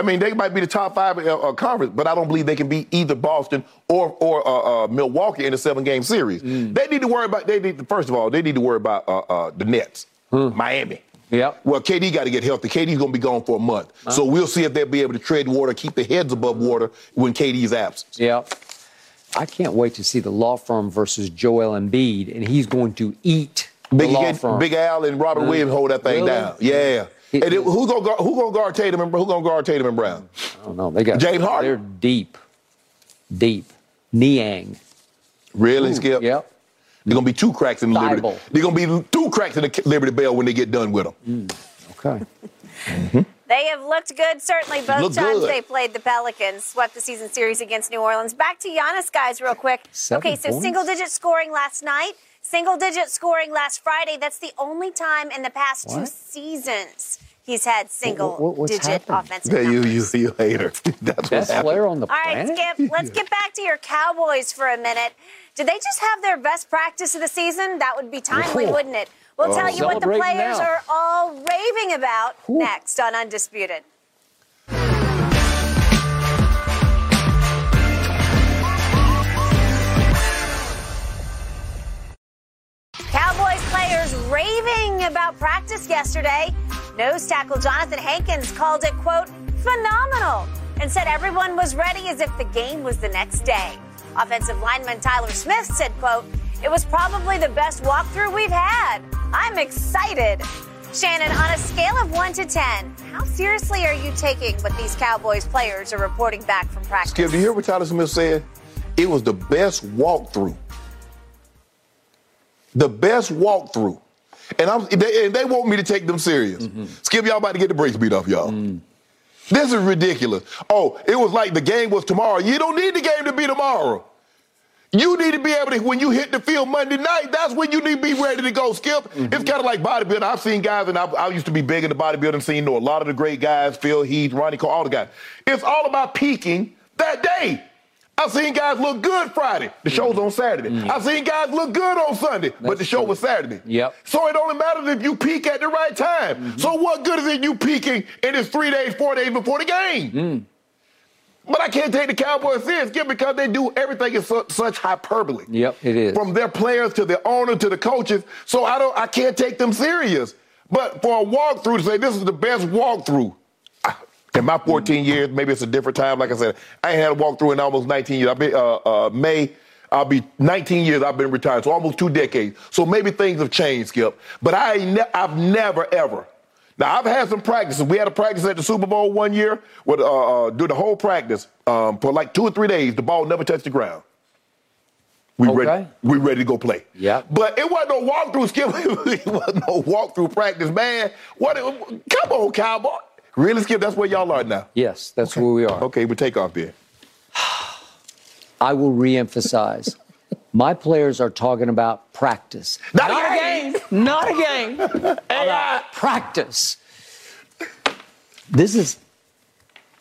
I mean, they might be the top five uh, uh, conference, but I don't believe they can beat either Boston or or uh, uh, Milwaukee in a seven-game series. Mm. They need to worry about. They need to, first of all, they need to worry about uh, uh, the Nets, Miami. Yep. Well, KD got to get healthy. KD's going to be gone for a month, so we'll see if they'll be able to tread water, keep their heads above water when KD's absent. Yep. I can't wait to see the law firm versus Joel Embiid, and he's going to eat the Big, law firm. Big Al and Robert Williams hold that thing Really? down. Yeah. He- and then who's gonna guard, who gonna guard Tatum and who gonna guard Tatum and Brown? I don't know. They got James Harden? They're deep, deep. Niang. Really, Skip? Yep. There's gonna be two cracks in the Liberty. Thibault. There's gonna be two cracks in the Liberty Bell when they get done with them. Mm, okay. Mm-hmm. They have looked good, certainly, both Look times good. they played the Pelicans, swept the season series against New Orleans. Back to Giannis, guys, real quick. Seven okay, so points? single digit scoring last night. single digit scoring last Friday. That's the only time in the past two seasons he's had single what- what's digit happened? offensive Yeah, you, numbers. you, you hater. <laughs> That's what's Best happening. player on the All right, planet. Skip, let's get back to your Cowboys for a minute. Did they just have their best practice of the season? That would be timely, Oh. wouldn't it? We'll oh. tell you what the players now. are all raving about next on Undisputed. Cowboys players raving about practice yesterday. Nose tackle Jonathan Hankins called it, quote, phenomenal, and said everyone was ready as if the game was the next day. Offensive lineman Tyler Smith said, quote, it was probably the best walkthrough we've had. I'm excited. Shannon, on a scale of 1 to 10, how seriously are you taking what these Cowboys players are reporting back from practice? Skip, do you hear what Tyler Smith said? It was the best walkthrough. The best walkthrough. And I'm they, and they want me to take them serious. Mm-hmm. Skip, y'all about to get the brakes beat off y'all. Mm. This is ridiculous. Oh, it was like the game was tomorrow. You don't need the game to be tomorrow. You need to be able to, when you hit the field Monday night, that's when you need to be ready to go, Skip. It's mm-hmm. kind of like bodybuilding. I've seen guys, and I, I used to be big in the bodybuilding scene, know a lot of the great guys, Phil Heath, Ronnie Cole, all the guys. It's all about peaking that day. I've seen guys look good Friday. The show's on Saturday. Mm. I've seen guys look good on Sunday, but the show was Saturday. Yep. So it only matters if you peak at the right time. Mm-hmm. So what good is it you peaking and it's three days, four days before the game? Mm. But I can't take the Cowboys serious because they do everything in su- such hyperbole. Yep, it is. From their players to the owner to the coaches. So I don't I can't take them serious. But for a walkthrough to say this is the best walkthrough. In my 14 years, maybe it's a different time. Like I said, I ain't had a walkthrough in almost 19 years. I've been uh, uh, May. I'll be 19 years. I've been retired, so almost two decades. So maybe things have changed, Skip. But I ne- I've never ever. Now I've had some practices. We had a practice at the Super Bowl one year. With uh, uh, do the whole practice um, for like two or three days. The ball never touched the ground. We ready. We ready to go play. Yeah. But it wasn't no walkthrough, Skip. <laughs> it wasn't no walkthrough practice, man. What? Come on, cowboy. Really, Skip? That's where y'all are now. Yes, that's where we are. Okay, we take off there. <sighs> I will reemphasize. My players are talking about practice. Not <laughs> a game. Not a game. about practice. This is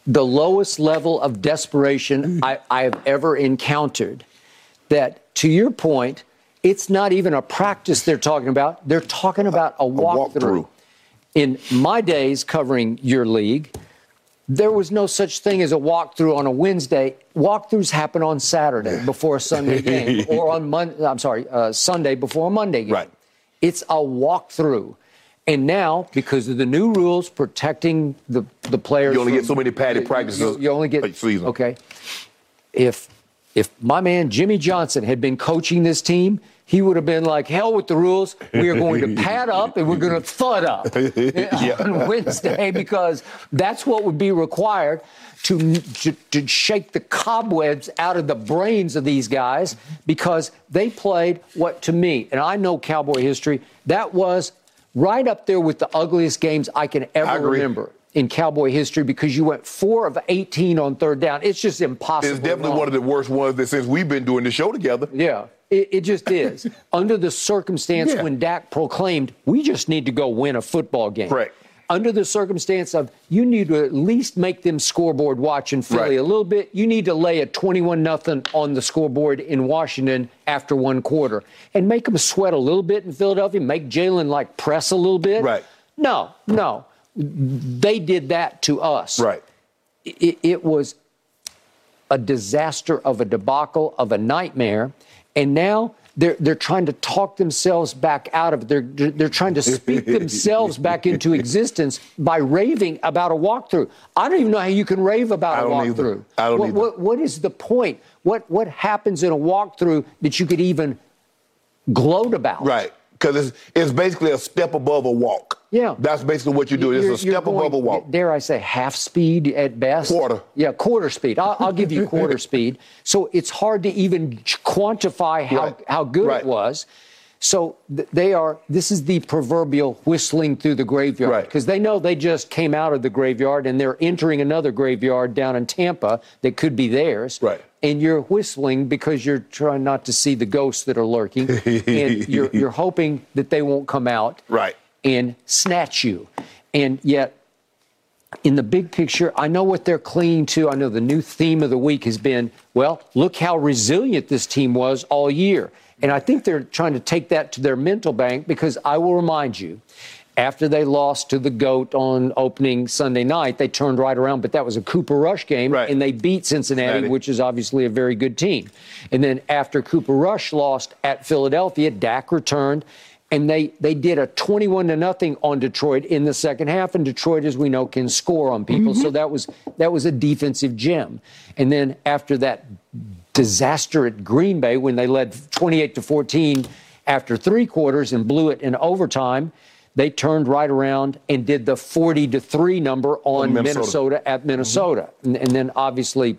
the lowest level of desperation mm. I, I have ever encountered. That, to your point, it's not even a practice they're talking about. They're talking about a walkthrough. walkthrough. In my days covering your league, there was no such thing as a walkthrough on a Wednesday. Walkthroughs happen on Saturday before a Sunday game, <laughs> or on Monday. I'm sorry, uh, Sunday before a Monday game. Right. It's a walkthrough, and now because of the new rules protecting the the players, You only get so many padded practices You, you only get a season. Okay. If if my man Jimmy Johnson had been coaching this team, he would have been like, hell with the rules. We are going to pad up and we're going to thud up <laughs> <laughs> on Wednesday because that's what would be required to, to, to shake the cobwebs out of the brains of these guys because they played what to me, and I know Cowboy history, that was right up there with the ugliest games I can ever agree. remember in Cowboy history because you went four of 18 on third down. It's just impossible. It's definitely one of the worst ones that since we've been doing the show together. Yeah, it, it just is. <laughs> Under the circumstance Yeah. when Dak proclaimed, we just need to go win a football game. Correct. Under the circumstance of you need to at least make them scoreboard watching Philly Right. a little bit. You need to lay a 21 nothing on the scoreboard in Washington after one quarter and make them sweat a little bit in Philadelphia. Make Jalen like press a little bit. Right. No, no. They did that to us Right. it, it was a disaster of a debacle of a nightmare and now they're, they're trying to talk themselves back out of it. They're, they're trying to speak <laughs> themselves back into existence by raving about a walkthrough. I don't even know how you can rave about a don't either. walkthrough. I don't what, either. what, what is the point? What, what happens in a walkthrough that you could even gloat about? Right. Because it's, it's basically a step above a walk. Yeah. That's basically what you do. it's a step going, above a walk. Dare I say half speed at best? Quarter. Yeah, quarter speed. I'll, I'll give you quarter <laughs> speed. So it's hard to even quantify how, Right. how good Right. it was. So they are. This is the proverbial whistling through the graveyard Right. because they know they just came out of the graveyard and they're entering another graveyard down in Tampa that could be theirs. Right. And you're whistling because you're trying not to see the ghosts that are lurking, <laughs> and you're you're hoping that they won't come out Right. And snatch you. And yet, in the big picture, I know what they're clinging to. I know the new theme of the week has been, well, look how resilient this team was all year. And I think they're trying to take that to their mental bank because I will remind you, after they lost to the GOAT on opening Sunday night, they turned right around, but that was a Cooper Rush game, Right. and they beat Cincinnati, Cincinnati. which is obviously a very good team. And then after Cooper Rush lost at Philadelphia, Dak returned, and they they did a 21 to nothing on Detroit in the second half. And Detroit, as we know, can score on people, so mm-hmm. that was that was a defensive gem. And then after that disaster at Green Bay when they led 28 to 14 after three quarters and blew it in overtime. They turned right around and did the 40 to 3 number on, On Minnesota. Minnesota. at Minnesota. Mm-hmm. And, and then obviously,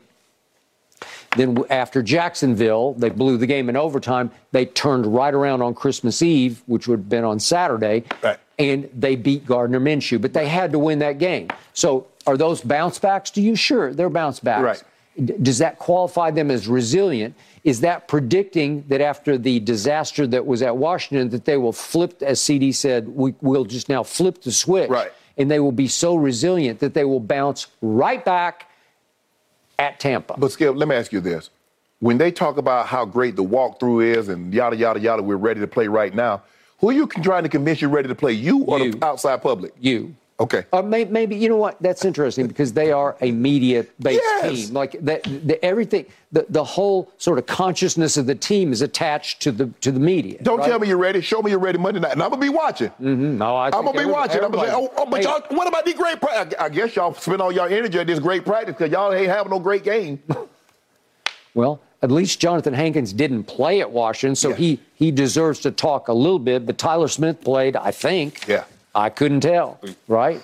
then after Jacksonville, they blew the game in overtime. They turned right around on Christmas Eve, which would have been on Saturday, Right. and they beat Gardner Minshew. But they had to win that game. So are those bounce backs to you? Sure, they're bounce backs. Right. D- Does that qualify them as resilient? Is that predicting that after the disaster that was at Washington, that they will flip, as CD said, we, we'll just now flip the switch, Right. and they will be so resilient that they will bounce right back at Tampa? But Skip, let me ask you this: when they talk about how great the walkthrough is and yada yada yada, we're ready to play right now. Who are you trying to convince you're ready to play? You or You. the outside public? you. Okay. Or may, maybe you know what? That's interesting because they are a media-based Yes. team. Like that, the, everything, the, the whole sort of consciousness of the team is attached to the to the media. Don't right? tell me you're ready. Show me you're ready Monday night, and I'm gonna be watching. Mm-hmm. No, I I'm gonna be watching. I'm gonna say, oh, oh, but Hey, y'all, what about the great practice? I, guess y'all spend all y'all energy at this great practice because y'all ain't having no great game. <laughs> Well, at least Jonathan Hankins didn't play at Washington, so Yeah. he he deserves to talk a little bit. But Tyler Smith played, I think. Yeah. I couldn't tell. Right.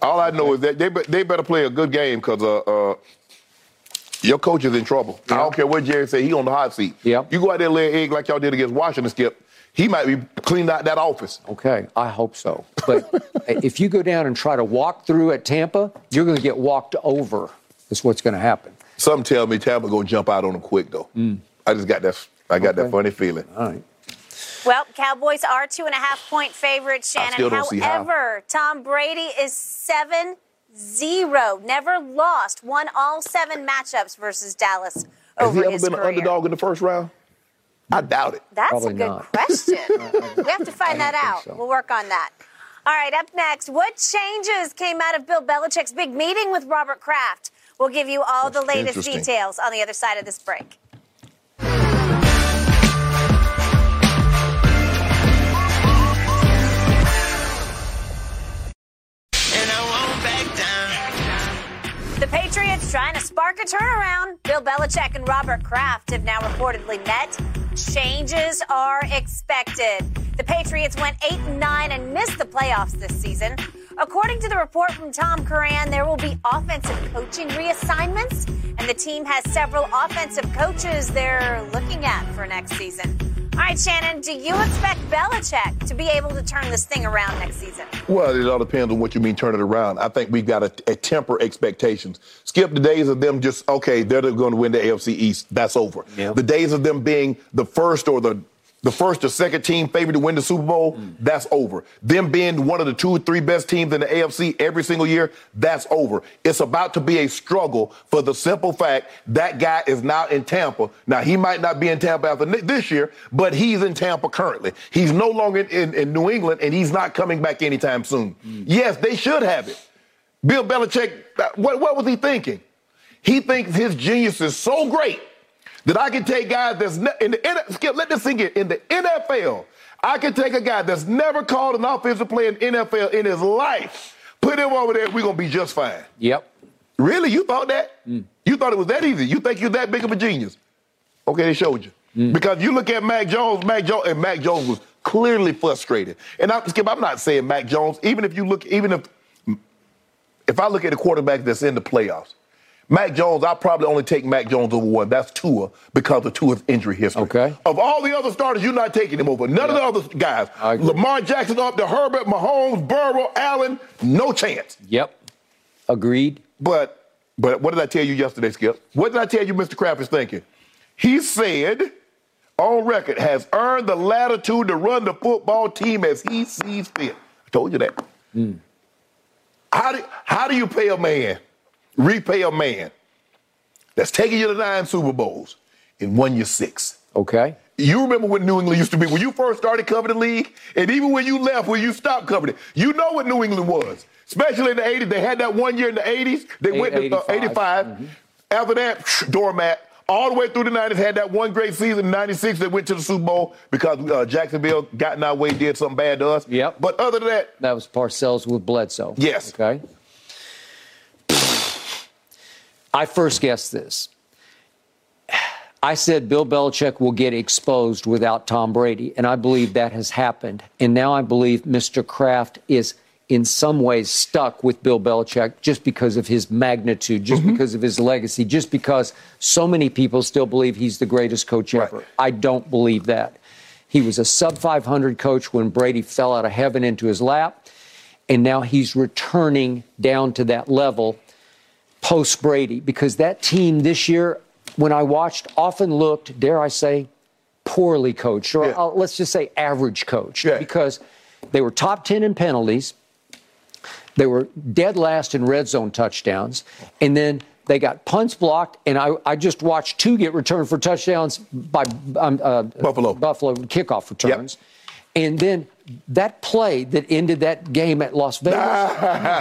All I know is that they they better play a good game because uh, uh, your coach is in trouble. I don't care what Jerry say. He on the hot seat. Yeah. You go out there and lay an egg like y'all did against Washington, Skip. He might be cleaned out that office. Okay, I hope so. But <laughs> if you go down and try to walk through at Tampa, you're going to get walked over. That's what's going to happen. Some tell me Tampa gonna jump out on him quick though. I just got that. I got that Mm. Funny feeling. All right. Well, Cowboys are two and a half point favorites, Shannon. still don't see how. However, Tom Brady is 7 0. Never lost. Won all seven matchups versus Dallas Has over he ever his been career. an underdog in the first round? I doubt it. That's Probably a good not. question. <laughs> we have to find that out. so. We'll work on that. All right, up next, what changes came out of Bill Belichick's big meeting with Robert Kraft? We'll give you all the latest details on the other side of this break. The Patriots trying to spark a turnaround. Bill Belichick and Robert Kraft have now reportedly met. Changes are expected. The Patriots went 8 and 9 and missed the playoffs this season. According to the report from Tom Curran, there will be offensive coaching reassignments, and the team has several offensive coaches they're looking at for next season. All right, Shannon, do you expect Belichick to be able to turn this thing around next season? Well, it all depends on what you mean turn it around. I think we've got to temper expectations. Skip the days of them just okay, they're going to win the AFC East. That's over. Yeah. The days of them being the first or the the first or second team favored to win the Super Bowl, that's over. Them being one of the two or three best teams in the AFC every single year, that's over. It's about to be a struggle for the simple fact that guy is now in Tampa. Now, he might not be in Tampa after this year, but he's in Tampa currently. He's no longer in, in, New England, and he's not coming back anytime soon. Yes, they should have it. Bill Belichick, uh, what, what was he thinking? He thinks his genius is so great that I can take guys that's ne- in the Skip, let this sink in. In the NFL, I can take a guy that's never called an offensive play in NFL in his life, put him over there, we're gonna be just fine. Yep. Really? You thought that? Mm. You thought it was that easy? You think you're that big of a genius? Okay, they showed you. Mm. Because you look at Mac Jones, Mac Jones, and Mac Jones was clearly frustrated. And I, Skip, I'm not saying Mac Jones. Even if you look, even if if I look at a quarterback that's in the playoffs, Mac Jones, I probably only take Mac Jones over one. That's Tua because of Tua's injury history. Okay. Of all the other starters, you're not taking him over. None of the other guys. Lamar Jackson up to Herbert, Mahomes, Burrow, Allen, no chance. Yep. Agreed. But but what did I tell you yesterday, Skip? What did I tell you Mr. Kraft is thinking? He said, on record, has earned the latitude to run the football team as he sees fit. I told you that. Hmm. How, do, how do you pay a man, repay a man that's taking you to nine Super Bowls and won you six? Okay. You remember what New England used to be when you first started covering the league, and even when you left, when you stopped covering it, you know what New England was. Especially in the 80s. They had that one year in the 80s. They Eight- went to uh, 85. 85. After that, doormat. All the way through the 90s, had that one great season in 96 that went to the Super Bowl because uh, Jacksonville got in our way, did something bad to us. Yep. But other than that, That was Parcells with Bledsoe. Yes. Okay. I first guessed this. I said Bill Belichick will get exposed without Tom Brady, and I believe that has happened. And now I believe Mr. Kraft is in some ways stuck with Bill Belichick just because of his magnitude, just mm-hmm. because of his legacy, just because so many people still believe he's the greatest coach Right. ever. I don't believe that. He was a sub 500 coach when Brady fell out of heaven into his lap, and now he's returning down to that level post Brady because that team this year, when I watched, often looked, dare I say, poorly coached, or Yeah. uh, let's just say average coached, Yeah. because they were top 10 in penalties. They were dead last in red zone touchdowns. And then they got punts blocked. And I, I just watched two get returned for touchdowns by um, uh, Buffalo. Buffalo kickoff returns. And then that play that ended that game at Las <laughs> Vegas,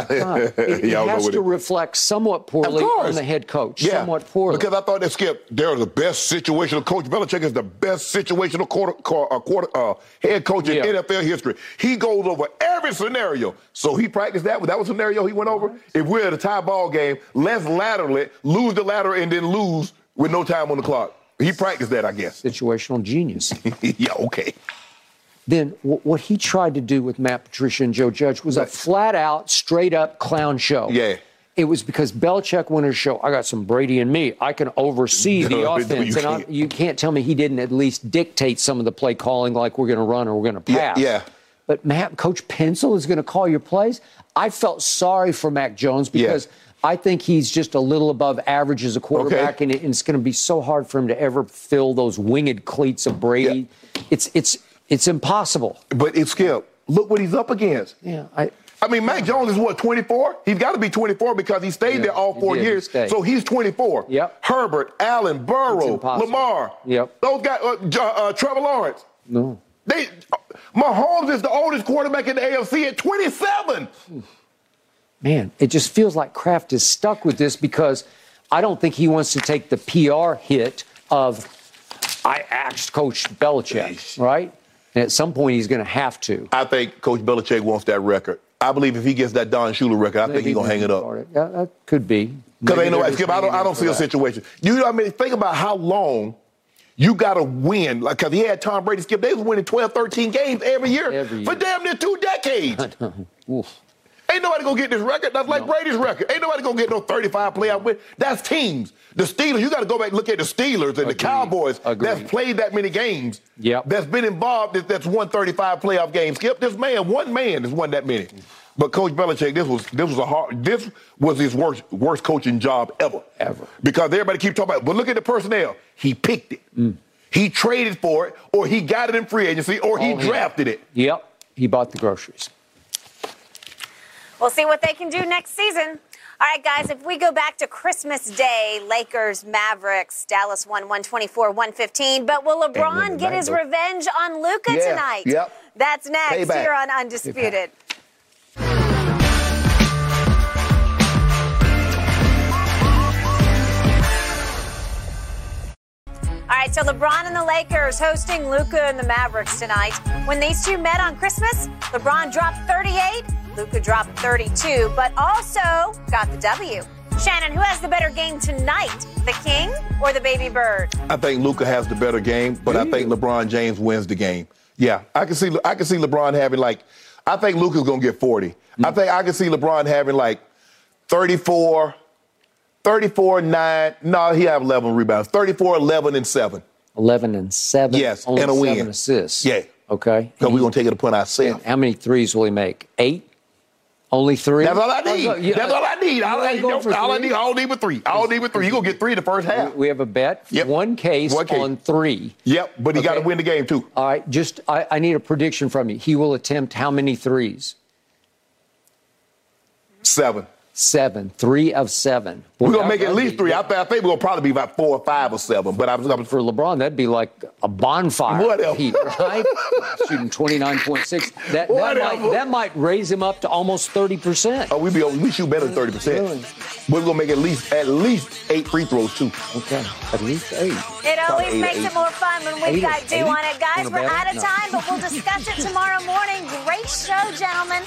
it, it has to it- reflect somewhat poorly on the head coach. Yeah, Somewhat poorly. Because I thought that Skip, they're the best situational coach. Belichick is the best situational quarter, quarter, uh, quarter, uh, head coach in Yeah. NFL history. He goes over every scenario. So he practiced that. That was a scenario he went over. If we're at a tie ball game, let's lateral it, lose the ladder, and then lose with no time on the clock. He practiced that, I guess. Situational genius. <laughs> yeah, okay. Then wh- what he tried to do with Matt Patricia and Joe Judge was a flat out, straight up clown show. Yeah. It was because Belichick wanted to show, I got some Brady in me. I can oversee <laughs> the No, no, offense. you and can't. you can't tell me he didn't at least dictate some of the play calling, like we're going to run or we're going to Yeah, pass. yeah. But Matt, Coach Pencil is going to call your plays. I felt sorry for Mac Jones because I think he's just a little above average as a quarterback, Okay. and, it, and it's going to be so hard for him to ever fill those winged cleats of Brady. It's it's it's impossible. But it's Skip. Look what he's up against. Yeah, I. I mean, Mac Jones is what, 24? He's got to be 24 because he stayed Yeah, there all four he years. stayed. So he's 24. Yep. Herbert, Allen, Burrow. Lamar. Yep. Those guys, uh, J- uh, Trevor Lawrence. No. They, Mahomes is the oldest quarterback in the AFC at 27. Man, it just feels like Kraft is stuck with this because I don't think he wants to take the PR hit of I asked Coach Belichick, right? And at some point he's going to have to. I think Coach Belichick wants that record. I believe if he gets that Don Shula record, I think he's going to hang it up. Yeah, that could be. Because ain't no Skip. I don't. I don't see a situation. You know, what I mean, think about how long you got to win. Like, because he had Tom Brady. Skip, they was winning 12, 13 games every year Every for damn near two decades. <laughs> Oof. Ain't nobody gonna get this record. That's like Brady's record. Ain't nobody gonna get no 35 playoff win. That's teams. The Steelers, you got to go back and look at the Steelers and the Cowboys Agreed. that's played that many games. Yep. That's been involved. that- That's won 35 playoff games. Skip, this man, one man has won that many. But Coach Belichick, this was this was a hard. This was his worst worst coaching job ever. Ever. Because everybody keep talking about. But look at the personnel. He picked it. Mm. He traded for it, or he got it in free agency, or he him. drafted it. Yep, he bought the groceries. We'll see what they can do next season. All right, guys, if we go back to Christmas Day, Lakers, Mavericks, Dallas won 124 115. But will LeBron get his revenge on Luka Yeah, tonight? yep. That's next Payback. here on Undisputed. All right, so LeBron and the Lakers hosting Luka and the Mavericks tonight. When these two met on Christmas, LeBron dropped 38, Luka dropped 32, but also got the W. Shannon, who has the better game tonight, the King or the Baby Bird? I think Luka has the better game, but I think LeBron James wins the game. Yeah, I can see I can see LeBron having like I think Luka's gonna get 40. I mm. think I can see LeBron having like 34, 34 9. No, he have 11 rebounds. 34 11 and 7. 11 and 7. Yes, only and a win. assists. Yeah. Okay. Because we're going to take it upon ourselves. How many threes will he make? Eight? Only three? That's all I oh, need. Oh, yeah. That's all I need. All, I, ain't going for all I three? need, all I need with three. All I need with three. You gonna get three in the first half. We have a bet. Yep. One case One case. on three. Yep, but he got to win the game too. All right. Just, I, I need a prediction from you. He will attempt how many threes? Seven. Seven. Three of seven. We're gonna make at least three. I, I think we're gonna probably be about four or five or seven. But I was, I was For LeBron, that'd be like a bonfire. Whatever. Heat, right? <laughs> Shooting 29.6. That, that, might, that might raise him up to almost 30%. oh, we be we shoot better than thirty percent. Really? We're gonna make at least at least eight free throws too. Okay. At least eight. It always eight, makes eight. it more fun when we've Eight, got do on it. Guys, we're out of No. time, but we'll discuss it tomorrow morning. Great show, gentlemen.